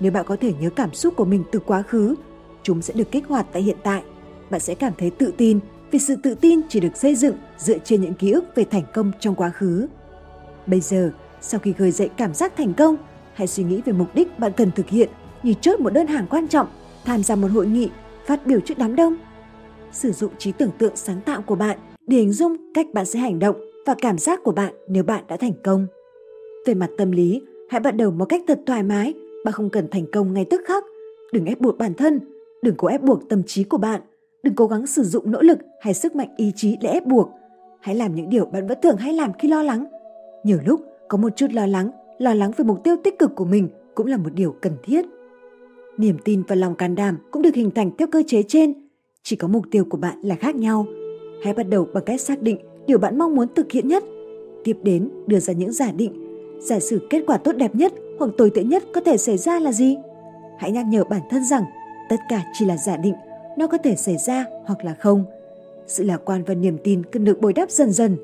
Nếu bạn có thể nhớ cảm xúc của mình từ quá khứ, chúng sẽ được kích hoạt tại hiện tại. Bạn sẽ cảm thấy tự tin vì sự tự tin chỉ được xây dựng dựa trên những ký ức về thành công trong quá khứ. Bây giờ, sau khi gợi dậy cảm giác thành công, hãy suy nghĩ về mục đích bạn cần thực hiện như chốt một đơn hàng quan trọng, tham gia một hội nghị, phát biểu trước đám đông. Sử dụng trí tưởng tượng sáng tạo của bạn để hình dung cách bạn sẽ hành động và cảm giác của bạn nếu bạn đã thành công. Về mặt tâm lý, hãy bắt đầu một cách thật thoải mái, bạn không cần thành công ngay tức khắc. Đừng ép buộc bản thân, đừng cố ép buộc tâm trí của bạn, đừng cố gắng sử dụng nỗ lực hay sức mạnh ý chí để ép buộc. Hãy làm những điều bạn vẫn thường hay làm khi lo lắng. Nhiều lúc có một chút lo lắng, lo lắng về mục tiêu tích cực của mình cũng là một điều cần thiết. Niềm tin và lòng can đảm cũng được hình thành theo cơ chế trên. Chỉ có mục tiêu của bạn là khác nhau. Hãy bắt đầu bằng cách xác định điều bạn mong muốn thực hiện nhất. Tiếp đến đưa ra những giả định, giả sử kết quả tốt đẹp nhất hoặc tồi tệ nhất có thể xảy ra là gì. Hãy nhắc nhở bản thân rằng tất cả chỉ là giả định, nó có thể xảy ra hoặc là không. Sự lạc quan và niềm tin cần được bồi đắp dần dần.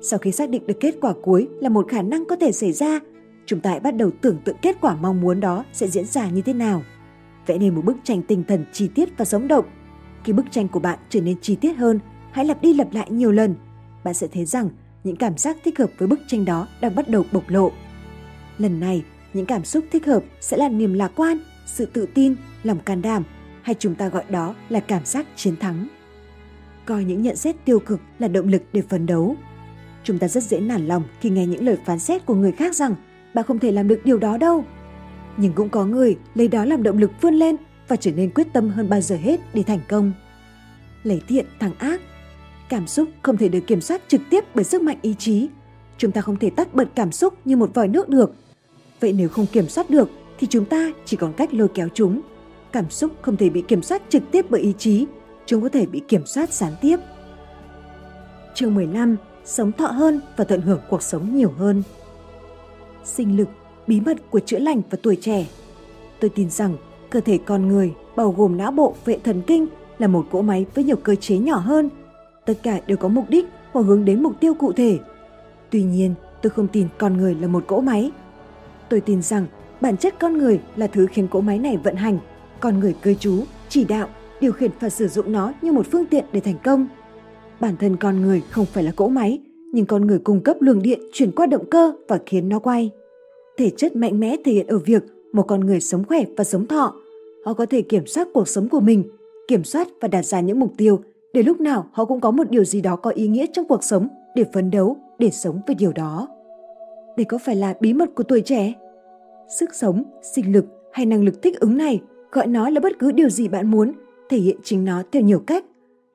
Sau khi xác định được kết quả cuối là một khả năng có thể xảy ra, chúng ta hãy bắt đầu tưởng tượng kết quả mong muốn đó sẽ diễn ra như thế nào. Vẽ nên một bức tranh tinh thần chi tiết và sống động. Khi bức tranh của bạn trở nên chi tiết hơn, hãy lặp đi lặp lại nhiều lần bạn sẽ thấy rằng những cảm giác thích hợp với bức tranh đó đang bắt đầu bộc lộ. Lần này, những cảm xúc thích hợp sẽ là niềm lạc quan, sự tự tin, lòng can đảm, hay chúng ta gọi đó là cảm giác chiến thắng. Coi những nhận xét tiêu cực là động lực để phấn đấu. Chúng ta rất dễ nản lòng khi nghe những lời phán xét của người khác rằng bạn không thể làm được điều đó đâu. Nhưng cũng có người lấy đó làm động lực vươn lên và trở nên quyết tâm hơn bao giờ hết để thành công. Lấy thiện thắng ác Cảm xúc không thể được kiểm soát trực tiếp bởi sức mạnh ý chí. Chúng ta không thể tắt bật cảm xúc như một vòi nước được. Vậy nếu không kiểm soát được thì chúng ta chỉ còn cách lôi kéo chúng. cảm xúc không thể bị kiểm soát trực tiếp bởi ý chí, chúng có thể bị kiểm soát gián tiếp. Chương 15. Sống thọ hơn và tận hưởng cuộc sống nhiều hơn. Sinh lực, bí mật của chữa lành và tuổi trẻ. Tôi tin rằng cơ thể con người, bao gồm não bộ, vệ thần kinh, là một cỗ máy với nhiều cơ chế nhỏ hơn. Tất cả đều có mục đích hoặc hướng đến mục tiêu cụ thể. Tuy nhiên, tôi không tin con người là một cỗ máy. Tôi tin rằng bản chất con người là thứ khiến cỗ máy này vận hành. Con người cư trú, chỉ đạo, điều khiển và sử dụng nó như một phương tiện để thành công. Bản thân con người không phải là cỗ máy, nhưng con người cung cấp luồng điện chuyển qua động cơ và khiến nó quay. Thể chất mạnh mẽ thể hiện ở việc một con người sống khỏe và sống thọ. Họ có thể kiểm soát cuộc sống của mình, kiểm soát và đặt ra những mục tiêu để lúc nào họ cũng có một điều gì đó có ý nghĩa trong cuộc sống để phấn đấu, để sống với điều đó. Đây có phải là bí mật của tuổi trẻ? Sức sống, sinh lực hay năng lực thích ứng này, gọi nó là bất cứ điều gì bạn muốn, thể hiện chính nó theo nhiều cách.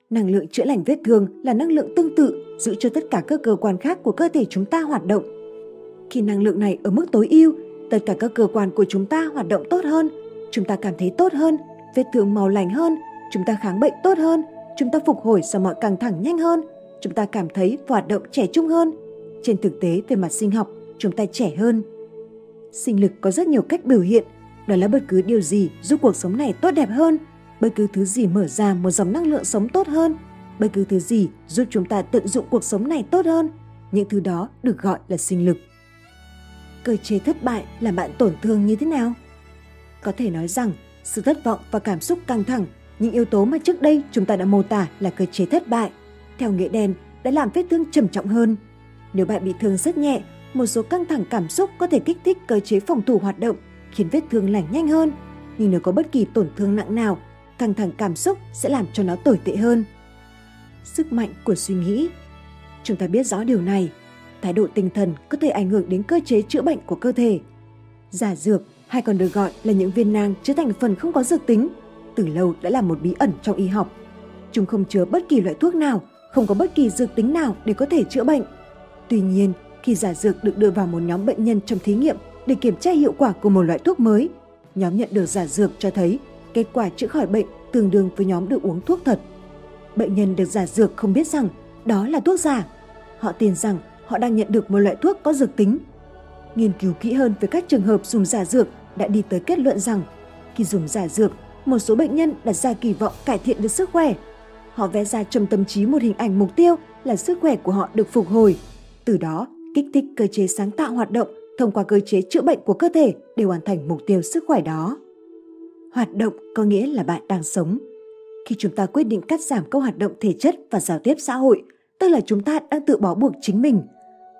Năng lượng chữa lành vết thương là năng lượng tương tự giữ cho tất cả các cơ quan khác của cơ thể chúng ta hoạt động. Khi năng lượng này ở mức tối ưu, tất cả các cơ quan của chúng ta hoạt động tốt hơn, chúng ta cảm thấy tốt hơn, vết thương màu lành hơn, chúng ta kháng bệnh tốt hơn, chúng ta phục hồi sau mọi căng thẳng nhanh hơn, chúng ta cảm thấy hoạt động trẻ trung hơn. Trên thực tế về mặt sinh học, chúng ta trẻ hơn. Sinh lực có rất nhiều cách biểu hiện, đó là bất cứ điều gì giúp cuộc sống này tốt đẹp hơn, bất cứ thứ gì mở ra một dòng năng lượng sống tốt hơn, bất cứ thứ gì giúp chúng ta tận dụng cuộc sống này tốt hơn, những thứ đó được gọi là sinh lực. Cơ chế thất bại làm bạn tổn thương như thế nào? Có thể nói rằng sự thất vọng và cảm xúc căng thẳng, những yếu tố mà trước đây chúng ta đã mô tả là cơ chế thất bại, theo nghĩa đen đã làm vết thương trầm trọng hơn. Nếu bạn bị thương rất nhẹ, một số căng thẳng cảm xúc có thể kích thích cơ chế phòng thủ hoạt động, khiến vết thương lành nhanh hơn. Nhưng nếu có bất kỳ tổn thương nặng nào, căng thẳng cảm xúc sẽ làm cho nó tồi tệ hơn. Sức mạnh của suy nghĩ Chúng ta biết rõ điều này, thái độ tinh thần có thể ảnh hưởng đến cơ chế chữa bệnh của cơ thể. Giả dược hay còn được gọi là những viên nang chứa thành phần không có dược tính, từ lâu đã là một bí ẩn trong y học. Chúng không chứa bất kỳ loại thuốc nào, không có bất kỳ dược tính nào để có thể chữa bệnh. Tuy nhiên, khi giả dược được đưa vào một nhóm bệnh nhân trong thí nghiệm để kiểm tra hiệu quả của một loại thuốc mới, nhóm nhận được giả dược cho thấy kết quả chữa khỏi bệnh tương đương với nhóm được uống thuốc thật. Bệnh nhân được giả dược không biết rằng đó là thuốc giả. Họ tin rằng họ đang nhận được một loại thuốc có dược tính. Nghiên cứu kỹ hơn về các trường hợp dùng giả dược đã đi tới kết luận rằng khi dùng giả dược, một số bệnh nhân đặt ra kỳ vọng cải thiện được sức khỏe. Họ vẽ ra trong tâm trí một hình ảnh mục tiêu là sức khỏe của họ được phục hồi. Từ đó, kích thích cơ chế sáng tạo hoạt động thông qua cơ chế chữa bệnh của cơ thể để hoàn thành mục tiêu sức khỏe đó. Hoạt động có nghĩa là bạn đang sống. Khi chúng ta quyết định cắt giảm các hoạt động thể chất và giao tiếp xã hội, tức là chúng ta đang tự bó buộc chính mình.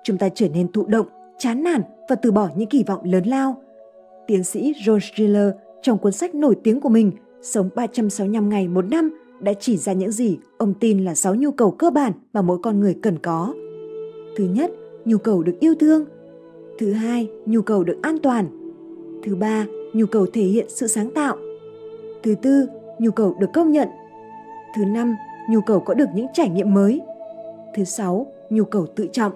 Chúng ta trở nên thụ động, chán nản và từ bỏ những kỳ vọng lớn lao. Tiến sĩ John Schiller trong cuốn sách nổi tiếng của mình Sống 365 ngày một năm đã chỉ ra những gì ông tin là 6 nhu cầu cơ bản mà mỗi con người cần có. Thứ nhất, nhu cầu được yêu thương. Thứ hai, nhu cầu được an toàn. Thứ ba, nhu cầu thể hiện sự sáng tạo. Thứ tư, nhu cầu được công nhận. Thứ năm, nhu cầu có được những trải nghiệm mới. Thứ sáu, nhu cầu tự trọng.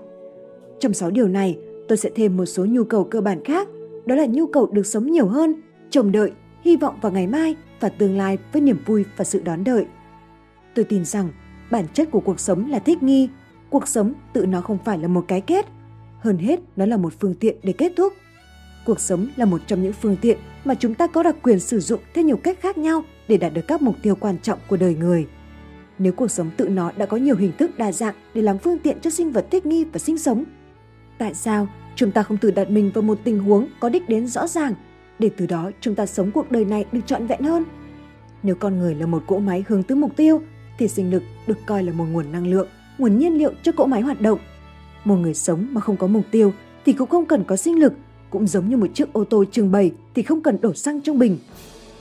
Trong 6 điều này, tôi sẽ thêm một số nhu cầu cơ bản khác, đó là nhu cầu được sống nhiều hơn, trông đợi, hy vọng vào ngày mai và tương lai với niềm vui và sự đón đợi. Tôi tin rằng bản chất của cuộc sống là thích nghi, cuộc sống tự nó không phải là một cái kết, hơn hết nó là một phương tiện để kết thúc. Cuộc sống là một trong những phương tiện mà chúng ta có đặc quyền sử dụng theo nhiều cách khác nhau để đạt được các mục tiêu quan trọng của đời người. Nếu cuộc sống tự nó đã có nhiều hình thức đa dạng để làm phương tiện cho sinh vật thích nghi và sinh sống, tại sao chúng ta không tự đặt mình vào một tình huống có đích đến rõ ràng để từ đó chúng ta sống cuộc đời này được trọn vẹn hơn? Nếu con người là một cỗ máy hướng tới mục tiêu, thì sinh lực được coi là một nguồn năng lượng, nguồn nhiên liệu cho cỗ máy hoạt động. Một người sống mà không có mục tiêu thì cũng không cần có sinh lực, cũng giống như một chiếc ô tô trưng bày thì không cần đổ xăng trong bình.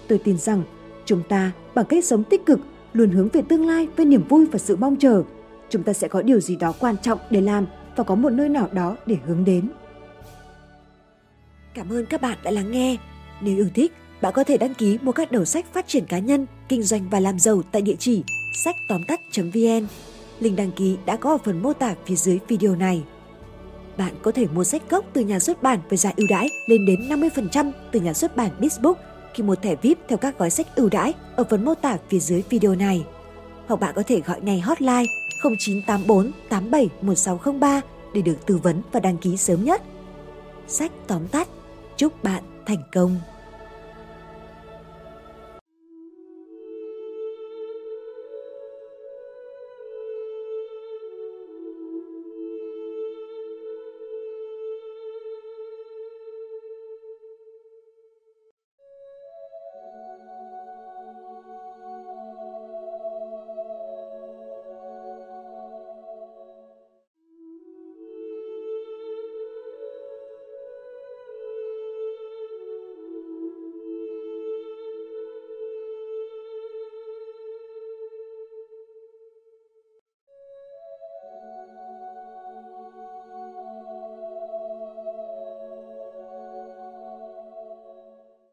Tôi tin rằng chúng ta bằng cách sống tích cực luôn hướng về tương lai với niềm vui và sự mong chờ, chúng ta sẽ có điều gì đó quan trọng để làm và có một nơi nào đó để hướng đến. Cảm ơn các bạn đã lắng nghe. Nếu yêu thích, bạn có thể đăng ký mua các đầu sách phát triển cá nhân, kinh doanh và làm giàu tại địa chỉ sách tóm tắt.vn. Link đăng ký đã có ở phần mô tả phía dưới video này. Bạn có thể mua sách gốc từ nhà xuất bản với giá ưu đãi lên đến 50% từ nhà xuất bản Bizbook khi mua thẻ VIP theo các gói sách ưu đãi ở phần mô tả phía dưới video này. Hoặc bạn có thể gọi ngay hotline 0984 87 1603 để được tư vấn và đăng ký sớm nhất. Sách tóm tắt, chúc bạn thành công.